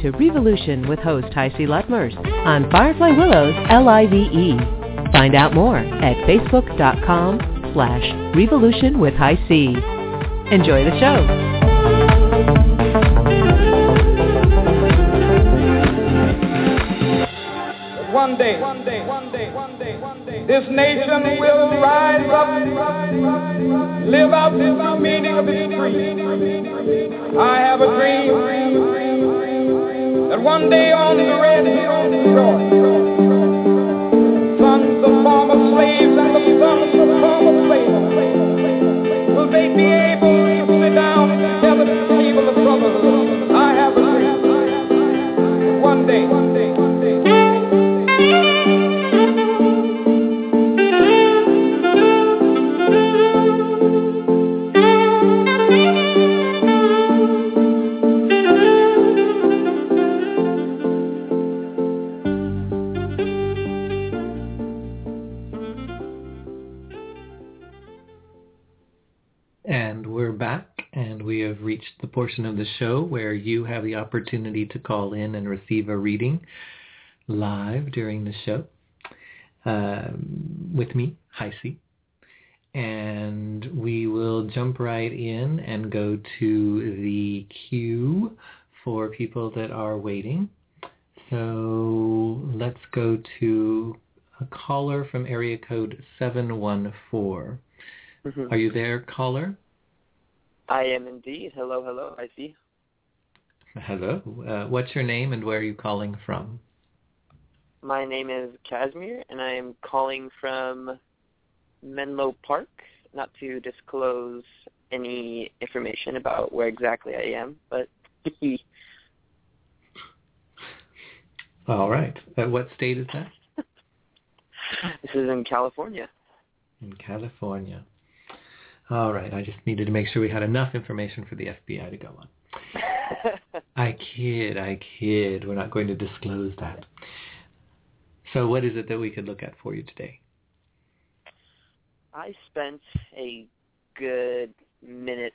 To Revolution with host HiC Lutmers on Firefly Willows L-I-V-E. Find out more at facebook.com slash revolution with High C. Enjoy the show. One day, one day, one day, one day, one day, this nation will rise up, live out the meaning of its creed. I have a dream that one day on the red the portion of the show where you have the opportunity to call in and receive a reading live during the show um, with me, HiC. And we will jump right in and go to the queue for people that are waiting. So let's go to a caller from area code 714. Mhm. Are you there, caller? I am indeed. Hello, hello. I see. Hello. Uh, what's your name and where are you calling from? My name is Casimir, and I am calling from Menlo Park. Not to disclose any information about where exactly I am, but All right. Uh, what state is that? this is in California. In California. All right. I just needed to make sure we had enough information for the FBI to go on. I kid. I kid. We're not going to disclose that. So what is it that we could look at for you today? I spent a good minute,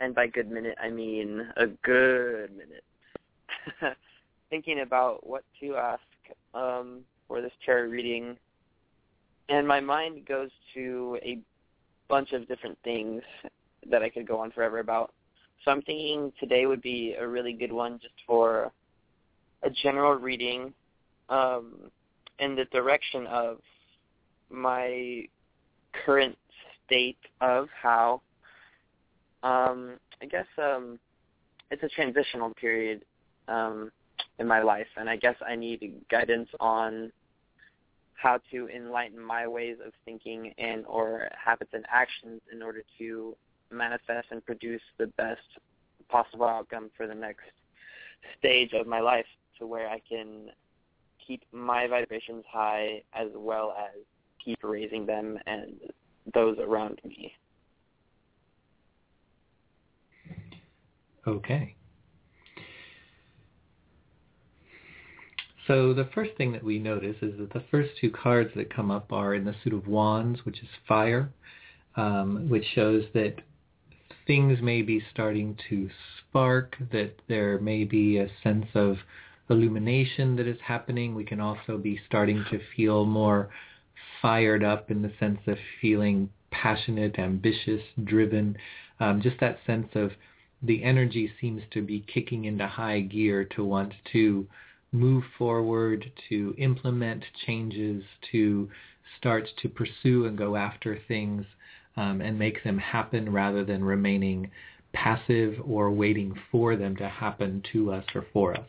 and by good minute I mean a good minute, thinking about what to ask um, for this tarot reading, and my mind goes to a bunch of different things that I could go on forever about. so I'm thinking today would be a really good one just for a general reading um, in the direction of my current state of how um, I guess um, it's a transitional period um, in my life, and I guess I need guidance on how to enlighten my ways of thinking and or habits and actions in order to manifest and produce the best possible outcome for the next stage of my life to where I can keep my vibrations high as well as keep raising them and those around me. Okay. So the first thing that we notice is that the first two cards that come up are in the suit of wands, which is fire, um, which shows that things may be starting to spark, that there may be a sense of illumination that is happening. We can also be starting to feel more fired up in the sense of feeling passionate, ambitious, driven, um, just that sense of the energy seems to be kicking into high gear to want to move forward, to implement changes, to start to pursue and go after things um, and make them happen rather than remaining passive or waiting for them to happen to us or for us.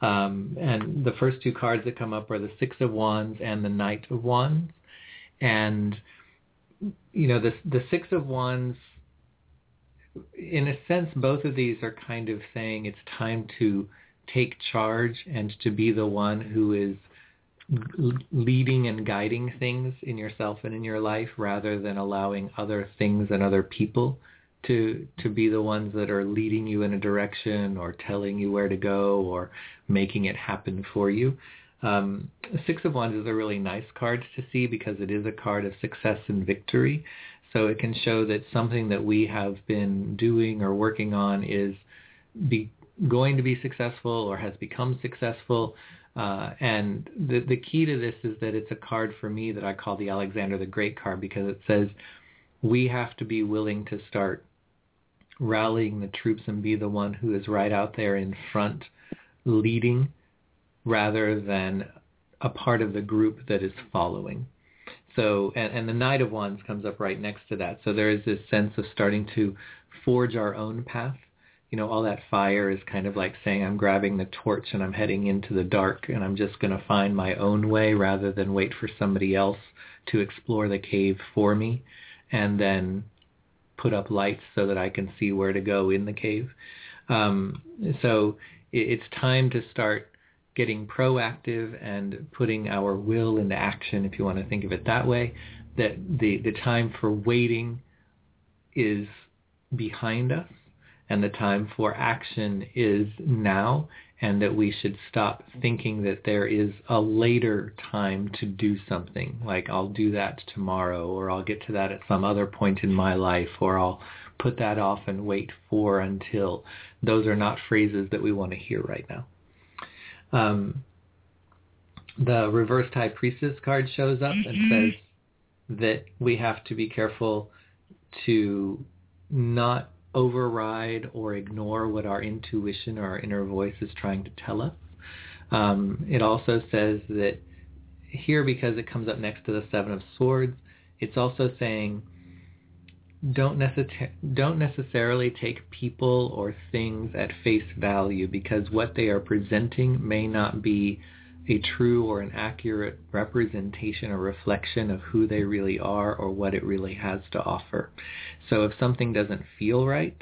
Um, and the first two cards that come up are the Six of Wands and the Knight of Wands. And, you know, the, the Six of Wands, in a sense, both of these are kind of saying it's time to take charge and to be the one who is leading and guiding things in yourself and in your life rather than allowing other things and other people to to be the ones that are leading you in a direction or telling you where to go or making it happen for you. Um, Six of Wands is a really nice card to see because it is a card of success and victory. So it can show that something that we have been doing or working on is be, going to be successful or has become successful. Uh, and the, the key to this is that it's a card for me that I call the Alexander the Great card because it says we have to be willing to start rallying the troops and be the one who is right out there in front leading rather than a part of the group that is following. So, and, and the Knight of Wands comes up right next to that. So there is this sense of starting to forge our own path you know, all that fire is kind of like saying I'm grabbing the torch and I'm heading into the dark and I'm just going to find my own way rather than wait for somebody else to explore the cave for me and then put up lights so that I can see where to go in the cave. Um, so it's time to start getting proactive and putting our will into action, if you want to think of it that way, that the, the time for waiting is behind us and the time for action is now and that we should stop thinking that there is a later time to do something like I'll do that tomorrow or I'll get to that at some other point in my life or I'll put that off and wait for until those are not phrases that we want to hear right now. Um, the reversed high priestess card shows up and mm-hmm. says that we have to be careful to not override or ignore what our intuition or our inner voice is trying to tell us. Um, it also says that here, because it comes up next to the Seven of Swords, it's also saying don't, necess- don't necessarily take people or things at face value because what they are presenting may not be a true or an accurate representation or reflection of who they really are or what it really has to offer. So if something doesn't feel right,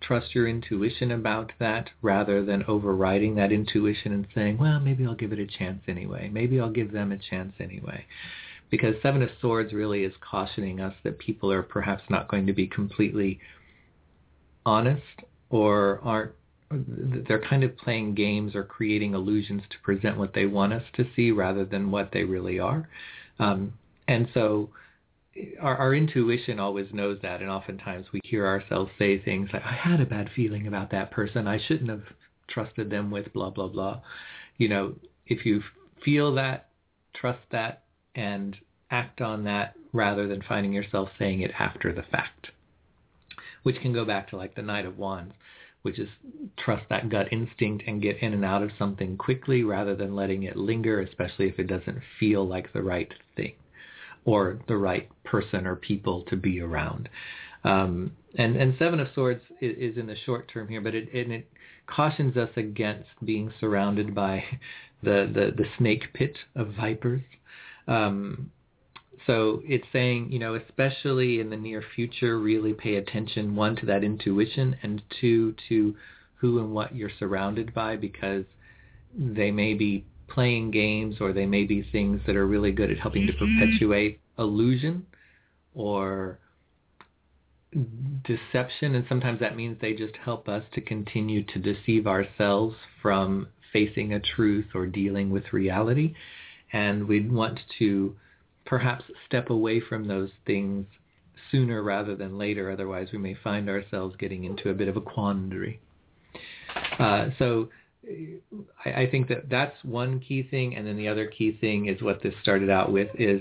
trust your intuition about that rather than overriding that intuition and saying, well, maybe I'll give it a chance anyway. Maybe I'll give them a chance anyway. Because Seven of Swords really is cautioning us that people are perhaps not going to be completely honest or aren't they're kind of playing games or creating illusions to present what they want us to see rather than what they really are. Um, and so our, our intuition always knows that, and oftentimes we hear ourselves say things like, I had a bad feeling about that person. I shouldn't have trusted them with blah, blah, blah. You know, if you feel that, trust that, and act on that rather than finding yourself saying it after the fact. which can go back to like the Knight of Wands, which is trust that gut instinct and get in and out of something quickly rather than letting it linger, especially if it doesn't feel like the right thing or the right person or people to be around. Um, and, and Seven of Swords is, is, in the short term here, but it, it cautions us against being surrounded by the, the, the snake pit of vipers. Um, so it's saying, you know, especially in the near future, really pay attention, one, to that intuition, and two, to who and what you're surrounded by, because they may be playing games or they may be things that are really good at helping to mm-hmm. perpetuate illusion or deception. And sometimes that means they just help us to continue to deceive ourselves from facing a truth or dealing with reality. And we want to perhaps step away from those things sooner rather than later. Otherwise, we may find ourselves getting into a bit of a quandary. Uh, so I, I think that that's one key thing. And then the other key thing is what this started out with is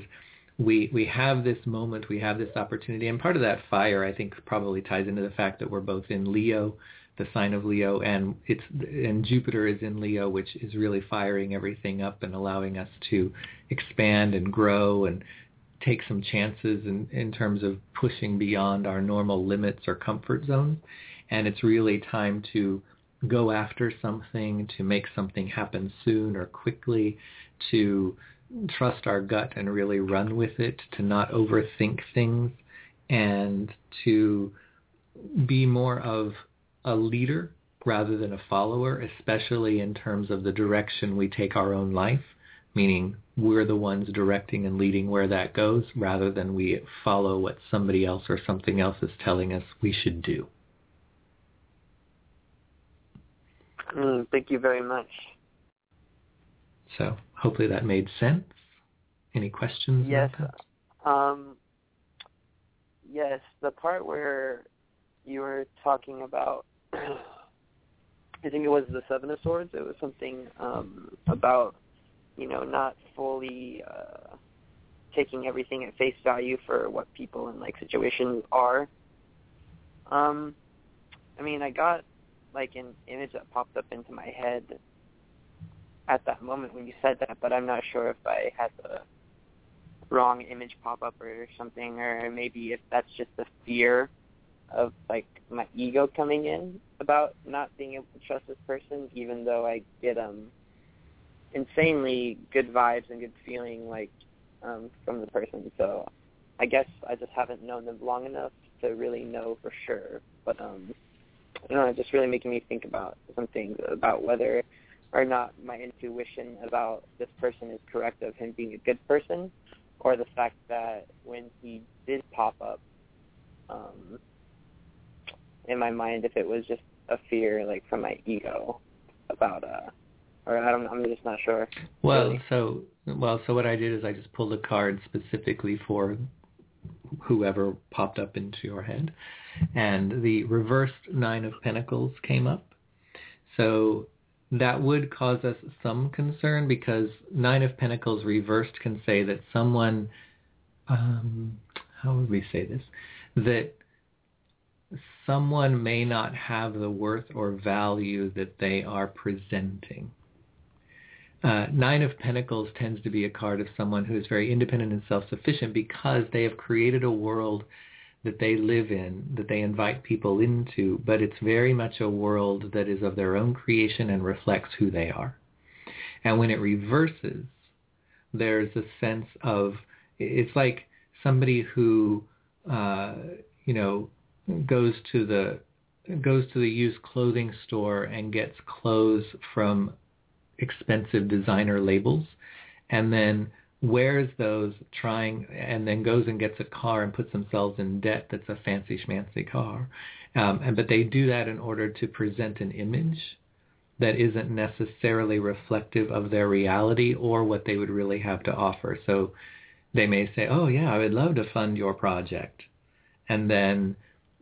we we have this moment, we have this opportunity, and part of that fire, I think, probably ties into the fact that we're both in Leo, the sign of Leo, and it's and Jupiter is in Leo, which is really firing everything up and allowing us to expand and grow and take some chances in, in terms of pushing beyond our normal limits or comfort zones. And it's really time to go after something, to make something happen soon or quickly, to trust our gut and really run with it, to not overthink things, and to be more of a leader rather than a follower, especially in terms of the direction we take our own life, meaning we're the ones directing and leading where that goes rather than we follow what somebody else or something else is telling us we should do. Mm, thank you very much. So hopefully that made sense. Any questions? Yes. Um, yes, the part where you were talking about, I think it was the Seven of Swords. It was something um, about, you know, not fully uh, taking everything at face value for what people in like situations are. Um, I mean, I got like an image that popped up into my head at that moment when you said that, but I'm not sure if I had the wrong image pop up or something, or maybe if that's just the fear of like my ego coming in about not being able to trust this person, even though I get um insanely good vibes and good feeling like um from the person. So I guess I just haven't known them long enough to really know for sure. But um you know, it's just really making me think about some things about whether or not my intuition about this person is correct of him being a good person, or the fact that when he did pop up, um, in my mind, if it was just a fear like from my ego about uh or I don't I'm just not sure. Well, really. so well, so what I did is I just pulled a card specifically for whoever popped up into your head and the reversed nine of pentacles came up. So that would cause us some concern because nine of pentacles reversed can say that someone, um, how would we say this, that someone may not have the worth or value that they are presenting. Uh, Nine of Pentacles tends to be a card of someone who is very independent and self-sufficient because they have created a world that they live in, that they invite people into, but it's very much a world that is of their own creation and reflects who they are. And when it reverses, there's a sense of, it's like somebody who, uh, you know, goes to the goes to the used clothing store and gets clothes from expensive designer labels and then wears those trying and then goes and gets a car and puts themselves in debt that's a fancy schmancy car. Um, and but they do that in order to present an image that isn't necessarily reflective of their reality or what they would really have to offer. So they may say, "Oh yeah, I would love to fund your project," and then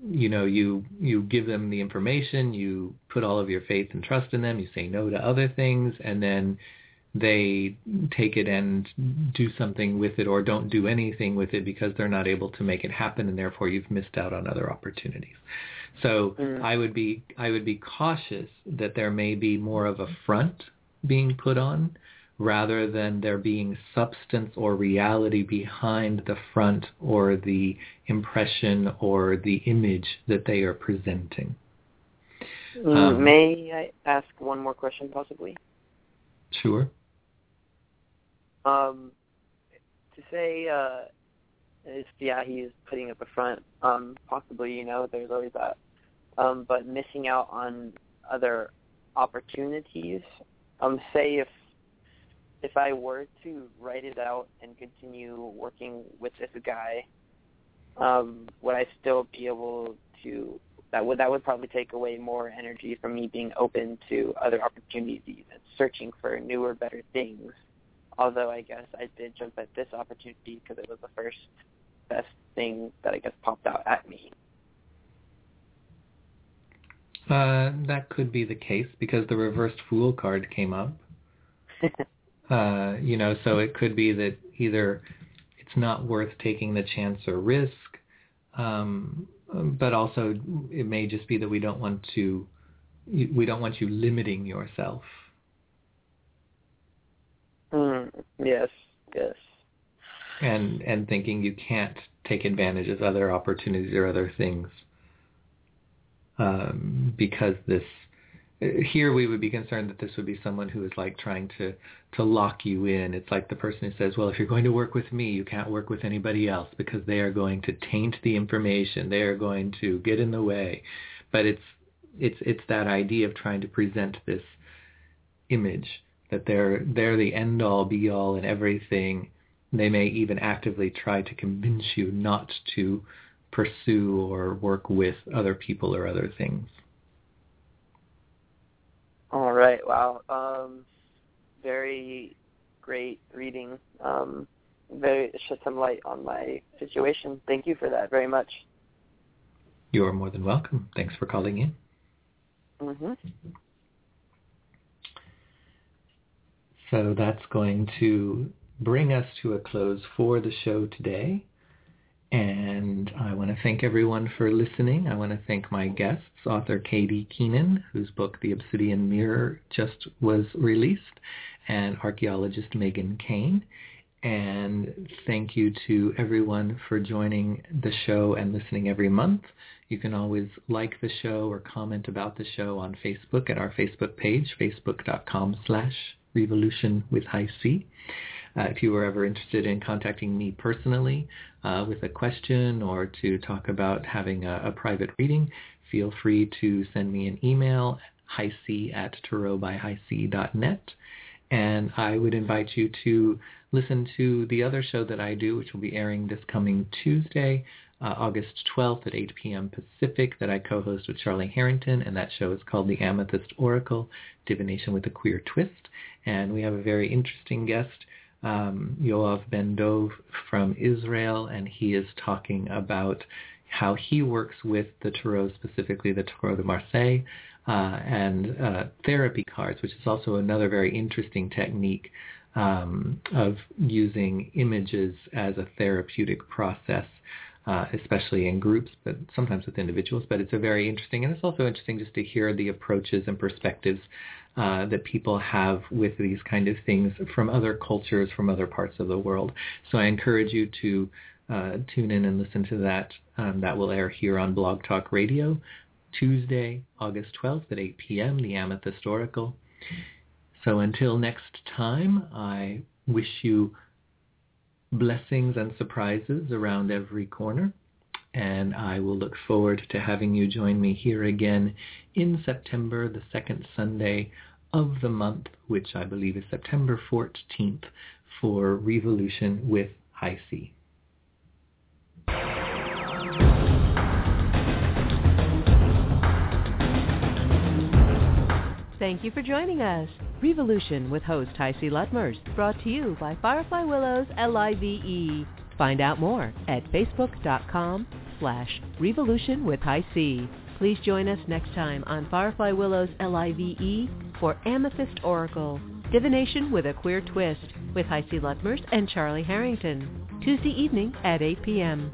you know you you give them the information, you put all of your faith and trust in them, you say no to other things, and then they take it and do something with it or don't do anything with it because they're not able to make it happen and therefore you've missed out on other opportunities. So mm. I would be I would be cautious that there may be more of a front being put on rather than there being substance or reality behind the front or the impression or the image that they are presenting. Mm, um, may I ask one more question possibly? Sure. Um, to say, uh, is yeah, he's putting up a front. Um, possibly, you know, there's always that. Um, but missing out on other opportunities. Um, say if if I were to write it out and continue working with this guy, um, would I still be able to? That would that would probably take away more energy from me being open to other opportunities and searching for newer, better things. Although I guess I did jump at this opportunity because it was the first best thing that I guess popped out at me. Uh, that could be the case because the reversed fool card came up. uh, you know, so it could be that either it's not worth taking the chance or risk, um, but also it may just be that we don't want to we don't want you limiting yourself Mm, yes, yes. And and thinking you can't take advantage of other opportunities or other things um, because this here we would be concerned that this would be someone who is like trying to to lock you in. It's like the person who says, "Well, if you're going to work with me, you can't work with anybody else because they are going to taint the information. They are going to get in the way." But it's it's it's that idea of trying to present this image that they're they're the end all be all and everything. They may even actively try to convince you not to pursue or work with other people or other things. All right. Wow. Um, very great reading. Um, very shed some light on my situation. Thank you for that very much. You are more than welcome. Thanks for calling in. Mm-hmm. So that's going to bring us to a close for the show today. And I want to thank everyone for listening. I want to thank my guests, author K.D. Keenan, whose book The Obsidian Mirror just was released, and archaeologist Megan Kane. And thank you to everyone for joining the show and listening every month. You can always like the show or comment about the show on Facebook at our Facebook page, facebook.com slash Revolution with High C. Uh, if you were ever interested in contacting me personally uh, with a question or to talk about having a, a, private reading, feel free to send me an email, highc at tarotbyhighc.net. And I would invite you to listen to the other show that I do, which will be airing this coming Tuesday, uh, August 12th at 8 p.m. Pacific that I co-host with Charlie Harrington, and that show is called The Amethyst Oracle, Divination with a Queer Twist. And we have a very interesting guest, um, Yoav Ben Dov from Israel, and he is talking about how he works with the tarot, specifically the Tarot de Marseille, uh, and uh, therapy cards, which is also another very interesting technique um, of using images as a therapeutic process uh, especially in groups, but sometimes with individuals. But it's a very interesting, and it's also interesting just to hear the approaches and perspectives uh, that people have with these kind of things from other cultures, from other parts of the world. So I encourage you to uh, tune in and listen to that. Um, that will air here on Blog Talk Radio Tuesday, August 12th at 8 p.m., the Amethyst Oracle. So until next time, I wish you blessings and surprises around every corner. And I will look forward to having you join me here again in September, the second Sunday of the month, which I believe is September 14th, for Revolution with High C. Thank you for joining us. Revolution with host HiC Lutmers, brought to you by Firefly Willows LIVE. Find out more at facebook.com slash revolution with HiC. Please join us next time on Firefly Willows L-I-V-E for Amethyst Oracle, Divination with a Queer Twist with HiC Lutmers and Charlie Harrington, Tuesday evening at 8 p.m.